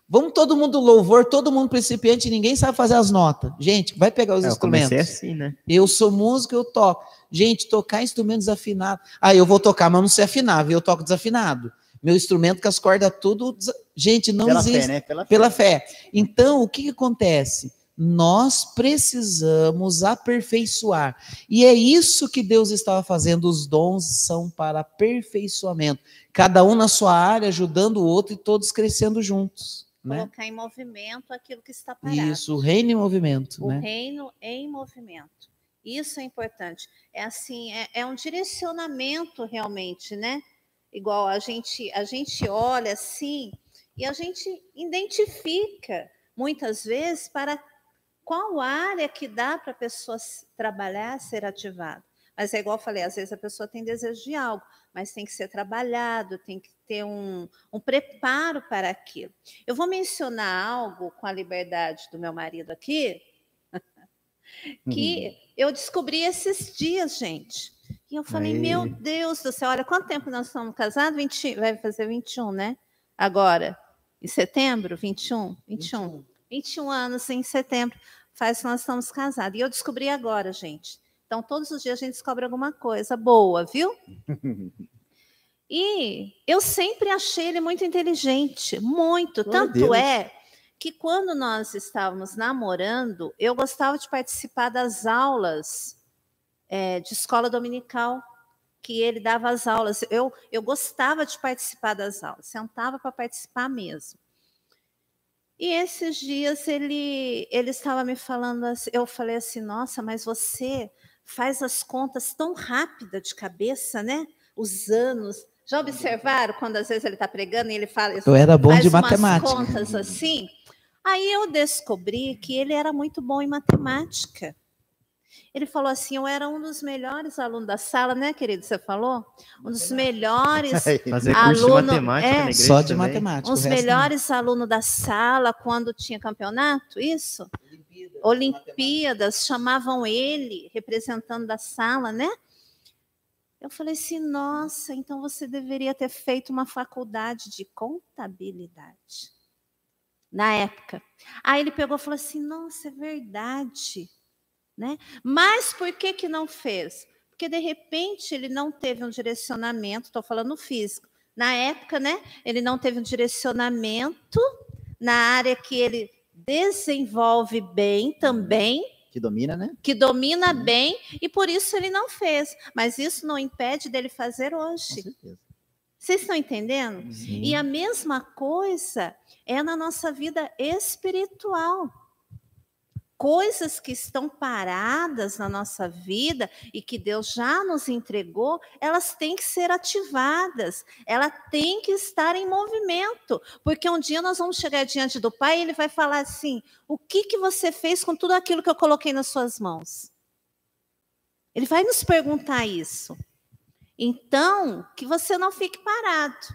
D: Vamos todo mundo louvor, todo mundo principiante, ninguém sabe fazer as notas. Gente, vai pegar os
B: É, eu
D: instrumentos.
B: comecei assim, né?
D: Eu sou músico, eu toco. Gente, tocar instrumento desafinado. Ah, eu vou tocar, mas não sei afinar, viu? Eu toco desafinado. Meu instrumento com as cordas tudo. Gente, não
C: Pela
D: existe.
C: fé, né? Pela fé.
D: Pela fé. Então, o que, que acontece? Nós precisamos aperfeiçoar. E é isso que Deus estava fazendo. Os dons são para aperfeiçoamento. Cada um na sua área, ajudando o outro e todos crescendo juntos. Né?
E: Colocar em movimento aquilo que está parado.
D: Isso, o reino em movimento.
E: o
D: Né?
E: reino em movimento. Isso é importante. É assim, é, é um direcionamento realmente, né? Igual a gente, a gente olha assim e a gente identifica muitas vezes para qual área que dá para a pessoa trabalhar, ser ativada. Mas é igual eu falei, às vezes a pessoa tem desejo de algo, mas tem que ser trabalhado, tem que ter um, um preparo para aquilo. Eu vou mencionar algo com a liberdade do meu marido aqui, que eu descobri esses dias, gente. E eu falei,
B: Aí.
E: meu Deus do céu, olha quanto tempo nós estamos casados? 20, vai fazer 21, né? Agora, em setembro, 21, 21. 21 anos em setembro faz que nós estamos casados. E eu descobri agora, gente. Então, todos os dias a gente descobre alguma coisa boa, viu? E eu sempre achei ele muito inteligente, muito.
C: A
E: Tanto
C: Deus.
E: é que quando nós estávamos namorando, eu gostava de participar das aulas eh, de escola dominical, que ele dava as aulas. Eu, eu gostava de participar das aulas, sentava para participar mesmo. E esses dias ele, ele estava me falando assim, eu falei assim, nossa, mas você faz as contas tão rápida de cabeça, né? Os anos. Já observaram quando às vezes ele está pregando e ele fala
D: Eu era bom de matemática.
E: contas assim. Aí eu descobri que ele era muito bom em matemática. Ele falou assim: eu era um dos melhores alunos da sala, né, querido? Você falou? Um dos melhores,
B: Fazer curso
E: Aluno-
B: de matemática
E: é.
B: na igreja
D: Só de
B: também.
D: matemática.
E: um dos melhores alunos da sala quando tinha campeonato, isso? Olimpíadas, chamavam ele, representando da sala, né? Eu falei assim, nossa, então você deveria ter feito uma faculdade de contabilidade. Na época. Aí ele pegou e falou assim, nossa, é verdade. Né? Mas por que, que não fez? Porque de repente ele não teve um direcionamento, estou falando físico. Na época, né? Ele não teve um direcionamento na área que ele desenvolve bem também,
C: Que domina, né?
E: que domina bem, e por isso ele não fez. Mas isso não impede dele fazer
C: Com
E: hoje.
C: certeza.
E: Vocês estão entendendo?
B: Sim.
E: E a mesma coisa é na nossa vida espiritual. Coisas que estão paradas na nossa vida e que Deus já nos entregou, elas têm que ser ativadas, ela tem que estar em movimento, porque um dia nós vamos chegar diante do Pai e Ele vai falar assim: o que, que você fez com tudo aquilo que eu coloquei nas suas mãos? Ele vai nos perguntar isso. Então, que você não fique parado,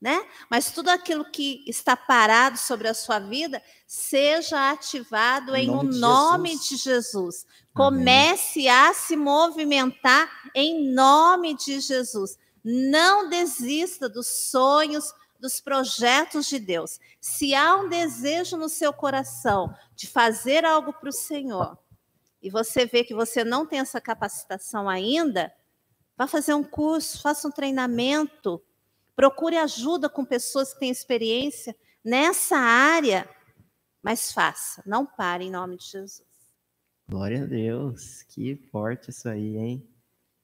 E: né? Mas tudo aquilo que está parado sobre a sua vida seja ativado
C: Em nome de
E: nome
C: Jesus.
E: de Jesus. Comece a se movimentar em nome de Jesus. Não desista dos sonhos, dos projetos de Deus. Se há um desejo no seu coração de fazer algo para o Senhor, e você vê que você não tem essa capacitação ainda, vá fazer um curso, faça um treinamento, procure ajuda com pessoas que têm experiência nessa área, mas faça, não pare em nome de Jesus.
B: Glória a Deus, que forte isso aí, hein?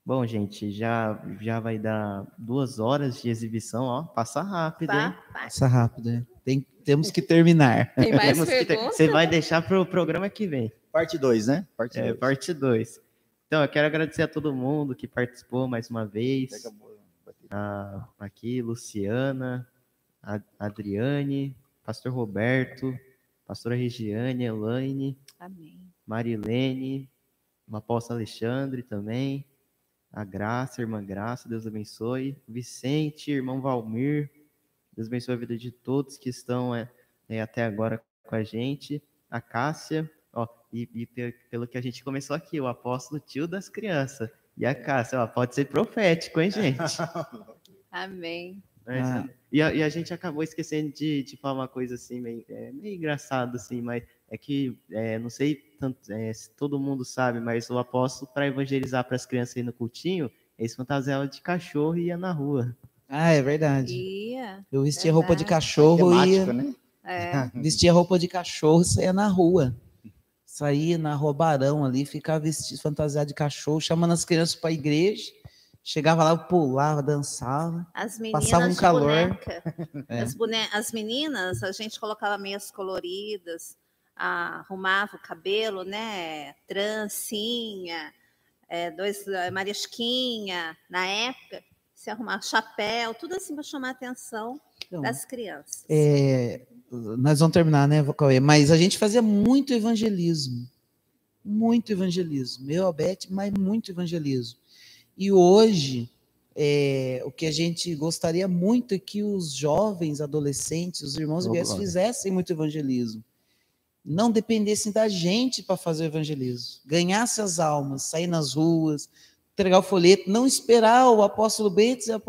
B: Bom, gente, já, já vai dar duas horas de exibição, ó, passa rápido, hein?
D: Passa rápido, né? Tem- temos que terminar.
F: Tem mais
B: Temos que ter-
F: perguntas?
B: Você vai deixar para o programa que vem.
C: Parte 2, né? Parte
B: É,
C: 2.
B: parte 2. Então, eu quero agradecer a todo mundo que participou mais uma vez. A- aqui, Luciana, a- Adriane, Pastor Roberto, Pastora Regiane, Elaine,
E: Amém.
B: Marilene, o apóstolo Alexandre também, a Graça, irmã Graça, Deus abençoe, Vicente, irmão Valmir, Deus abençoe a vida de todos que estão é, é, até agora com a gente, a Cássia, ó, e, e pe- pelo que a gente começou aqui, o apóstolo tio das crianças, e a Cássia, ó, pode ser profético, hein, gente?
F: Amém.
B: Mas,
D: Ah.
B: e, a, e a gente acabou esquecendo de, de falar uma coisa assim, meio, é, meio engraçado, assim, mas é que, é, não sei tanto, é, se todo mundo sabe, mas o apóstolo, para evangelizar para as crianças aí no cultinho, eles fantasiavam de cachorro e ia na rua.
D: Ah, é verdade.
E: Ia,
D: Eu vestia roupa de
E: Verdade.
D: cachorro e
C: Temático, né?
E: é,
D: vestia roupa de cachorro e saía na rua. Saía na rua Barão ali, ficava vestido, fantasiado de cachorro, chamando as crianças para a igreja. Chegava lá, pulava, dançava.
E: as meninas
D: Passava um calor.
E: boneca.
D: É.
E: As, bone- as meninas, a gente colocava meias coloridas, arrumava o cabelo, né? Trancinha, é, dois marisquinha, na época, se arrumava chapéu, tudo assim para chamar a atenção
D: Então,
E: das crianças.
D: é, nós vamos terminar, né, Cauê? Mas a gente fazia muito evangelismo. Muito evangelismo. Eu, a Beth, mas muito evangelismo. E hoje, é, o que a gente gostaria muito é que os jovens, adolescentes, os irmãos gays
B: glória.
D: fizessem muito evangelismo. Não dependessem da gente para fazer o evangelismo. Ganhasse as almas, sair nas ruas, entregar o folheto, não esperar o apóstolo Betes e a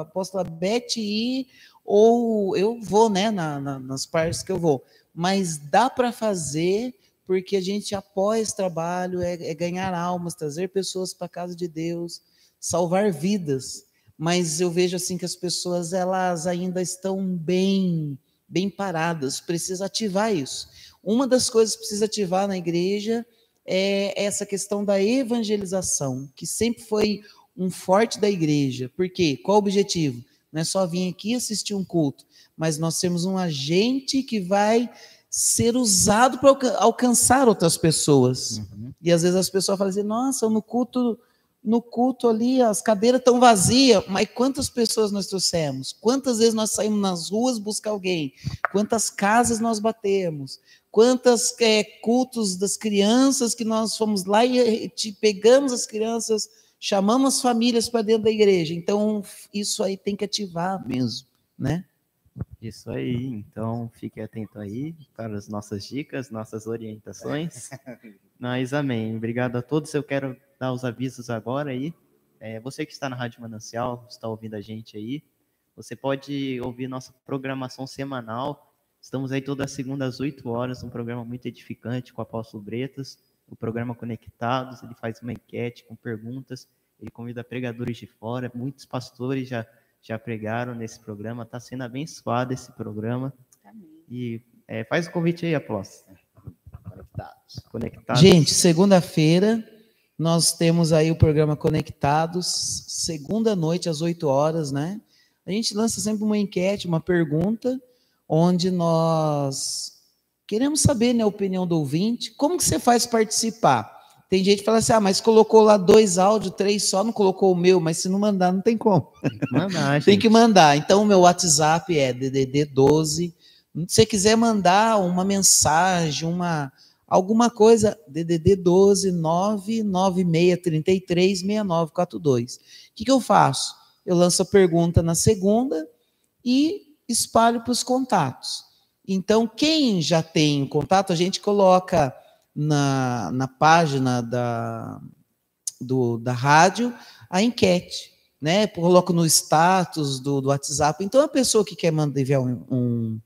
D: apóstola Beth ir, ou eu vou, né, na- na- nas partes que eu vou. Mas dá para fazer porque a gente esse trabalho, é, é ganhar almas, trazer pessoas para a casa de Deus, salvar vidas. Mas eu vejo assim que as pessoas elas ainda estão bem bem paradas, precisa ativar isso. Uma das coisas que precisa ativar na igreja é essa questão da evangelização, que sempre foi um forte da igreja. Por quê? Qual o objetivo? Não é só vir aqui assistir um culto, mas nós temos um agente que vai ser usado para alca- alcançar outras pessoas.
C: Uhum.
D: E às vezes as pessoas falam assim: nossa, no culto, no culto ali, as cadeiras estão vazias, mas quantas pessoas nós trouxemos? Quantas vezes nós saímos nas ruas buscar alguém? Quantas casas nós batemos? Quantos cultos das crianças que nós fomos lá e te- pegamos as crianças, chamamos as famílias para dentro da igreja. Então, isso aí tem que ativar mesmo, né?
B: Isso aí, então fique atento aí para as nossas dicas, nossas orientações. Mas amém. Obrigado a todos. Eu quero dar os avisos agora aí. É, você que está na Rádio Manancial, está ouvindo a gente aí, você pode ouvir nossa programação semanal. Estamos aí toda segunda às 8 horas, um programa muito edificante com o Apóstolo Bretas, o programa Conectados. Ele faz uma enquete com perguntas, ele convida pregadores de fora, muitos pastores já já pregaram nesse programa, está sendo abençoado esse programa.
E: Amém.
B: E é, faz o convite aí, apóstolo.
C: Conectados.
B: Conectado.
D: Gente, segunda-feira nós temos aí o programa Conectados, segunda noite às 8 horas, né? A gente lança sempre uma enquete, uma pergunta, onde nós queremos saber né, a opinião do ouvinte. Como que você faz participar? Tem gente que fala assim, ah, mas colocou lá dois áudios, três só, não colocou o meu, mas se não mandar, não tem como.
B: mandar,
D: Tem que mandar. Então, o meu WhatsApp é DDD 12. Se você quiser mandar uma mensagem, uma, alguma coisa, DDD 12 99633 6942. O que, que eu faço? Eu lanço a pergunta na segunda e espalho para os contatos. Então, quem já tem contato, a gente coloca na, na página da, do, da rádio a enquete, né? Coloco no status do, do WhatsApp. Então, a pessoa que quer mandar enviar um, um,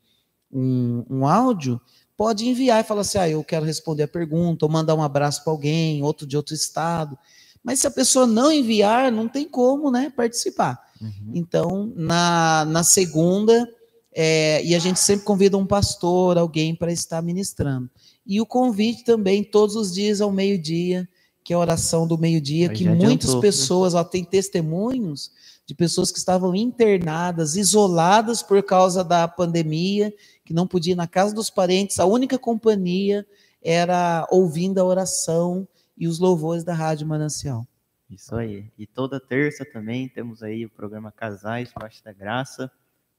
D: um, um áudio pode enviar e falar assim: ah, eu quero responder a pergunta, ou mandar um abraço para alguém, outro de outro estado. Mas se a pessoa não enviar, não tem como né, participar. Uhum. Então, na, na segunda, é, e a gente sempre convida um pastor, alguém para estar ministrando. E o convite também, todos os dias ao meio-dia, que é a oração do meio-dia, que muitas adiantou, pessoas, né? ó, tem testemunhos de pessoas que estavam internadas, isoladas por causa da pandemia, que não podia ir na casa dos parentes, a única companhia era ouvindo a oração e os louvores da Rádio Manancial.
B: Isso aí. E toda terça também temos aí o programa Casais Debaixo da Graça,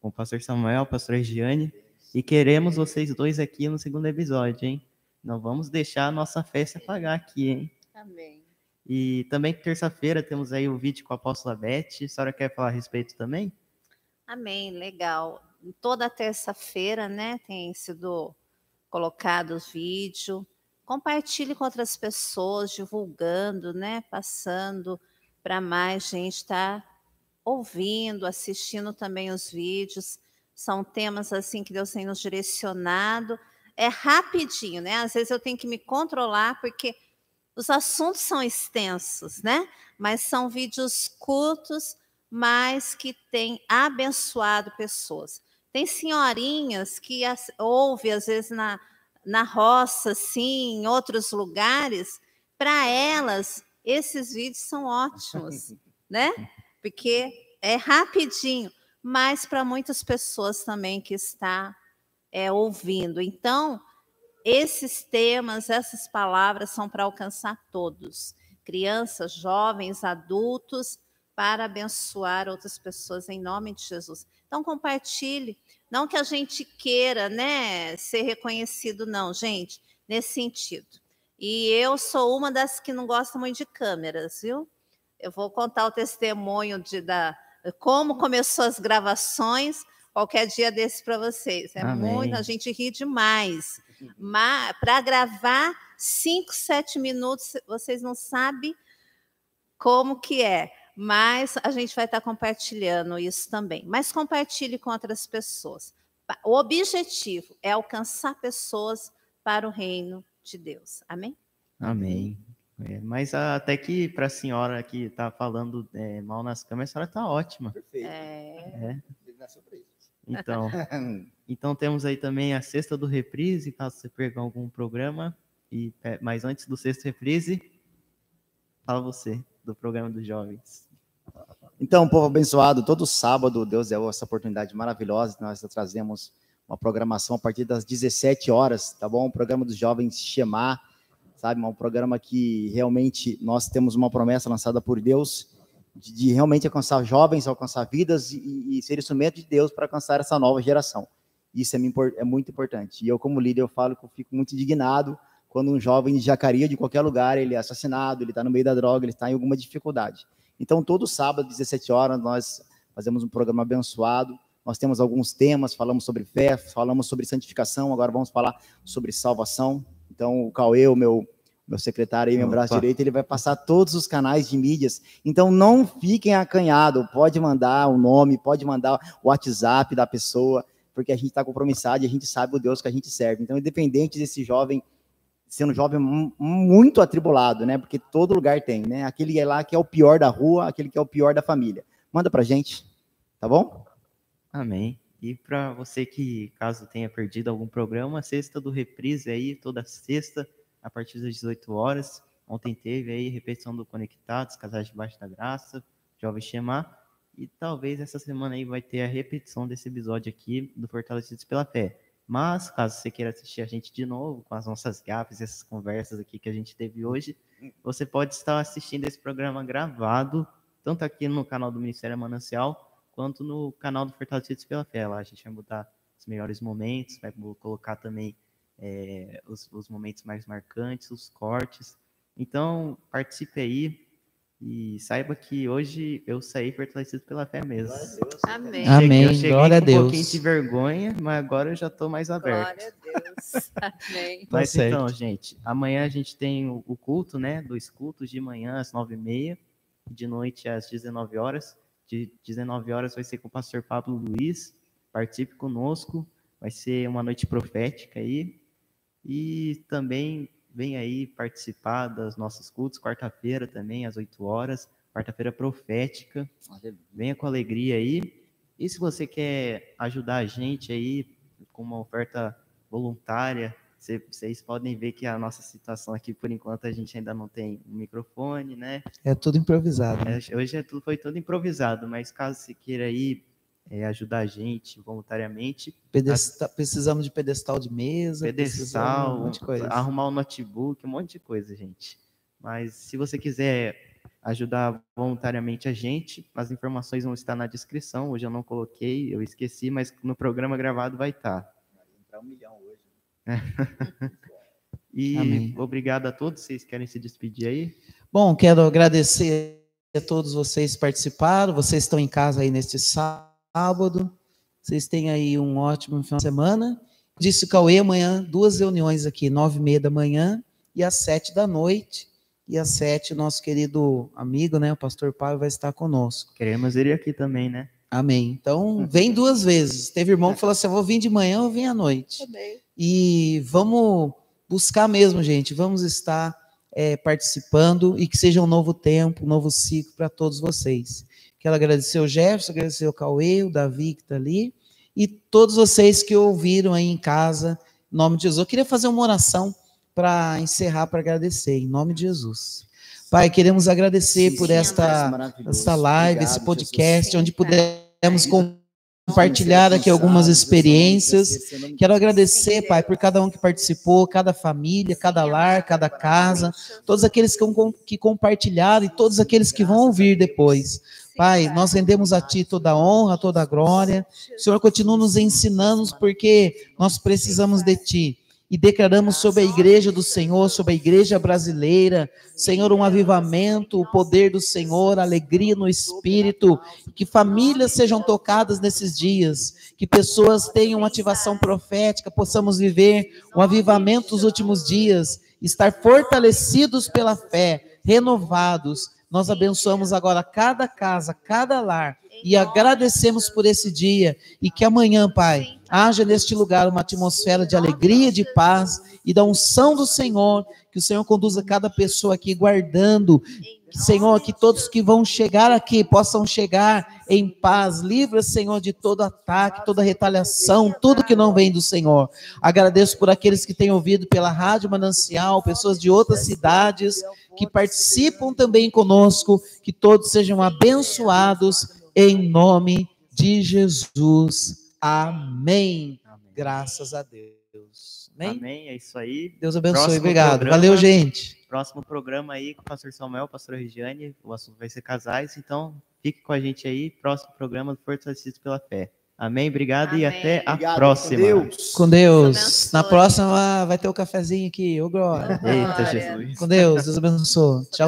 B: com o pastor Samuel, a pastora Regiane, e queremos vocês dois aqui no segundo episódio, hein? Não vamos deixar a nossa festa apagar aqui, hein?
F: Amém.
B: E também terça-feira temos aí o vídeo com a apóstola Beth. A senhora quer falar a respeito também?
E: Amém, legal. Toda terça-feira, né, tem sido colocado o vídeo. Compartilhe com outras pessoas, divulgando, né, passando para mais gente estar tá ouvindo, assistindo também os vídeos. São temas assim que Deus tem nos direcionado. É rapidinho, né? Às vezes eu tenho que me controlar porque os assuntos são extensos, né? Mas são vídeos curtos, mas que têm abençoado pessoas. Tem senhorinhas que as, ouve, às vezes, na, na roça, sim, em outros lugares. Para elas, esses vídeos são ótimos, né? Porque é rapidinho, mas para muitas pessoas também que está é, ouvindo. Então, esses temas, essas palavras são para alcançar todos, crianças, jovens, adultos, para abençoar outras pessoas em nome de Jesus. Então compartilhe, não que a gente queira, né, ser reconhecido não, gente, nesse sentido. E eu sou uma das que não gosta muito de câmeras, viu? Eu vou contar o testemunho de da como começou as gravações qualquer dia desse para vocês. É Amém. muito, a gente ri demais. Para gravar 5, 7 minutos, vocês não sabem como que é. Mas a gente vai estar tá compartilhando isso também. Mas compartilhe com outras pessoas. O objetivo é alcançar pessoas para o reino de Deus. Amém?
B: Amém. É, mas até que para a senhora que está falando é, mal nas câmeras, a senhora está ótima.
C: Perfeito.
E: É.
C: é.
B: Então, então temos aí também a sexta do reprise, caso você perca algum programa. E, é, mas antes do sexto reprise, fala você do programa dos jovens.
C: Então, povo abençoado, todo sábado Deus deu essa oportunidade maravilhosa. Nós trazemos uma programação a partir das 17 horas, tá bom? O programa dos jovens Chamar, sabe? Um programa que realmente nós temos uma promessa lançada por Deus de, de realmente alcançar jovens, alcançar vidas e, e, ser instrumento de Deus para alcançar essa nova geração. Isso é, é, muito importante. E eu, como líder, eu falo que eu fico muito indignado quando um jovem de Jacaria, de qualquer lugar, ele é assassinado, ele está no meio da droga, ele está em alguma dificuldade. Então, todo sábado, 17 horas, nós fazemos um programa abençoado. Nós temos alguns temas, falamos sobre fé, falamos sobre santificação, agora vamos falar sobre salvação. Então, o Cauê, o meu meu secretário aí, meu braço direito, ele vai passar todos os canais de mídias. Então não fiquem acanhados, pode mandar o nome, pode mandar o WhatsApp da pessoa, porque a gente está compromissado e a gente sabe o Deus que a gente serve. Então, independente desse jovem sendo um jovem muito atribulado, né? Porque todo lugar tem, né? Aquele é lá que é o pior da rua, aquele que é o pior da família. Manda pra gente, tá bom?
B: Amém. E para você que, caso tenha perdido algum programa, sexta do Reprise aí, toda sexta, a partir das 18 horas. Ontem teve aí repetição do Conectados, Casais debaixo da Graça, Jovem Chamar. E talvez essa semana aí vai ter a repetição desse episódio aqui do Fortalecidos pela Fé. Mas, caso você queira assistir a gente de novo, com as nossas gafes, essas conversas aqui que a gente teve hoje, você pode estar assistindo esse programa gravado, tanto aqui no canal do Ministério Manancial, quanto no canal do Fortalecidos pela Fé. Lá a gente vai botar os melhores momentos, vai colocar também é, os, os momentos mais marcantes, os cortes. Então, participe aí e saiba que hoje eu saí fortalecido pela fé mesmo.
F: Amém.
D: Amém.
B: Eu cheguei
D: Glória a
B: com
D: Deus.
B: um pouquinho de vergonha, mas agora eu já estou mais aberto.
F: Glória a Deus. Amém.
D: Tá
B: Mas
D: certo.
B: então, gente, amanhã a gente tem o, o culto, né? Dois cultos de manhã às nove e meia, de noite às 19 horas. De 19 horas vai ser com o pastor Pablo Luiz. Participe conosco. Vai ser uma noite profética aí. E também vem aí participar das nossos cultos, quarta-feira também, às 8 horas. Quarta-feira profética. Venha com alegria aí. E se você quer ajudar a gente aí com uma oferta voluntária, vocês podem ver que a nossa situação aqui, por enquanto, a gente ainda não tem um microfone, né?
D: É tudo improvisado. né?
B: É, Hoje é tudo, foi tudo improvisado, mas caso você queira aí é, ajudar a gente voluntariamente,
D: Pedesta- Precisamos de pedestal de mesa,
B: pedestal,
D: um monte de coisa.
B: arrumar o notebook, um monte de coisa, gente. Mas se você quiser ajudar voluntariamente a gente, as informações vão estar na descrição. Hoje eu não coloquei, eu esqueci, mas no programa gravado vai estar.
C: Entrar um milhão hoje.
B: E
D: Amém.
B: obrigado a todos. Vocês querem se despedir aí?
D: Bom, quero agradecer a todos vocês que participaram. Vocês estão em casa aí neste sábado. Vocês têm aí um ótimo final de semana. Disse o Cauê, amanhã duas reuniões aqui, nove e meia da manhã e às sete da noite. E às sete, o nosso querido amigo, né, o pastor Paulo, vai estar conosco.
B: Queremos ir aqui também, né?
D: Amém. Então, vem duas vezes. Teve irmão que falou assim: eu vou vir de manhã ou vim à noite.
F: Amém.
D: E vamos buscar mesmo, gente. Vamos estar é, participando e que seja um novo tempo, um novo ciclo para todos vocês. Quero agradecer o Jefferson, agradecer o Cauê, o Davi que está ali, e todos vocês que ouviram aí em casa, em nome de Jesus. Eu queria fazer uma oração para encerrar, para agradecer, em nome de Jesus. Pai, queremos agradecer por esta esta live, esse podcast, onde pudemos compartilhar aqui algumas experiências. Quero agradecer, Pai, por cada um que participou, cada família, cada lar, cada casa, todos aqueles que compartilharam e todos aqueles que vão ouvir depois. Pai, nós rendemos a Ti toda a honra, toda a glória. O Senhor continua nos ensinando, porque nós precisamos de Ti. E declaramos sobre a igreja do Senhor, sobre a igreja brasileira, Senhor, um avivamento, o poder do Senhor, alegria no espírito, que famílias sejam tocadas nesses dias, que pessoas tenham uma ativação profética, possamos viver o avivamento dos últimos dias, estar fortalecidos pela fé, renovados. Nós abençoamos agora cada casa, cada lar. E agradecemos por esse dia. E que amanhã, Pai, haja neste lugar uma atmosfera de alegria, de paz e da unção do Senhor, que o Senhor conduza cada pessoa aqui guardando Senhor, que todos que vão chegar aqui possam chegar em paz. Livra, Senhor, de todo ataque, toda retaliação, tudo que não vem do Senhor. Agradeço por aqueles que têm ouvido pela Rádio Manancial, pessoas de outras cidades que participam também conosco, que todos sejam abençoados em nome de Jesus. Amém.
B: Amém.
D: Graças a Deus. Amém.
B: Amém. É isso aí.
D: Deus abençoe.
B: Próximo
D: Obrigado.
B: programa.
D: Valeu, gente.
B: Próximo programa aí com o pastor Samuel, pastor Regiane. O assunto vai ser casais. Então, fique com a gente aí. Próximo programa do Fortalecido pela Fé. Amém. Obrigado e
F: Amém.
B: até a
C: Obrigado,
B: próxima.
C: com Deus.
D: Com Deus. Na próxima vai ter o cafezinho aqui. Ô, glória.
B: Eita. Jesus.
D: Com Deus. Deus abençoe. Tchau.